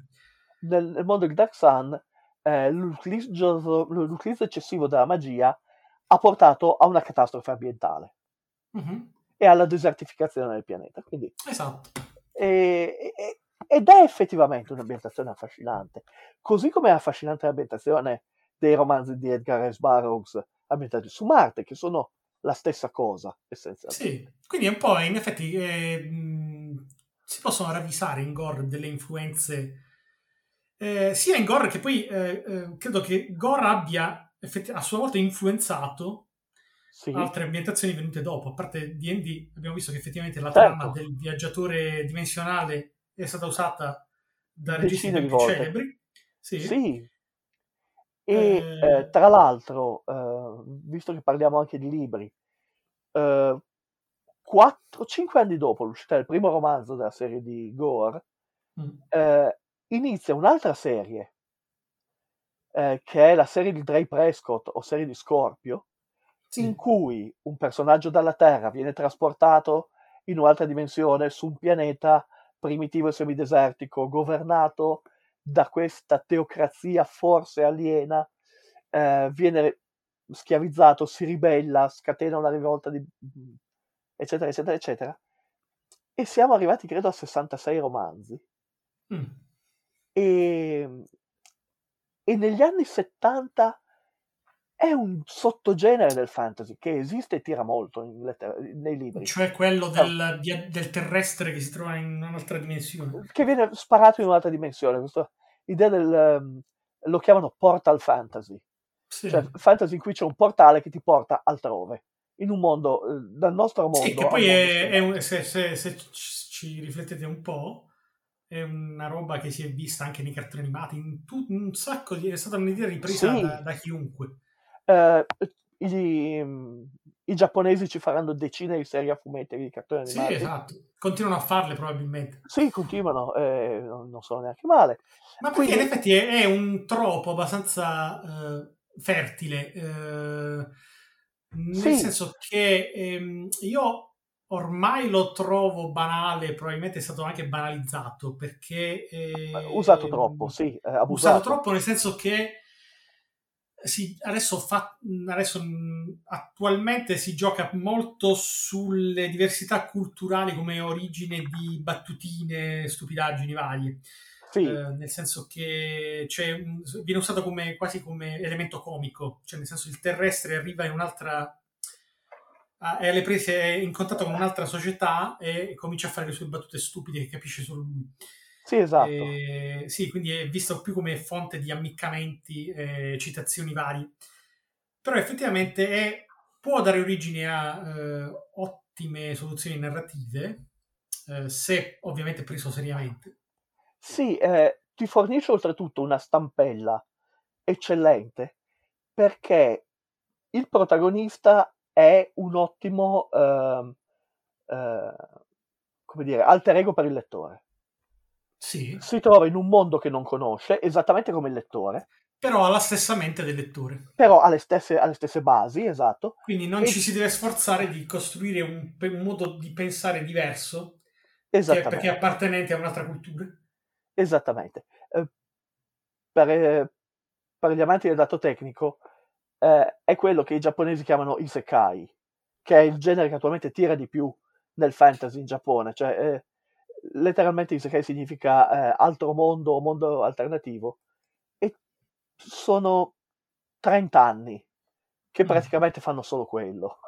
nel, nel mondo di Dark Sun, eh, l'utilizzo, l'utilizzo eccessivo della magia ha portato a una catastrofe ambientale Mhm, e alla desertificazione del pianeta. Quindi, Esatto. e- e- ed è effettivamente un'ambientazione affascinante. Così come è affascinante l'ambientazione dei romanzi di Edgar S. Burroughs ambientati su Marte, che sono la stessa cosa, essenzialmente. Sì, quindi è un po' in effetti eh, mh, si possono ravvisare in Gore delle influenze eh, sia in Gore che poi eh, eh, credo che Gore abbia effetti- a sua volta influenzato Sì, altre ambientazioni venute dopo. A parte D&D abbiamo visto che effettivamente la Certo. trama del viaggiatore dimensionale è stata usata da registi più volte. celebri. Sì. Sì. E Eh. eh, tra l'altro, eh, visto che parliamo anche di libri, 4-5 anni dopo l'uscita del primo romanzo della serie di Gore, Mm. eh, inizia un'altra serie, eh, che è la serie di Dre Prescott o serie di Scorpio, Sì. in cui un personaggio dalla Terra viene trasportato in un'altra dimensione su un pianeta primitivo e semidesertico, governato da questa teocrazia forse aliena, eh, viene schiavizzato, si ribella, scatena una rivolta di... eccetera, eccetera, eccetera. E siamo arrivati, credo, a 66 romanzi. Mm. E, e negli anni 70 è un sottogenere del fantasy che esiste e tira molto nei libri, Cioè quello del, del terrestre che si trova in un'altra dimensione. che viene sparato in un'altra dimensione. Questa idea del... ehm, lo chiamano portal fantasy, Sì. cioè fantasy in cui c'è un portale che ti porta altrove, in un mondo, eh, dal nostro mondo. Sì, che poi mondo è, è un- se, se- se ci riflettete un po', è una roba che si è vista anche nei cartoni animati, in tu- un sacco di, è stata un'idea ripresa Sì. da, da chiunque. Eh, i, i giapponesi ci faranno decine di serie a fumetti di cartoni Sì, animati. esatto. Continuano a farle probabilmente. Sì, continuano, eh, non, non sono neanche male. Ma perché Quindi- in effetti è, è un troppo abbastanza eh, fertile, eh, nel Sì. senso che ehm, io ormai lo trovo banale, probabilmente è stato anche banalizzato perché... eh, Usato troppo, sì, eh, abusato. usato troppo nel senso che si, adesso, fa, adesso attualmente si gioca molto sulle diversità culturali come origine di battutine, stupidaggini varie. Sì, Eh, nel senso che un- viene usato come, quasi come elemento comico, cioè nel senso il terrestre arriva in un'altra è alle prese è in contatto con un'altra società e comincia a fare le sue battute stupide che capisce solo lui. sì, esatto. Eh, sì, quindi è visto più come fonte di ammiccamenti, eh, citazioni varie. Però effettivamente è- può dare origine a eh, ottime soluzioni narrative, eh, se ovviamente preso seriamente. Sì, eh, ti fornisce oltretutto una stampella eccellente perché il protagonista è un ottimo, ehm, eh, come dire, alter ego per il lettore. Sì, Si trova in un mondo che non conosce, esattamente come il lettore, però ha la stessa mente del lettore. però ha le stesse, ha le stesse basi, esatto. Quindi non E- ci si deve sforzare di costruire un, un modo di pensare diverso, Esattamente. perché è appartenente a un'altra cultura. Esattamente. Eh, per, eh, per gli amanti del dato tecnico, eh, è quello che i giapponesi chiamano isekai, che è il genere che attualmente tira di più nel fantasy in Giappone. Cioè, eh, letteralmente isekai significa eh, altro mondo o mondo alternativo. E sono 30 anni che Mm. praticamente fanno solo quello.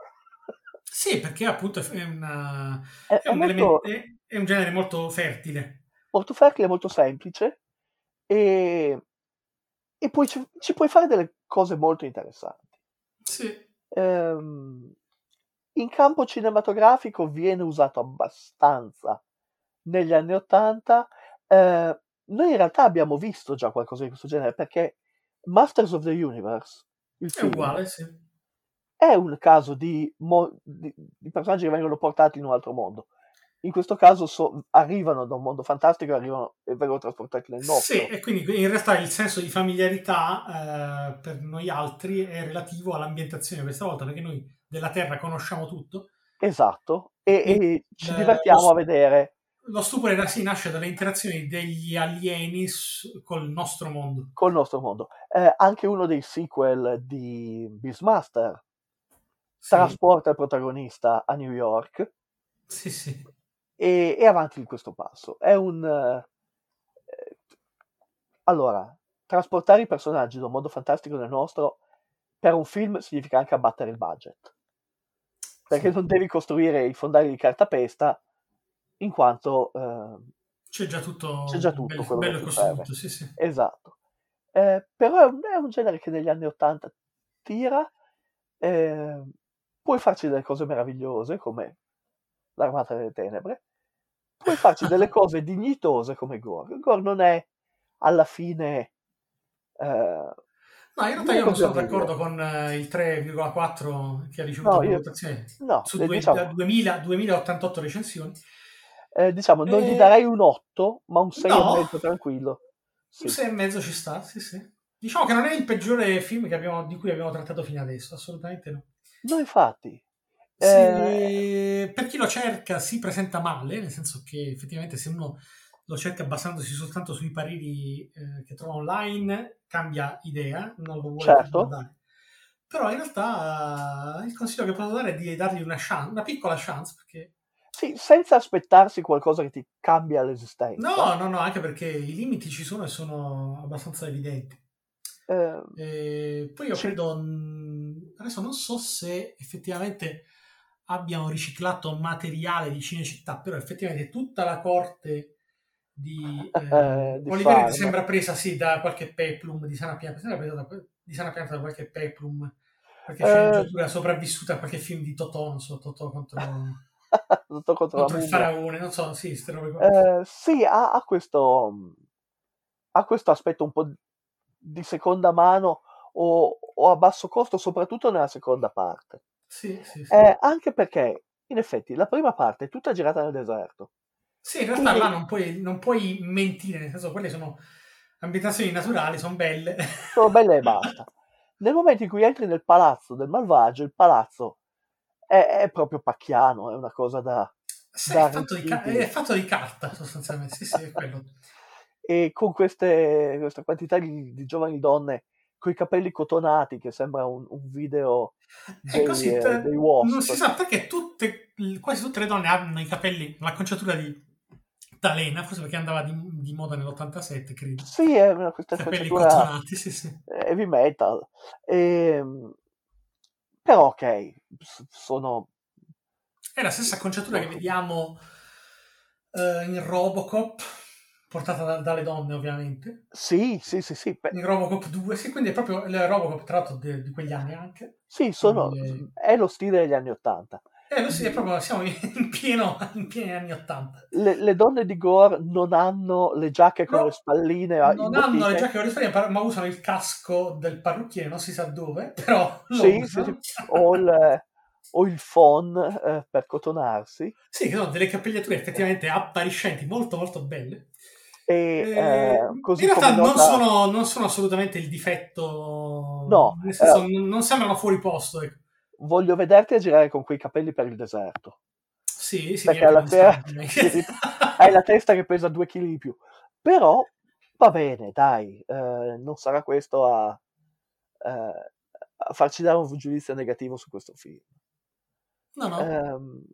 Sì, perché appunto è, una, È, è un, molto, elemento- è un genere molto fertile. molto fertile, molto semplice e, e poi ci, ci puoi fare delle cose molto interessanti. Sì. Ehm, in campo cinematografico viene usato abbastanza negli anni Ottanta. Eh, noi in realtà abbiamo visto già qualcosa di questo genere perché Masters of the Universe, il È film, uguale, sì. è un caso di, mo- di- di personaggi che vengono portati in un altro mondo. In questo caso so- arrivano da un mondo fantastico arrivano, e vengono trasportati nel nostro. Sì, e quindi in realtà il senso di familiarità eh, per noi altri è relativo all'ambientazione questa volta, perché noi della Terra conosciamo tutto. Esatto, e, E, e ci divertiamo lo- a vedere Lo stupore da sì nasce dalle interazioni degli alieni s- col nostro mondo. col nostro mondo. Eh, anche uno dei sequel di Beastmaster Sì, trasporta il protagonista a New York sì, sì. E, e avanti di questo passo. È un... eh, allora, trasportare i personaggi da un mondo fantastico nel nostro per un film significa anche abbattere il budget. Perché Sì. non devi costruire i fondali di cartapesta in quanto... eh, C'è già tutto, C'è già tutto bello, bello costruito, sì, sì. Esatto. Eh, però è un, è un genere che negli anni 80 tira. eh, puoi farci delle cose meravigliose come l'Armata delle Tenebre. Puoi farci delle cose dignitose come Gore. Gore non è alla fine... eh, No, in realtà io non sono d'accordo con eh, il 3,4 che ha ricevuto No, la io- votazione no, su eh, due- diciamo, da 2000, 2088 recensioni. eh, diciamo, non gli Eh, darei un 8, ma un 6 no. e mezzo tranquillo. Sì. Un 6 e mezzo ci sta, sì, sì. Diciamo che non è il peggiore film abbiamo- di cui abbiamo trattato fino adesso, assolutamente no. No, infatti. Sì, Eh, per chi lo cerca si presenta male, nel senso che effettivamente se uno lo cerca basandosi soltanto sui pareri eh, che trova online, cambia idea, non lo vuole Certo. guardare. Però in realtà eh, il consiglio che posso dare è di dargli una chance, una piccola chance, perché sì, senza aspettarsi qualcosa che ti cambia l'esistenza. no, no, no, anche perché i limiti ci sono e sono abbastanza evidenti. Eh, E poi io Sì. credo, mh, adesso non so se effettivamente abbiano riciclato materiale di Cinecittà, però effettivamente tutta la corte di, [LAUGHS] eh, Eh, di Olivetti sembra presa sì da qualche peplum di sana pianta, sembra presa da, di sana pianta da qualche peplum, qualche Eh. sceneggiatura sopravvissuta a qualche film di Totò, non so, Totò contro, [LAUGHS] Tutto contro il faraone, non so, sì, queste robe qua. Eh, sì, ha, ha questo, ha questo aspetto un po' di seconda mano o, o a basso costo, soprattutto nella seconda parte. Sì, sì, sì. Eh, anche perché, in effetti, la prima parte è tutta girata nel deserto. Sì, in realtà Quindi- là non puoi, non puoi mentire, nel senso quelle sono ambientazioni naturali, sono belle. Sono belle e [LAUGHS] basta. Nel momento in cui entri nel palazzo del malvagio, il palazzo è, è proprio pacchiano, è una cosa da... Sì, da è, fatto di ca- è fatto di carta sostanzialmente, sì, sì, è quello. [LAUGHS] E con queste, questa quantità di, di giovani donne con i capelli cotonati, che sembra un, un video [LAUGHS] dei, così, eh, te- dei Wasp. non si sa perché tutte, quasi tutte le donne hanno i capelli, l'acconciatura di Talena, forse perché andava di, di moda nell'87, credo. Sì, è una questa Capelli cotonati, sì, sì. heavy metal. Ehm, però ok, sono... È la stessa acconciatura che vediamo eh, in Robocop, portata da- dalle donne ovviamente. Sì, sì, sì, sì, beh, In Robocop 2, sì, quindi è proprio il Robocop tra l'altro de- di quegli anni anche. sì, sono, Quindi- è lo stile degli anni Ottanta. Eh, lo sì, è proprio, siamo in pieno, in pieni anni 80. Le, le donne di Gore non hanno le giacche con No, le spalline ah, Non hanno le giacche con le spalle, ma usano il casco del parrucchiere, non si sa dove, [LAUGHS] però Sì, sì, sì. O il, o il phon eh, per cotonarsi. Sì, che sono delle capigliature effettivamente appariscenti, molto molto belle. E Eh, eh, così in realtà come non, nota- sono, non sono assolutamente il difetto, No, nel senso eh. non, sembrano fuori posto. ecco. voglio vederti a girare con quei capelli per il deserto. Sì, sì, Perché alla sta. [LAUGHS] hai la testa che pesa due kg di più. Però va bene, dai, eh, non sarà questo a, eh, a farci dare un giudizio negativo su questo film. No, no. Ehm,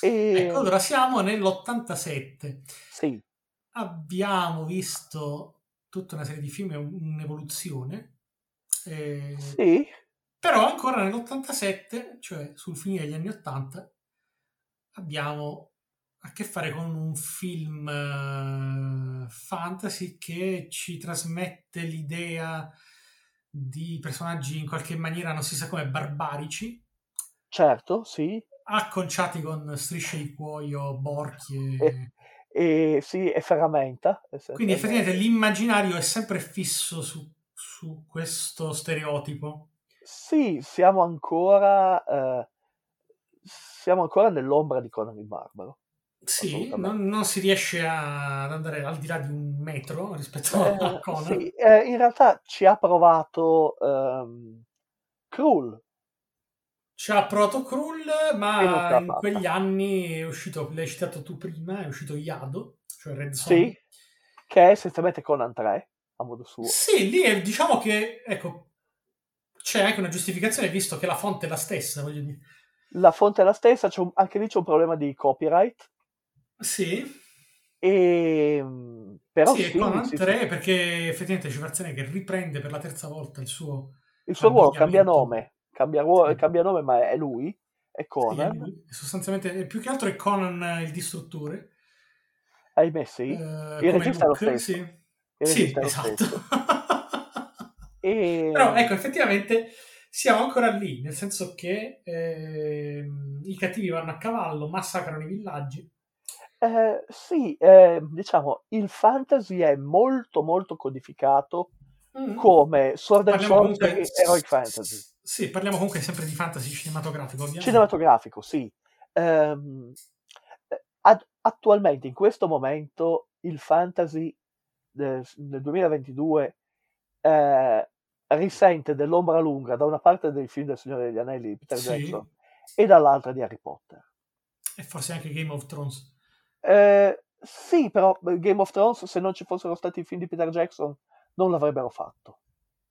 e Ecco, allora siamo nell'87. sì, Abbiamo visto tutta una serie di film, un- un'evoluzione. eh, sì, Però ancora nell'87, cioè sul finire degli anni 80, abbiamo a che fare con un film eh, fantasy che ci trasmette l'idea di personaggi in qualche maniera, non si sa come, barbarici, Certo, sì, acconciati con strisce di cuoio, borchie. E, sì, e ferramenta. Quindi effettivamente l'immaginario è sempre fisso su, su questo stereotipo. Sì, siamo ancora, eh, siamo ancora nell'ombra di Conan il Barbaro. Sì, non, non si riesce a- ad andare al di là di un metro rispetto a Eh, Conan. sì, eh, in realtà ci ha provato ehm, Krull. C'ha Proto Krull, ma in fatta. quegli anni è uscito, l'hai citato tu prima, è uscito Yado, cioè Red Son. Sì, che è essenzialmente Conan 3, a modo suo. Sì, lì è- diciamo che, ecco, c'è anche una giustificazione visto che la fonte è la stessa, voglio dire. La fonte è la stessa, c'è un- anche lì c'è un problema di copyright. Sì, E, mm, però sì, sì, Conan sì, 3 sì. perché effettivamente Schwarzenegger riprende per la terza volta il suo... Il suo ruolo cambia nome, cambia, ruolo- Sì. cambia nome, ma è lui, è Sì, Conan. è- sostanzialmente, eh, più che altro è Conan eh, il distruttore. Ahimè sì, eh, il regista è lo stesso. sì. Sì, esatto. stesso. [LAUGHS] E... Però ecco, effettivamente siamo ancora lì, nel senso che ehm, i cattivi vanno a cavallo, massacrano i villaggi. Eh, sì, eh, diciamo, il fantasy è molto molto codificato Mm. come Sword and Sorcery comunque, Heroic Fantasy. Sì, parliamo comunque sempre di fantasy cinematografico, ovviamente. Cinematografico, sì. Eh, ad- attualmente, in questo momento, il fantasy del, del 2022 eh, risente dell'ombra lunga da una parte dei film del Signore degli Anelli di Peter Sì. Jackson e dall'altra di Harry Potter. E forse anche Game of Thrones. Eh, sì, però Game of Thrones, se non ci fossero stati i film di Peter Jackson, non l'avrebbero fatto.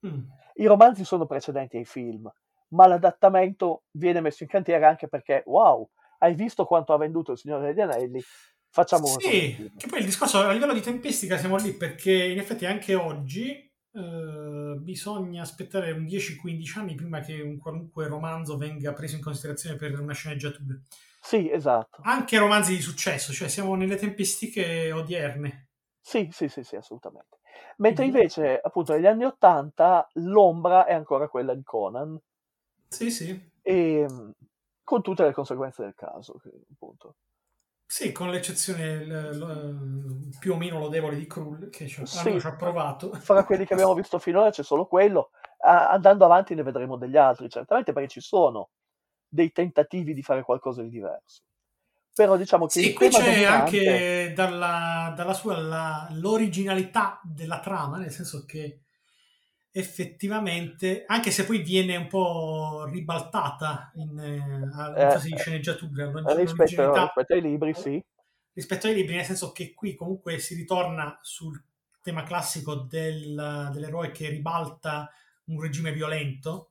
Mm. I romanzi sono precedenti ai film, ma l'adattamento viene messo in cantiere anche perché, wow, hai visto quanto ha venduto il Signore degli Anelli? Facciamo Sì, film. che poi il discorso a livello di tempistica siamo lì perché in effetti anche oggi eh, bisogna aspettare un 10-15 anni prima che un qualunque romanzo venga preso in considerazione per una sceneggiatura. Sì, esatto. Anche romanzi di successo, cioè siamo nelle tempistiche odierne. Sì, sì, sì, sì, assolutamente. Mentre Mhm. invece, appunto, negli anni Ottanta l'ombra è ancora quella di Conan, Sì, sì. e mh, con tutte le conseguenze del caso, appunto. Sì, con l'eccezione l- l- più o meno lodevole di Krull, che ci, Sì. almeno ci ha provato. Fra quelli che abbiamo visto finora c'è solo quello. A- andando avanti ne vedremo degli altri, certamente, perché ci sono dei tentativi di fare qualcosa di diverso. Però diciamo che Sì, qui c'è anche dalla, dalla sua la- l'originalità della trama, nel senso che effettivamente, anche se poi viene un po' ribaltata in, eh, in Eh, fase di sceneggiatura, l'ori- rispetto, l'originalità rispetto ai libri, sì. rispetto ai libri, nel senso che qui comunque si ritorna sul tema classico del- dell'eroe che ribalta un regime violento,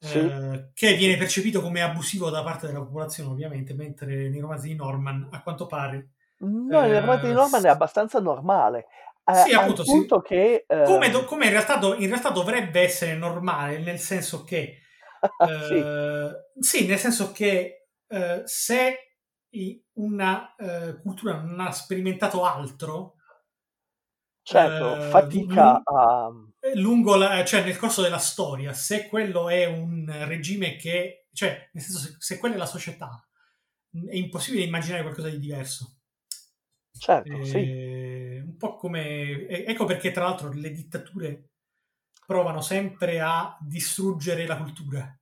Sì. eh, che viene percepito come abusivo da parte della popolazione, ovviamente, mentre nei romanzi di Norman, a quanto pare, No, Eh, romanzo di Norman è abbastanza normale. eh, Sì, appunto, sì. che... eh, come, do- come in, realtà do- in realtà dovrebbe essere normale, nel senso che [LAUGHS] sì, Eh, sì, nel senso che eh, se una eh, cultura non ha sperimentato altro certo, eh, fatica lu- a... eh, lungo la- cioè nel corso della storia, se quello è un regime che, cioè, nel senso, se, se quella è la società, è impossibile immaginare qualcosa di diverso. Certo, sì, Eh, Un po' come. Ecco perché, tra l'altro, le dittature provano sempre a distruggere la cultura.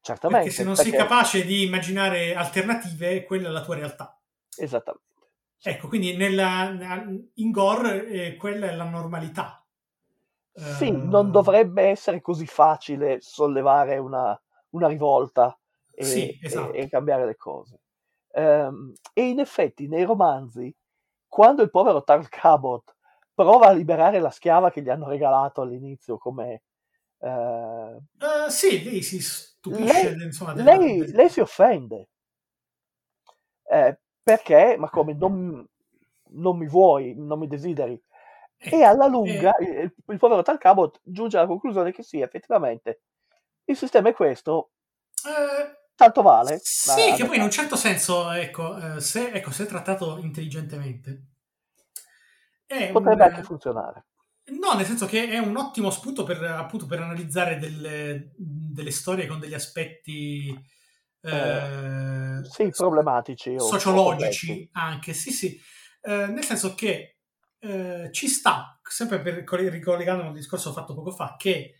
certamente. Perché se non sei perché- capace di immaginare alternative, quella è la tua realtà. Esattamente. Ecco, quindi nella, in Gore eh, quella è la normalità. Sì, Eh, non dovrebbe essere così facile sollevare una, una rivolta e, Sì, esatto. e- e cambiare le cose. Ehm, e in effetti nei romanzi, quando il povero Tarl Cabot prova a liberare la schiava che gli hanno regalato all'inizio come... eh, eh, sì, lei si stupisce lei, insomma, lei- lei si offende. Eh, perché? Ma come? Non, non mi vuoi, non mi desideri. E alla eh, lunga il, il povero Tal Cabot giunge alla conclusione che sì, effettivamente, il sistema è questo, eh, tanto vale. Sì, che poi in un certo senso, ecco, eh, se, ecco, se trattato intelligentemente, potrebbe un- anche funzionare. No, nel senso che è un ottimo spunto per, appunto, per analizzare delle, delle storie con degli aspetti eh, sì, problematici sociologici anche, sì, sì, Eh, nel senso che eh, ci sta, sempre per coll- ricollegandomi al discorso fatto poco fa, che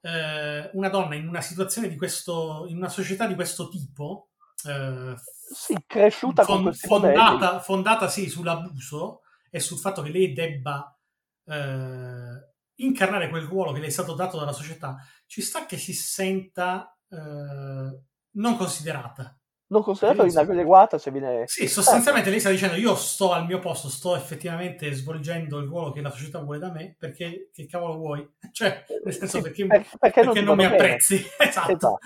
eh, una donna in una situazione di questo, in una società di questo tipo, eh, Sì, cresciuta con fon- questi modelli. fondata, fondata sì sull'abuso e sul fatto che lei debba eh, incarnare quel ruolo che le è stato dato dalla società, ci sta che si senta eh, non considerata. Non considerato inadeguata se viene... Sì, sostanzialmente lei sta dicendo io sto al mio posto, sto effettivamente svolgendo il ruolo che la società vuole da me, perché che cavolo vuoi? [LAUGHS] Cioè, nel senso Sì, perché, per- perché non perché ti non mi bene. apprezzi. [LAUGHS] esatto. Esatto.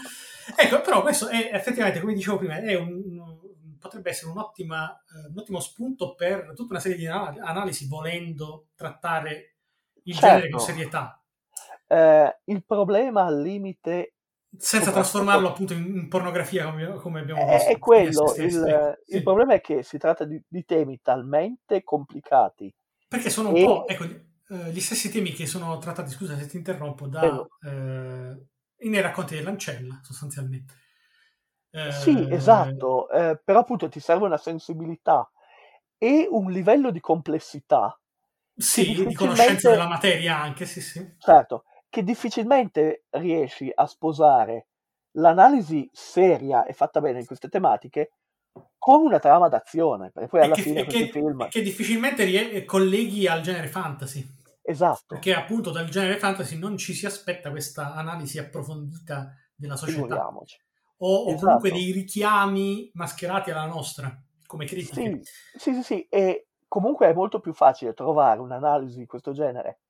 Ecco, però questo è effettivamente, come dicevo prima, un, un- potrebbe essere un'ottima, eh, un ottimo spunto per tutta una serie di anal- analisi volendo trattare il Certo. genere con serietà, Eh, il problema al limite senza Soprattutto- trasformarlo appunto in, pornografia come, come abbiamo è, visto. è quello, sì, sì, il, sì. il problema è che si tratta di, di temi talmente complicati. Perché sono un E- po' ecco, eh, gli stessi temi che sono trattati, scusa se ti interrompo, da, eh, nei racconti dell'ancella, sostanzialmente. Eh, Sì, esatto, eh, però appunto ti serve una sensibilità e un livello di complessità, Sì, di conoscenza della materia anche, sì, sì. certo, che difficilmente riesci a sposare l'analisi seria e fatta bene in queste tematiche con una trama d'azione, perché poi alla che, fine che- film... che difficilmente rie- colleghi al genere fantasy. Esatto, Perché appunto dal genere fantasy non ci si aspetta questa analisi approfondita della società. O, o Esatto. comunque dei richiami mascherati alla nostra, come critiche. Sì, sì, sì, sì, e comunque è molto più facile trovare un'analisi di questo genere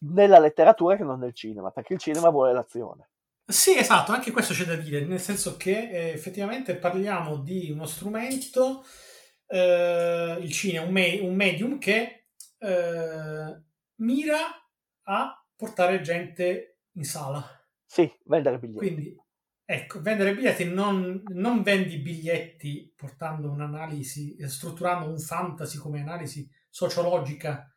nella letteratura che non nel cinema, perché il cinema vuole l'azione. Sì, esatto, anche questo c'è da dire, nel senso che eh, effettivamente parliamo di uno strumento, eh, il cinema, un, me- un medium che eh, mira a portare gente in sala. Sì, vendere biglietti. Quindi, ecco, vendere biglietti non, non vendi biglietti portando un'analisi, strutturando un fantasy come analisi sociologica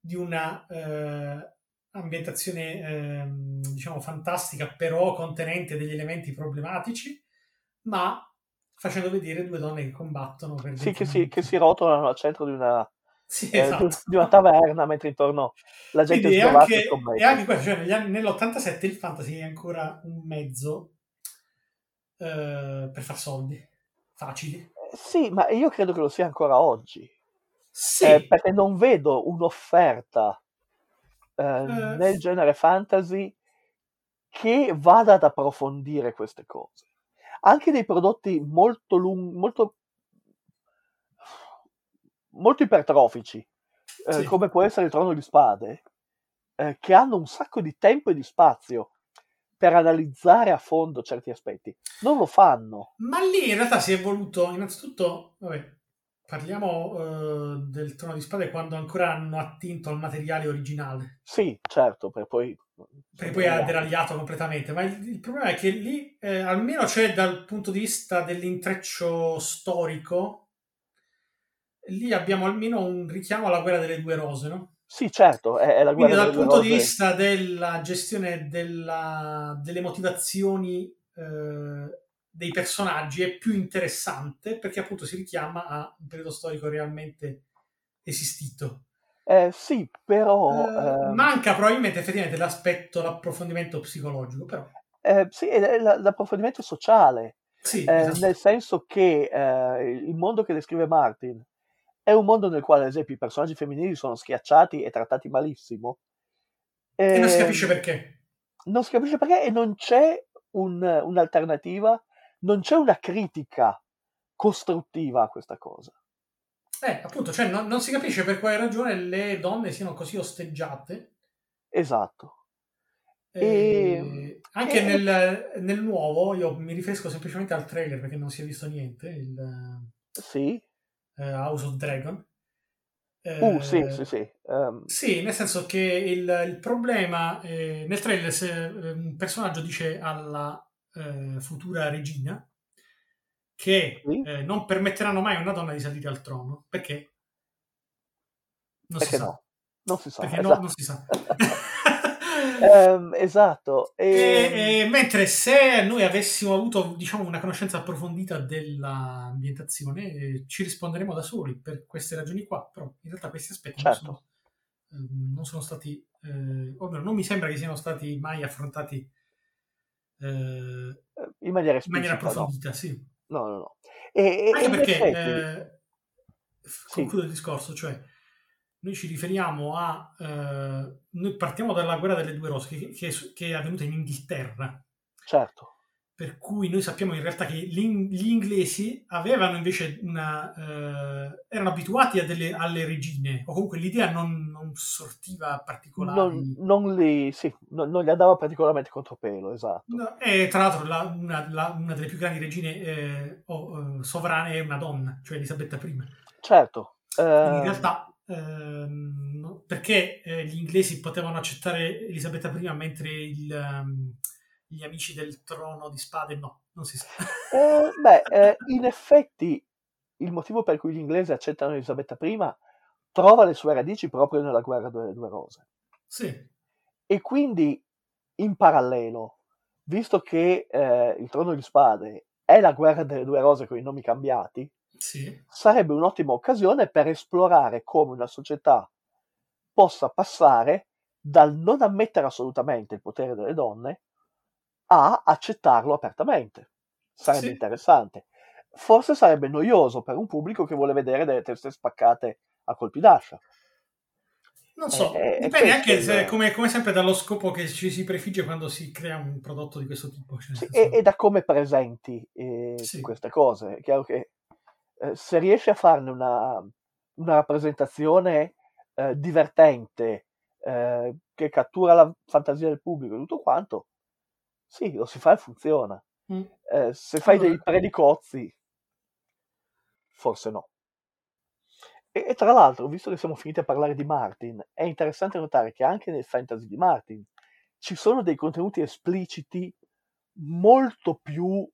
di una eh, ambientazione, ehm, diciamo, fantastica, però contenente degli elementi problematici, ma facendo vedere due donne che combattono per Sì, che si, che si rotolano al centro di una, Sì, eh, esatto. di- di una taverna mentre intorno la gente Quindi è anche, e anche questo, cioè anni- nell'87 il fantasy è ancora un mezzo eh, per far soldi facili. Eh, Sì, ma io credo che lo sia ancora oggi, Sì, eh, perché non vedo un'offerta eh, Eh, nel genere fantasy che vada ad approfondire queste cose. Anche dei prodotti molto lunghi, molto, molto ipertrofici, eh, Sì. come può essere il Trono di Spade, eh, che hanno un sacco di tempo e di spazio per analizzare a fondo certi aspetti. Non lo fanno. ma lì in realtà si è voluto, innanzitutto, vabbè, parliamo eh, del Trono di Spade quando ancora hanno attinto al materiale originale, Sì, certo, per poi... perché poi ha deragliato completamente, ma il, il problema è che lì, eh, almeno c'è dal punto di vista dell'intreccio storico, lì abbiamo almeno un richiamo alla guerra delle due rose, no? Sì, certo, è, è la Quindi guerra dal delle punto di rose. vista della gestione della- delle motivazioni eh, dei personaggi è più interessante perché appunto si richiama a un periodo storico realmente esistito. Eh, sì, però... Eh, ehm, manca probabilmente effettivamente l'aspetto, l'approfondimento psicologico, però eh, sì, l'approfondimento sociale, sì, eh, esatto. nel senso che eh, il mondo che descrive Martin è un mondo nel quale, ad esempio, i personaggi femminili sono schiacciati e trattati malissimo. e non si Ehm, capisce perché. non si capisce perché e non c'è un- un'alternativa, non c'è una critica costruttiva a questa cosa. Eh, appunto, cioè non, non si capisce per quale ragione le donne siano così osteggiate. Esatto. E- anche e- nel, nel nuovo, io mi riferisco semplicemente al trailer perché non si è visto niente, il Sì. eh, House of Dragon. Uh, Eh, sì, sì, sì. ehm, Sì, nel senso che il, il problema eh, nel trailer se eh, un personaggio dice alla eh, futura regina che eh, non permetteranno mai a una donna di salire al trono perché non perché si sa. no? Non si sa. perché no- esatto. non si sa. [LAUGHS] Ehm, esatto. [LAUGHS] E- E- e mentre se noi avessimo avuto diciamo, una conoscenza approfondita dell'ambientazione, eh, ci risponderemo da soli per queste ragioni qua, però in realtà questi aspetti non, Certo. sono, ehm, non sono stati, eh, o almeno non mi sembra che siano stati mai affrontati eh, in in maniera esplicita, maniera no. approfondita, sì. No, no, no. E, Anche in perché, effetti- eh, concludo il discorso, cioè noi ci riferiamo a... eh, noi partiamo dalla guerra delle due rose che, che- che è avvenuta in Inghilterra, certo, per cui noi sappiamo in realtà che gli inglesi avevano invece una... eh, erano abituati a delle- alle regine, o comunque l'idea non, non sortiva particolari. non, non li, sì, non, non gli andava particolarmente contropelo, esatto. No, e tra l'altro la- una, la- una delle più grandi regine eh, o, eh, sovrane è una donna, cioè Elisabetta I. Certo, Quindi eh, in realtà, ehm, perché eh, gli inglesi potevano accettare Elisabetta I mentre il, ehm, gli amici del trono di spade no, non si sa. eh, beh, [LAUGHS] eh, in effetti il motivo per cui gli inglesi accettano Elisabetta I trova le sue radici proprio nella guerra delle due rose. Sì, E quindi, in parallelo, visto che eh, il trono di spade è la guerra delle due rose con i nomi cambiati, sì, sarebbe un'ottima occasione per esplorare come una società possa passare dal non ammettere assolutamente il potere delle donne a accettarlo apertamente. Sarebbe Sì. interessante. Forse sarebbe noioso per un pubblico che vuole vedere delle teste spaccate a colpi d'ascia. non so, Eh, eh, dipende anche se, come, come sempre dallo scopo che ci si prefigge quando si crea un prodotto di questo tipo. cioè, Sì, e, e da come presenti eh, Sì. queste cose. È chiaro che eh, se riesci a farne una, una rappresentazione eh, divertente, eh, che cattura la fantasia del pubblico e tutto quanto, sì, lo si fa e funziona. Mm. Eh, se fai dei predicozzi, forse no. E, e tra l'altro, visto che siamo finiti a parlare di Martin, è interessante notare che anche nel fantasy di Martin ci sono dei contenuti espliciti molto più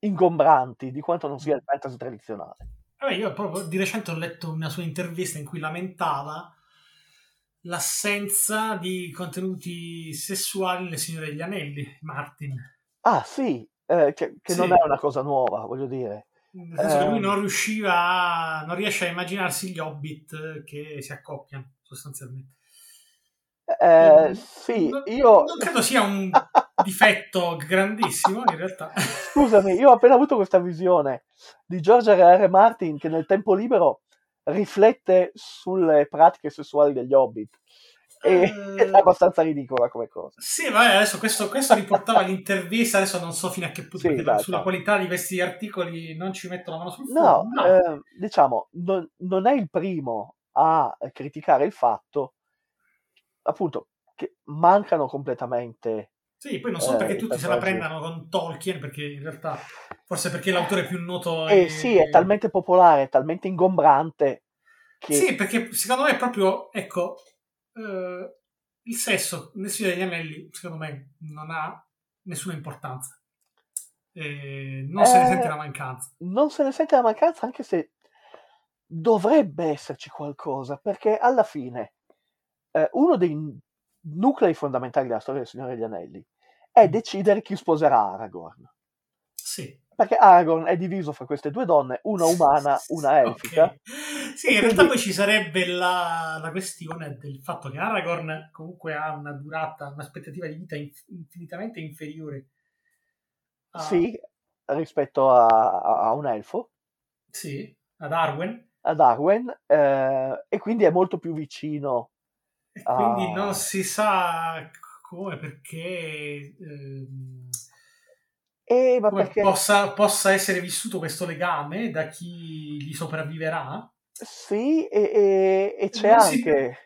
ingombranti di quanto non sia il fantasy tradizionale. Vabbè, io proprio di recente ho letto una sua intervista in cui lamentava l'assenza di contenuti sessuali nel Signore degli Anelli, Martin. Ah, sì, eh, che, che non Sì. è una cosa nuova, voglio dire. Nel senso che lui Ehm. non riusciva a, non riesce a immaginarsi gli hobbit che si accoppiano sostanzialmente. Eh, Mm, sì, non, io... non credo sia un [LAUGHS] difetto grandissimo in realtà. Scusami, io ho appena avuto questa visione di George R. R. Martin che nel tempo libero riflette sulle pratiche sessuali degli hobbit. E [LAUGHS] Eh. è abbastanza ridicola come cosa. Sì, vabbè, adesso questo, questo riportava l'intervista, adesso non so fino a che punto, Sì, esatto. sulla qualità di questi articoli non ci metto la mano sul No, fuoco. eh, diciamo, non, non è il primo a criticare il fatto, appunto, che mancano completamente. Sì, poi non so eh, perché i tutti se la prendano con Tolkien, perché in realtà, forse perché l'autore più noto E sì, è talmente popolare, è talmente ingombrante che Sì, perché secondo me è proprio, ecco, eh, il sesso nel Signore degli Anelli, secondo me, non ha nessuna importanza. Eh, non se ne Eh, sente la mancanza. non se ne sente la mancanza, anche se dovrebbe esserci qualcosa, perché alla fine eh, uno dei nuclei fondamentali della storia del Signore degli Anelli è decidere chi sposerà Aragorn. Sì. Perché Aragorn è diviso fra queste due donne, una umana, una elfica. Ok. Sì, in realtà poi ci sarebbe la, la questione del fatto che Aragorn comunque ha una durata, un'aspettativa di vita inf- infinitamente inferiore a, Sì, rispetto a, a- a un elfo, sì, ad Arwen. ad Arwen, eh, e quindi è molto più vicino. E quindi Ah. non si sa come, perché, ehm, E come perché possa, possa essere vissuto questo legame da chi gli sopravviverà. sì, e, e- e c'è Non si- anche.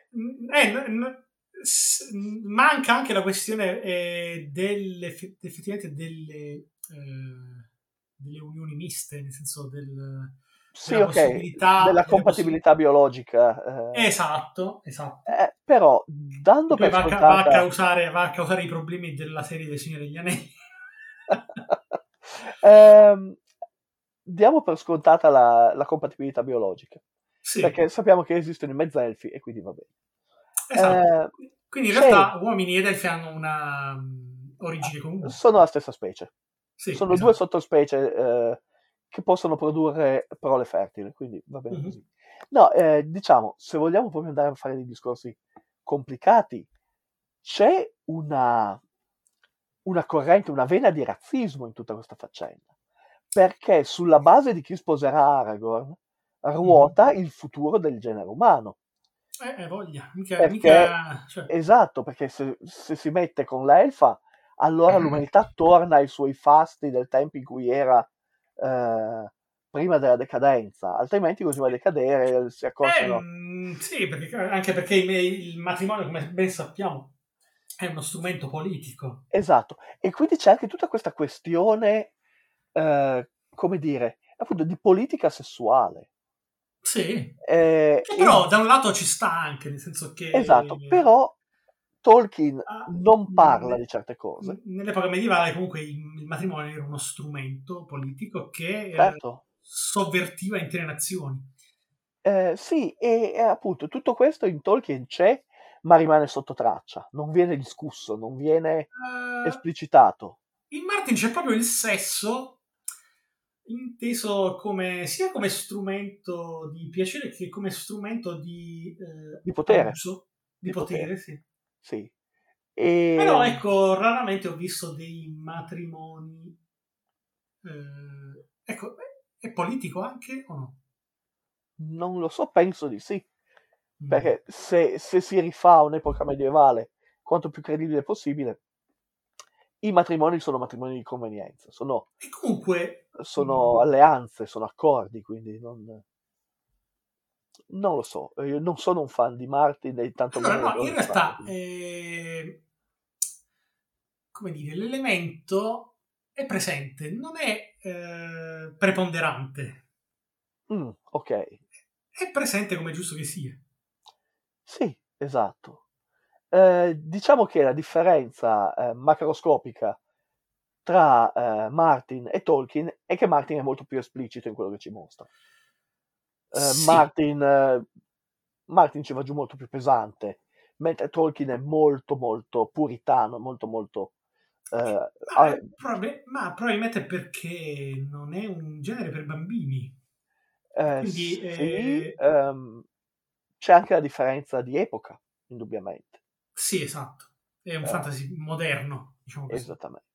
Eh, n- n- s- manca anche la questione eh, delle, effe- effettivamente delle, eh, delle unioni miste, nel senso del... Sì, ok, possibilità- della compatibilità biologica. eh. Esatto, esatto. Eh, però, dando per va, a ca- va a scontata... causare, va a causare i problemi della serie del Signore degli Anelli. [LAUGHS] Ehm, diamo per scontata la, la compatibilità biologica, Sì, perché sappiamo che esistono i mezzelfi e quindi va bene. Esatto. Eh, Quindi in realtà uomini ed elfi hanno una mm, origine comune. sono la stessa specie. Sì, sono esatto. due sottospecie eh, che possono produrre prole fertili, quindi va bene Mhm. così. No, eh, diciamo, se vogliamo proprio andare a fare dei discorsi complicati, c'è una, una corrente, una vena di razzismo in tutta questa faccenda, perché sulla base di chi sposerà Aragorn ruota il futuro del genere umano. Eh, eh, voglia. Mica, Perché- mica- cioè, Esatto, perché se, se si mette con l'elfa, allora l'umanità torna ai suoi fasti del tempo in cui era eh, prima della decadenza, altrimenti continua a decadere, si eh, accorciano. mm, sì, perché, anche perché il, matrimonio, come ben sappiamo, è uno strumento politico. Esatto, e quindi c'è anche tutta questa questione, eh, come dire, appunto di politica sessuale. Sì. Eh, Che e- però da un lato ci sta anche, nel senso che... esatto, però Tolkien Ah, non parla di certe cose. Nell'epoca medievale comunque il, matrimonio era uno strumento politico che eh, Certo. sovvertiva intere nazioni. Eh, sì, e, e appunto tutto questo in Tolkien c'è, ma rimane sotto traccia, non viene discusso, non viene Eh, esplicitato. in Martin c'è proprio il sesso inteso come, sia come strumento di piacere che come strumento di, eh, Di potere. abuso, di, Di potere, potere. sì. Sì. E, Però ecco, raramente ho visto dei matrimoni. eh, ecco, è politico anche o no? Non lo so, penso di sì, Mm. perché se, se si rifà a un'epoca medievale quanto più credibile possibile, i matrimoni sono matrimoni di convenienza, sono, E comunque, sono Mm. alleanze, sono accordi, quindi non, non lo so. Io non sono un fan di Martin e tanto allora, meno no, in realtà, eh, come dire, l'elemento è presente, non è eh, preponderante, Mm, ok, è presente come è giusto che sia. sì, esatto. Eh, diciamo che la differenza eh, macroscopica tra eh, Martin e Tolkien è che Martin è molto più esplicito in quello che ci mostra. Eh, Sì. Martin, eh, Martin ci va giù molto più pesante, mentre Tolkien è molto molto puritano, molto molto... eh, Ma, ha- eh, probabil- ma probabilmente perché non è un genere per bambini. eh, quindi, sì, eh, ehm, c'è anche la differenza di epoca, indubbiamente. Sì, esatto. È un Eh. fantasy moderno, diciamo così. Esattamente.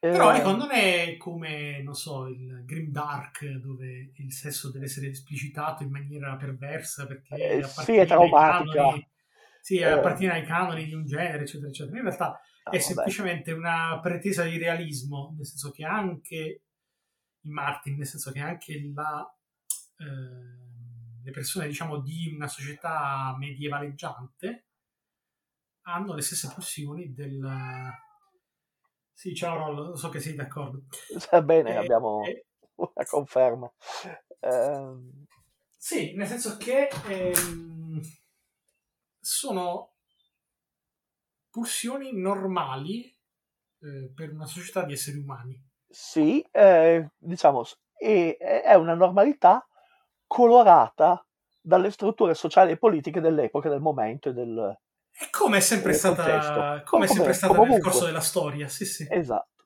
Però Eh, ecco, non è come, non so, il Grim Dark, dove il sesso deve essere esplicitato in maniera perversa perché Eh, sì, appartiene è ai traumatica. canoni- sì, Eh. appartiene ai canoni di un genere, eccetera, eccetera. In realtà ah, è semplicemente una pretesa di realismo, nel senso che anche in Martin, nel senso che anche la, ehm, le persone, diciamo, di una società medievaleggiante hanno le stesse pulsioni del... Sì, ciao Rollo, lo so che sei d'accordo. Va bene, Eh, abbiamo eh, una conferma. Ehm, Sì, nel senso che ehm, sono pulsioni normali eh, per una società di esseri umani. sì, eh, diciamo, e- è una normalità colorata dalle strutture sociali e politiche dell'epoca, del momento e del... E come è sempre stata, come è sempre stata nel corso della storia, sì, sì. Esatto.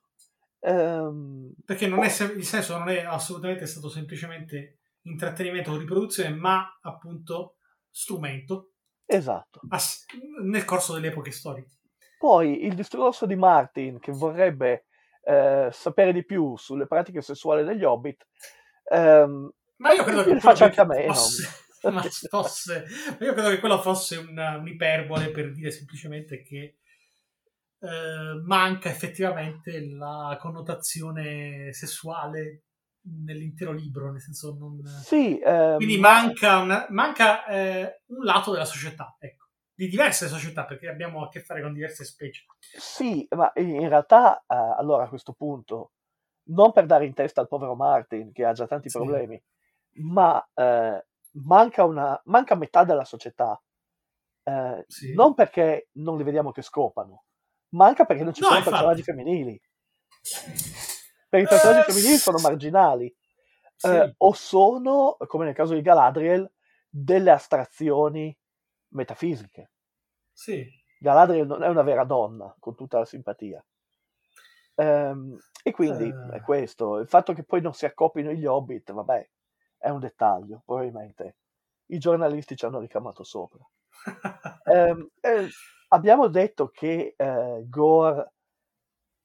Ehm, Perché non è se- il senso non è assolutamente stato semplicemente intrattenimento o riproduzione, ma appunto strumento esatto. ass- nel corso delle epoche storiche. Poi il discorso di Martin che vorrebbe eh, sapere di più sulle pratiche sessuali degli Hobbit, ehm, Ma io credo [LAUGHS] che faccio quello anche a me, fosse, [LAUGHS] [LAUGHS] ma fosse- io credo che quello fosse una- un'iperbole per dire semplicemente che eh, manca effettivamente la connotazione sessuale nell'intero libro, nel senso non... sì, ehm, Quindi manca, una- manca eh, un lato della società, ecco, di diverse società, perché abbiamo a che fare con diverse specie. Sì, ma in in realtà, eh, allora a questo punto, non per dare in testa al povero Martin che ha già tanti Sì. problemi, ma eh, manca, una, manca metà della società, eh, Sì. non perché non li vediamo che scopano, manca perché non ci No, sono infatti. personaggi femminili. Perché i personaggi Eh, femminili sono marginali, Sì. eh, o sono, come nel caso di Galadriel, delle astrazioni metafisiche. Sì. Galadriel non è una vera donna, con tutta la simpatia. Ehm, e quindi Eh. è questo. Il fatto che poi non si accoppino gli hobbit, vabbè, è un dettaglio, probabilmente. I giornalisti ci hanno ricamato sopra. [LAUGHS] Ehm, eh, abbiamo detto che eh, Gore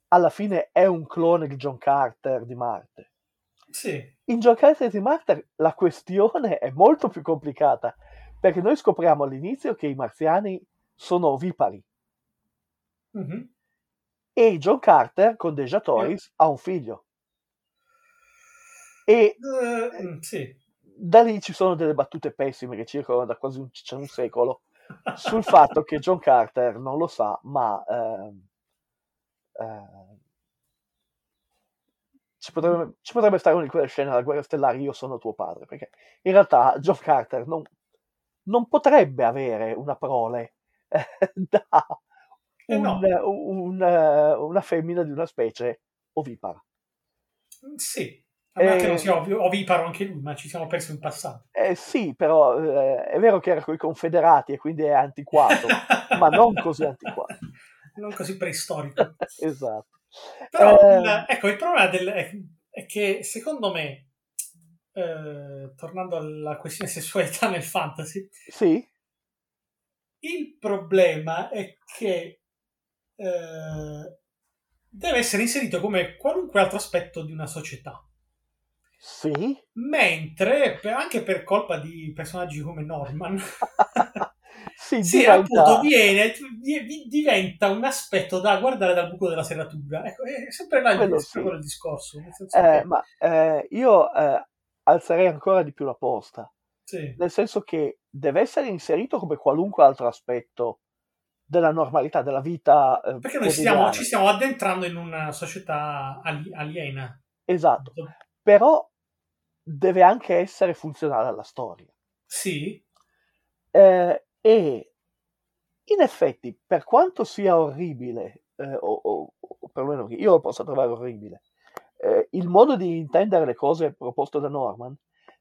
alla fine è un clone di John Carter di Marte. sì. In John Carter di Marte la questione è molto più complicata, perché noi scopriamo all'inizio che i marziani sono ovipari Mhm. e John Carter con Deja Toys ha un figlio. E mm, sì. da lì ci sono delle battute pessime che circolano da quasi un, c'è un secolo sul fatto che John Carter non lo sa, ma ehm, eh, ci, potrebbe, ci potrebbe stare una di quelle scene della guerra stellare, io sono tuo padre, perché in realtà John Carter non, non potrebbe avere una prole eh, da Eh, un- no. un- una femmina di una specie ovipara. Sì. A meno che Eh, non sia ovi- oviparo anche lui, ma ci siamo persi in passato. Eh, sì, però eh, è vero che era con i confederati e quindi è antiquato, [LAUGHS] ma non così antiquato. non così preistorico. [LAUGHS] esatto. Però Eh, il, ecco, il problema del- è, è che secondo me, eh, tornando alla questione sessualità nel fantasy, sì, il problema è che eh, deve essere inserito come qualunque altro aspetto di una società. Sì, Mentre, per- anche per colpa di personaggi come Norman, [LAUGHS] sì, sì, diventa- appunto viene, di- di- diventa un aspetto da guardare dal buco della serratura. Ecco, è sempre là il, sì. il discorso. Eh, che- ma eh, io eh, alzerei ancora di più la posta, sì. nel senso che deve essere inserito come qualunque altro aspetto della normalità, della vita. eh, Perché noi stiamo, ci stiamo addentrando in una società ali- aliena. Esatto, però deve anche essere funzionale alla storia. Sì, Eh, e in effetti, per quanto sia orribile, eh, o, o- o perlomeno che io lo possa trovare orribile, eh, il modo di intendere le cose proposto da Norman,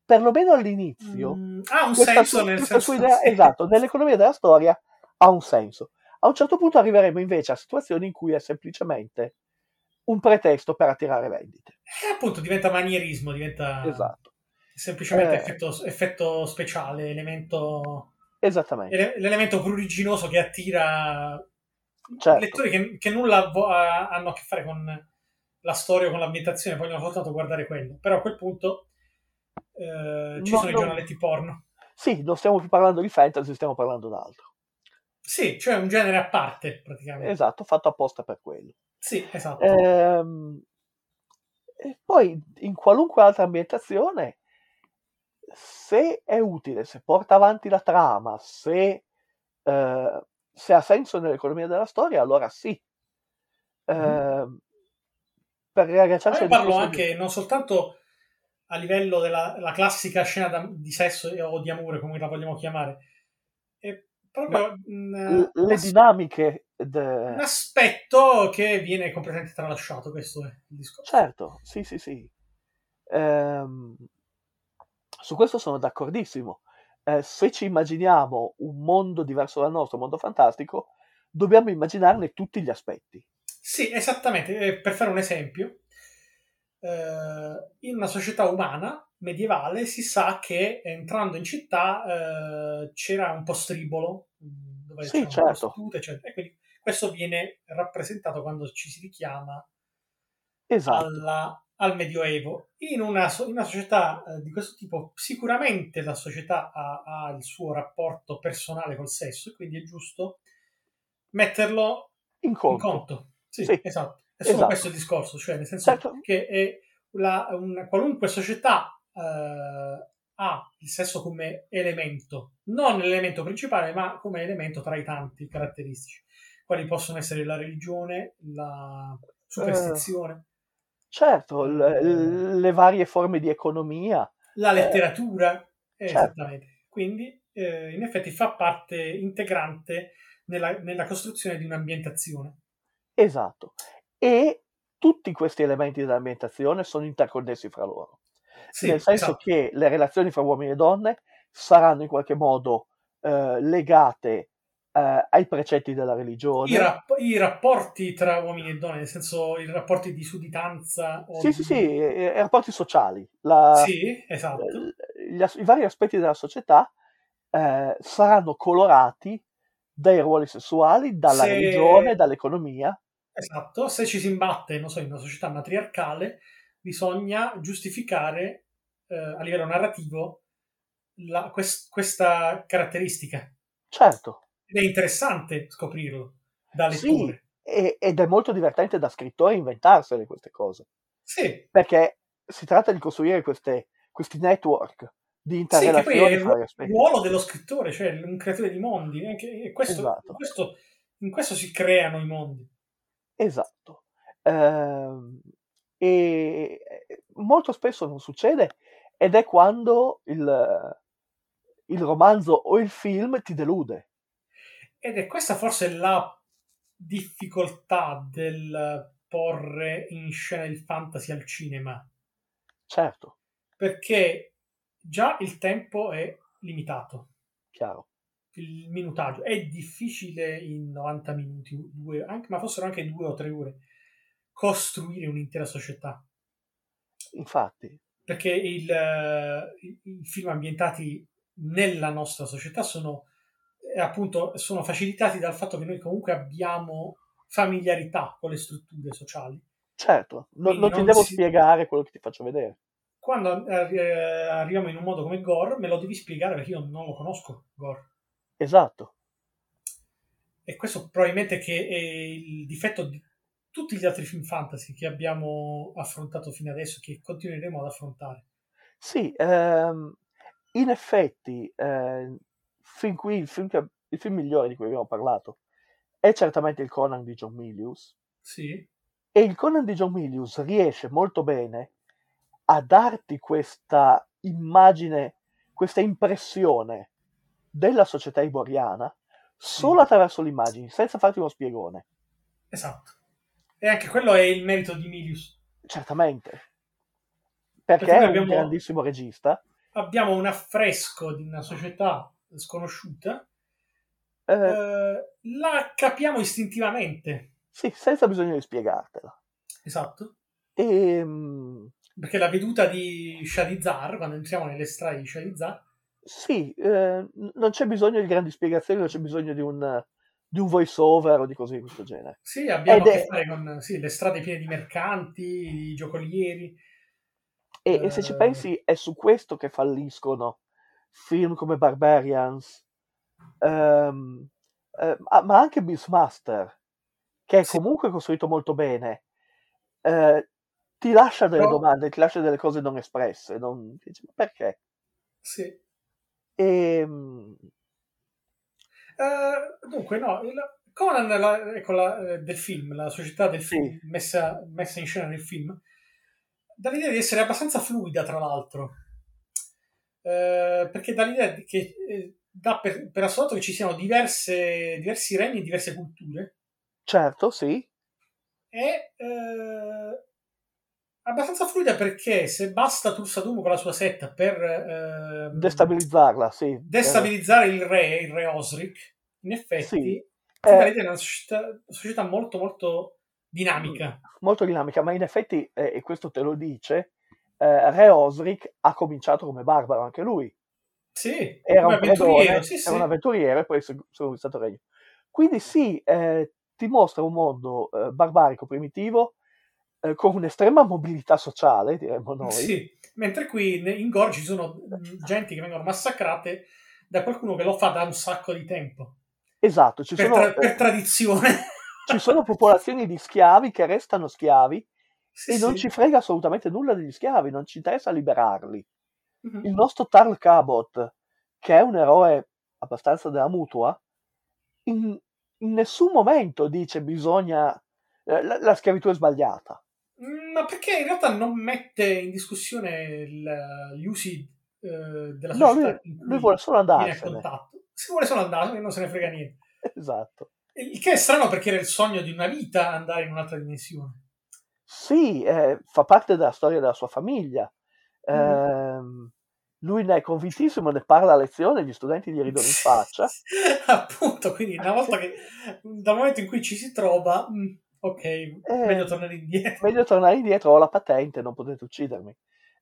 perlomeno all'inizio, Mm, ha un senso su- nel senso idea, sì. esatto, nell'economia della storia ha un senso. A un certo punto arriveremo invece a situazioni in cui è semplicemente un pretesto per attirare vendite. E appunto diventa manierismo, diventa Esatto, semplicemente Eh. effetto, effetto speciale, elemento, esattamente. ele- l'elemento pruriginoso che attira Certo. lettori che, che nulla vo- ha- hanno a che fare con la storia o con l'ambientazione, vogliono soltanto guardare quello. Però a quel punto eh, ci No, sono no. i giornaletti porno. Sì, non stiamo più parlando di fantasy, stiamo parlando d'altro. Sì, cioè un genere a parte praticamente. Esatto, fatto apposta per quello. Sì, esatto. Ehm, e poi in qualunque altra ambientazione, se è utile, se porta avanti la trama, se, eh, se ha senso nell'economia della storia, allora sì. Ehm, per Ma riagganciarci io parlo anche non soltanto a livello della la classica scena da- di sesso o di amore, come la vogliamo chiamare, proprio un, un le as- dinamiche. un de- aspetto che viene completamente tralasciato. Questo è il discorso. Certo, sì, sì, sì. Ehm, su questo sono d'accordissimo. Eh, se ci immaginiamo un mondo diverso dal nostro, un mondo fantastico, dobbiamo immaginarne tutti gli aspetti. Sì, esattamente. Eh, Per fare un esempio, eh, in una società umana medievale si sa che entrando in città eh, c'era un postribolo mh, dove Sì, c'erano certo. prostitute, eccetera. E quindi questo viene rappresentato quando ci si richiama Esatto, alla- al Medioevo. In una, in una società eh, di questo tipo, sicuramente la società ha, ha il suo rapporto personale col sesso, e quindi è giusto metterlo in in conto. conto. Sì, Sì, esatto. È solo esatto. questo il discorso, cioè nel senso Certo. che è la- una, qualunque società eh, ha il sesso come elemento, non l'elemento principale, ma come elemento tra i tanti caratteristici, quali possono essere la religione, la superstizione, Certo, l- le varie forme di economia. la letteratura, eh, certo. esattamente. Quindi, eh, in effetti, fa parte integrante nella, nella costruzione di un'ambientazione. Esatto. E tutti questi elementi dell'ambientazione sono interconnessi fra loro. Sì, nel senso esatto. che le relazioni fra uomini e donne saranno in qualche modo eh, legate eh, ai precetti della religione. I, rapp- I rapporti tra uomini e donne, nel senso i rapporti di sudditanza. Sì, di- sì, sì, i, rapporti sociali. La- Sì, esatto. gli I vari aspetti della società eh, saranno colorati dai ruoli sessuali, dalla Se- religione, dall'economia. Esatto, se ci si imbatte, non so, in una società matriarcale, bisogna giustificare eh, a livello narrativo la- quest- questa caratteristica. Certo, Ed è interessante scoprirlo da sì, lettore. e- ed è molto divertente da scrittore inventarsene queste cose, Sì, perché si tratta di costruire queste- questi network di sì, che poi è interrelazioni il ruolo dello scrittore, cioè un creatore di mondi. e che- e questo, Esatto. in, questo, in questo si creano i mondi. Esatto. Ehm, e eh, molto spesso non succede ed è quando il, il romanzo o il film ti delude. Ed è questa forse la difficoltà del porre in scena il fantasy al cinema, Certo, perché già il tempo è limitato, chiaro. il minutaggio. È difficile in 90 minuti, due, anche, ma fossero anche due o tre ore, costruire un'intera società. Infatti, Perché il, eh, i- film ambientati nella nostra società sono eh, appunto sono facilitati dal fatto che noi comunque abbiamo familiarità con le strutture sociali. certo, non, non ti devo si- spiegare quello che ti faccio vedere. Quando eh, arriviamo in un modo come Gore, me lo devi spiegare perché io non lo conosco, Gore. Esatto, E questo probabilmente che è il difetto di tutti gli altri film fantasy che abbiamo affrontato fino adesso che continueremo ad affrontare. sì, ehm, in effetti, eh, fin qui il film, che- il film migliore di cui abbiamo parlato è certamente il Conan di John Milius. Sì, E il Conan di John Milius riesce molto bene a darti questa immagine, questa impressione della società iboriana solo attraverso le immagini, senza farti uno spiegone. esatto. E anche quello è il merito di Milius. Certamente. Perché Perché è noi un abbiamo- grandissimo regista. Abbiamo un affresco di una società sconosciuta, eh, eh, la capiamo istintivamente. sì, senza bisogno di spiegartela. Esatto. E, Perché la veduta di Shadizar, quando entriamo nelle strade di Shadizar, sì, eh, non c'è bisogno di grandi spiegazioni, non c'è bisogno di un, di un voice over o di cose di questo genere. sì, abbiamo Ed a che è- fare con sì, le strade piene di mercanti, di giocolieri. E, e se ci Eh. pensi, è su questo che falliscono film come Barbarians, ehm, eh, ma anche Beastmaster, che è Sì. comunque costruito molto bene, eh, ti lascia delle Però- domande, ti lascia delle cose non espresse. Non, perché? Sì. Ehm, Eh, dunque, no, il- Conan la, ecco, la, eh, del film, la società del film Sì. messa, messa in scena nel film, dà l'idea di essere abbastanza fluida, tra l'altro. Eh, perché dà l'idea che eh, dà per, per assoluto che ci siano diverse, diversi regni e diverse culture certo, sì, e abbastanza fluida perché se basta Tursadum con la sua setta per eh, destabilizzarla, sì. destabilizzare il re, il re Osric, in effetti Sì. Eh, di una società, società molto molto dinamica. molto dinamica, ma in effetti, eh, e questo te lo dice, eh, Re Osric ha cominciato come barbaro anche lui. Sì, era un predone, avventuriero, sì, sì. era un avventuriero e poi si è conquistato il regno. Quindi sì, eh, ti mostra un mondo eh, barbarico, primitivo, eh, con un'estrema mobilità sociale, diremmo noi. Sì, mentre qui in Gore ci sono mh, genti che vengono massacrate da qualcuno che lo fa da un sacco di tempo, Esatto, ci per, sono, tra- per tradizione. [LAUGHS] ci sono popolazioni di schiavi che restano schiavi Sì, e non sì. ci frega assolutamente nulla degli schiavi, non ci interessa liberarli. Mhm. Il nostro Tarl Cabot, che è un eroe abbastanza della mutua, in, in nessun momento dice bisogna... eh, la, la schiavitù è sbagliata. Ma perché in realtà non mette in discussione il- gli usi eh, della No, società lui, lui vuole solo andarsene. Si vuole solo andare, non se ne frega niente. Esatto. Il che è strano perché era il sogno di una vita andare in un'altra dimensione. Sì, eh, fa parte della storia della sua famiglia. Ehm, lui ne è convintissimo, ne parla a lezione, gli studenti gli ridono in [LAUGHS] faccia. Appunto, quindi una volta che dal momento in cui ci si trova, mm, ok, Eh, meglio tornare indietro. meglio tornare indietro, ho la patente, non potete uccidermi.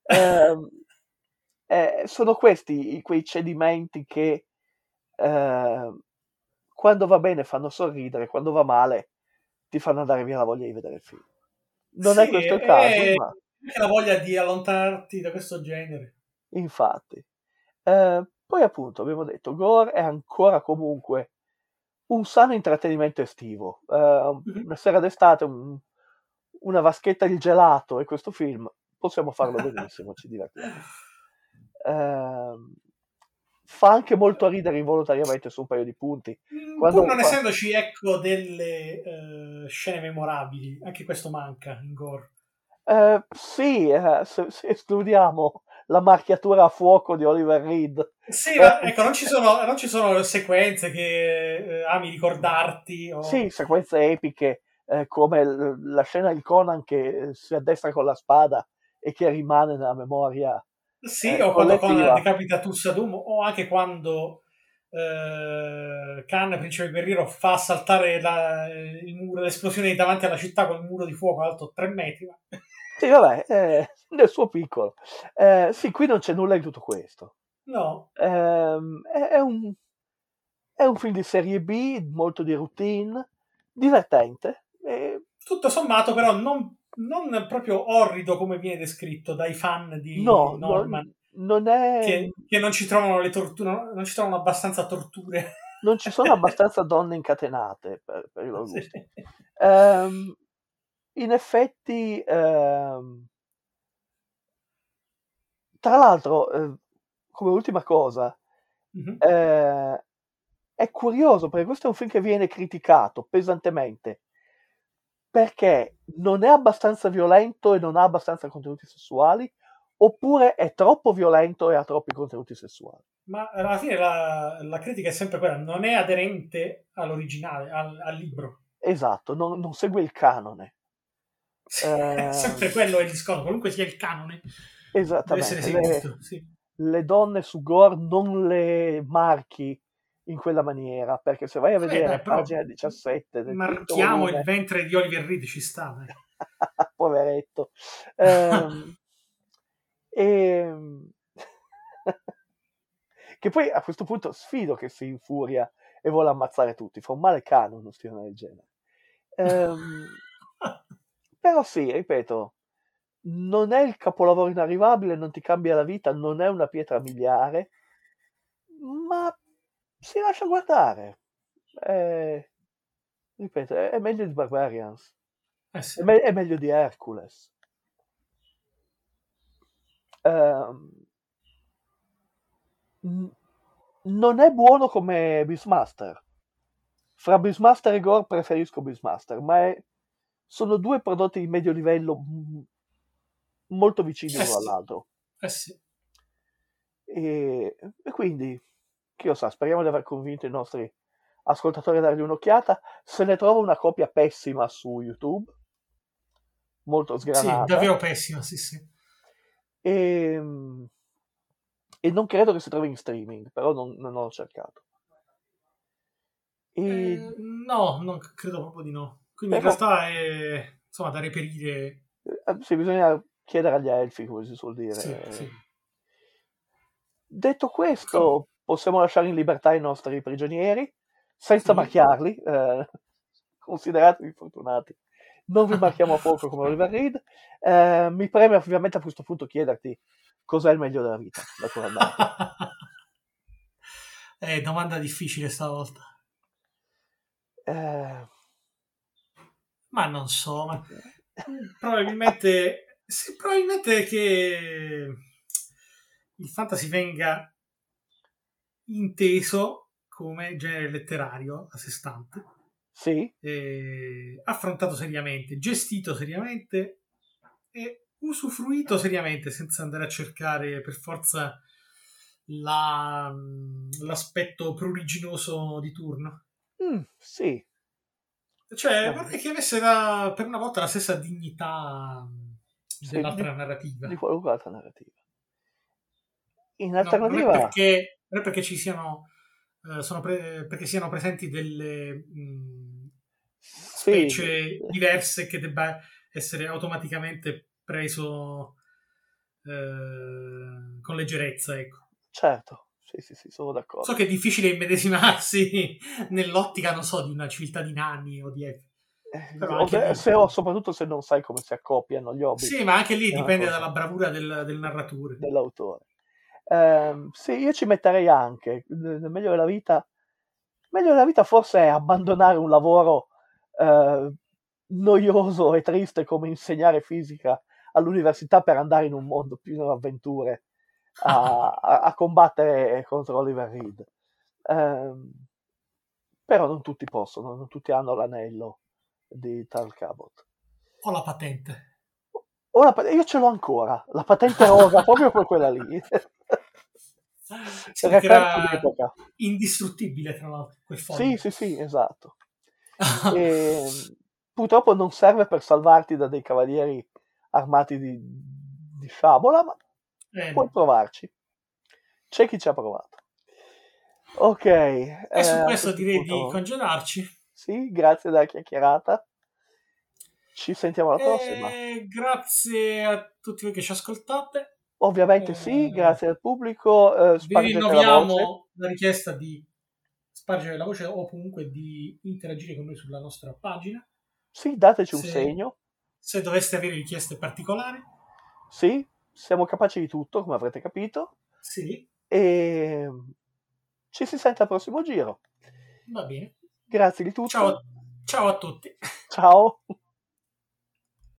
Ehm, [LAUGHS] eh, sono questi quei cedimenti che ehm, quando va bene fanno sorridere, quando va male ti fanno andare via la voglia di vedere il film. Non è Sì, questo il è- caso, ma anche la voglia di allontanarti da questo genere. infatti. Eh, poi appunto abbiamo detto, Gore è ancora comunque un sano intrattenimento estivo. Mhm. una sera d'estate, un- una vaschetta di gelato e questo film, possiamo farlo benissimo, ci divertiamo. Ehm, fa anche molto ridere involontariamente su un paio di punti. Mm, Quando- Pur non qua- essendoci ecco delle eh, scene memorabili, anche questo manca in gore. Eh, sì, eh, se, se escludiamo la marchiatura a fuoco di Oliver Reed, Sì, ma [LAUGHS] ecco, non ci sono, non ci sono sequenze che eh, ami ricordarti. O... sì, sequenze epiche eh, come l- la scena di Conan che eh, si addestra con la spada e che rimane nella memoria. Sì, eh, o quando. Conan decapita Tussadum, o anche quando eh, Khan, principe guerriero, fa saltare la- il muro, l'esplosione davanti alla città con il muro di fuoco alto 3 metri. Sì, vabbè, eh, nel suo piccolo. Eh, sì, qui non c'è nulla di tutto questo. No, Ehm, è, un, è un film di serie B, molto di routine, divertente. e tutto sommato, però, non, non proprio orrido come viene descritto dai fan di no, Norman, non, non è, che, che non ci trovano le torture, non ci trovano abbastanza torture. non ci sono [LAUGHS] abbastanza donne incatenate per, per i loro Sì. gusti. In effetti, ehm, tra l'altro, eh, come ultima cosa, Mhm. eh, è curioso perché questo è un film che viene criticato pesantemente perché non è abbastanza violento e non ha abbastanza contenuti sessuali, oppure è troppo violento e ha troppi contenuti sessuali. Ma alla fine la, la critica è sempre quella, non è aderente all'originale, al, al libro. Esatto, non, non segue il canone. Eh, sempre quello è il discorso, qualunque sia il canone, deve essere Esattamente. Le, seguito. Sì. le donne su Gore non le marchi in quella maniera, perché se vai a vedere la pagina 17 del quinto Marchiamo volume, il ventre di Oliver Reed, ci sta. [LAUGHS] poveretto. Ehm, [LAUGHS] ehm, [LAUGHS] che poi a questo punto sfido che si infuria e vuole ammazzare tutti, fa un male uno stione del genere. Ehm, però sì, ripeto, non è il capolavoro inarrivabile, non ti cambia la vita, non è una pietra miliare, ma si lascia guardare. È- ripeto, è, meglio di Barbarians, Eh sì. è, me- è meglio di Hercules. N- non è buono come Beastmaster. Fra Beastmaster e Gore preferisco Beastmaster, ma è- sono due prodotti di medio livello mm, molto vicini Eh uno sì. all'altro. Eh sì. E, e quindi, chi lo sa, speriamo di aver convinto i nostri ascoltatori a dargli un'occhiata. Se ne trova una copia pessima su YouTube, molto Sì, sgranata. davvero pessimo, sì, sì. E, e non credo che si trovi in streaming, però non, non ho cercato. E, Eh, no, non credo proprio di no. Quindi in Però- realtà è insomma da reperire. eh, sì, bisogna chiedere agli elfi, come si suol dire. Sì, sì. Detto questo, possiamo lasciare in libertà i nostri prigionieri senza Sì. marchiarli, eh, [LAUGHS] consideratevi fortunati. Non vi marchiamo a fuoco come Oliver Reed. Eh, mi preme ovviamente a questo punto chiederti cos'è il meglio della vita, naturalmente. [LAUGHS] Eh, domanda difficile stavolta. Eh, Ma non so, ma probabilmente, sì, probabilmente che il fantasy venga inteso come genere letterario a sé stante, sì, eh, affrontato seriamente, gestito seriamente e usufruito seriamente senza andare a cercare per forza la- l'aspetto pruriginoso di turno. Mm, sì, Cioè, vorrei che avesse la- per una volta la stessa dignità Sì, dell'altra di- narrativa. di qualunque altra narrativa. In No, non, è alternativa, perché, non è perché ci siano, eh, sono pre- perché siano presenti delle mh, sì, specie diverse che debba essere automaticamente preso eh, con leggerezza. Ecco. certo, sì, sì, sì, sono d'accordo. So che è difficile immedesimarsi [LAUGHS] nell'ottica, non so, di una civiltà di nani o di. Eh, Però anche se- se- o soprattutto se non sai come si accoppiano gli hobby Sì, ma anche lì dipende cosa. dalla bravura del, del narratore. dell'autore. Ehm, sì, io ci metterei anche, meglio della vita, meglio della vita forse è abbandonare un lavoro eh, noioso e triste come insegnare fisica all'università per andare in un mondo pieno di avventure a, a- a combattere contro Oliver Reed. Ehm, però non tutti possono, non tutti hanno l'anello di Tal Cabot. O la patente. O la io ce l'ho ancora, la patente rosa, proprio per quella lì. [LAUGHS] Referto era indistruttibile, tra l'altro, quel foglio. Sì, sì, sì, esatto. [LAUGHS] E, purtroppo non serve per salvarti da dei cavalieri armati di, di sciabola, ma Eh, puoi provarci. C'è chi ci ha provato. Ok. e eh, su questo direi di punto- congedarci. Sì, grazie della chiacchierata. Ci sentiamo alla prossima. E grazie a tutti voi che ci ascoltate. Ovviamente eh, sì, grazie al pubblico. eh, Vi spargete la rinnoviamo la richiesta di spargere la voce o comunque di interagire con noi sulla nostra pagina. Sì, dateci un Se- segno. Se doveste avere richieste particolari, Sì, siamo capaci di tutto, come avrete capito. sì, E ci si sente al prossimo giro. va bene. Grazie di tutto. Ciao, ciao a tutti. Ciao.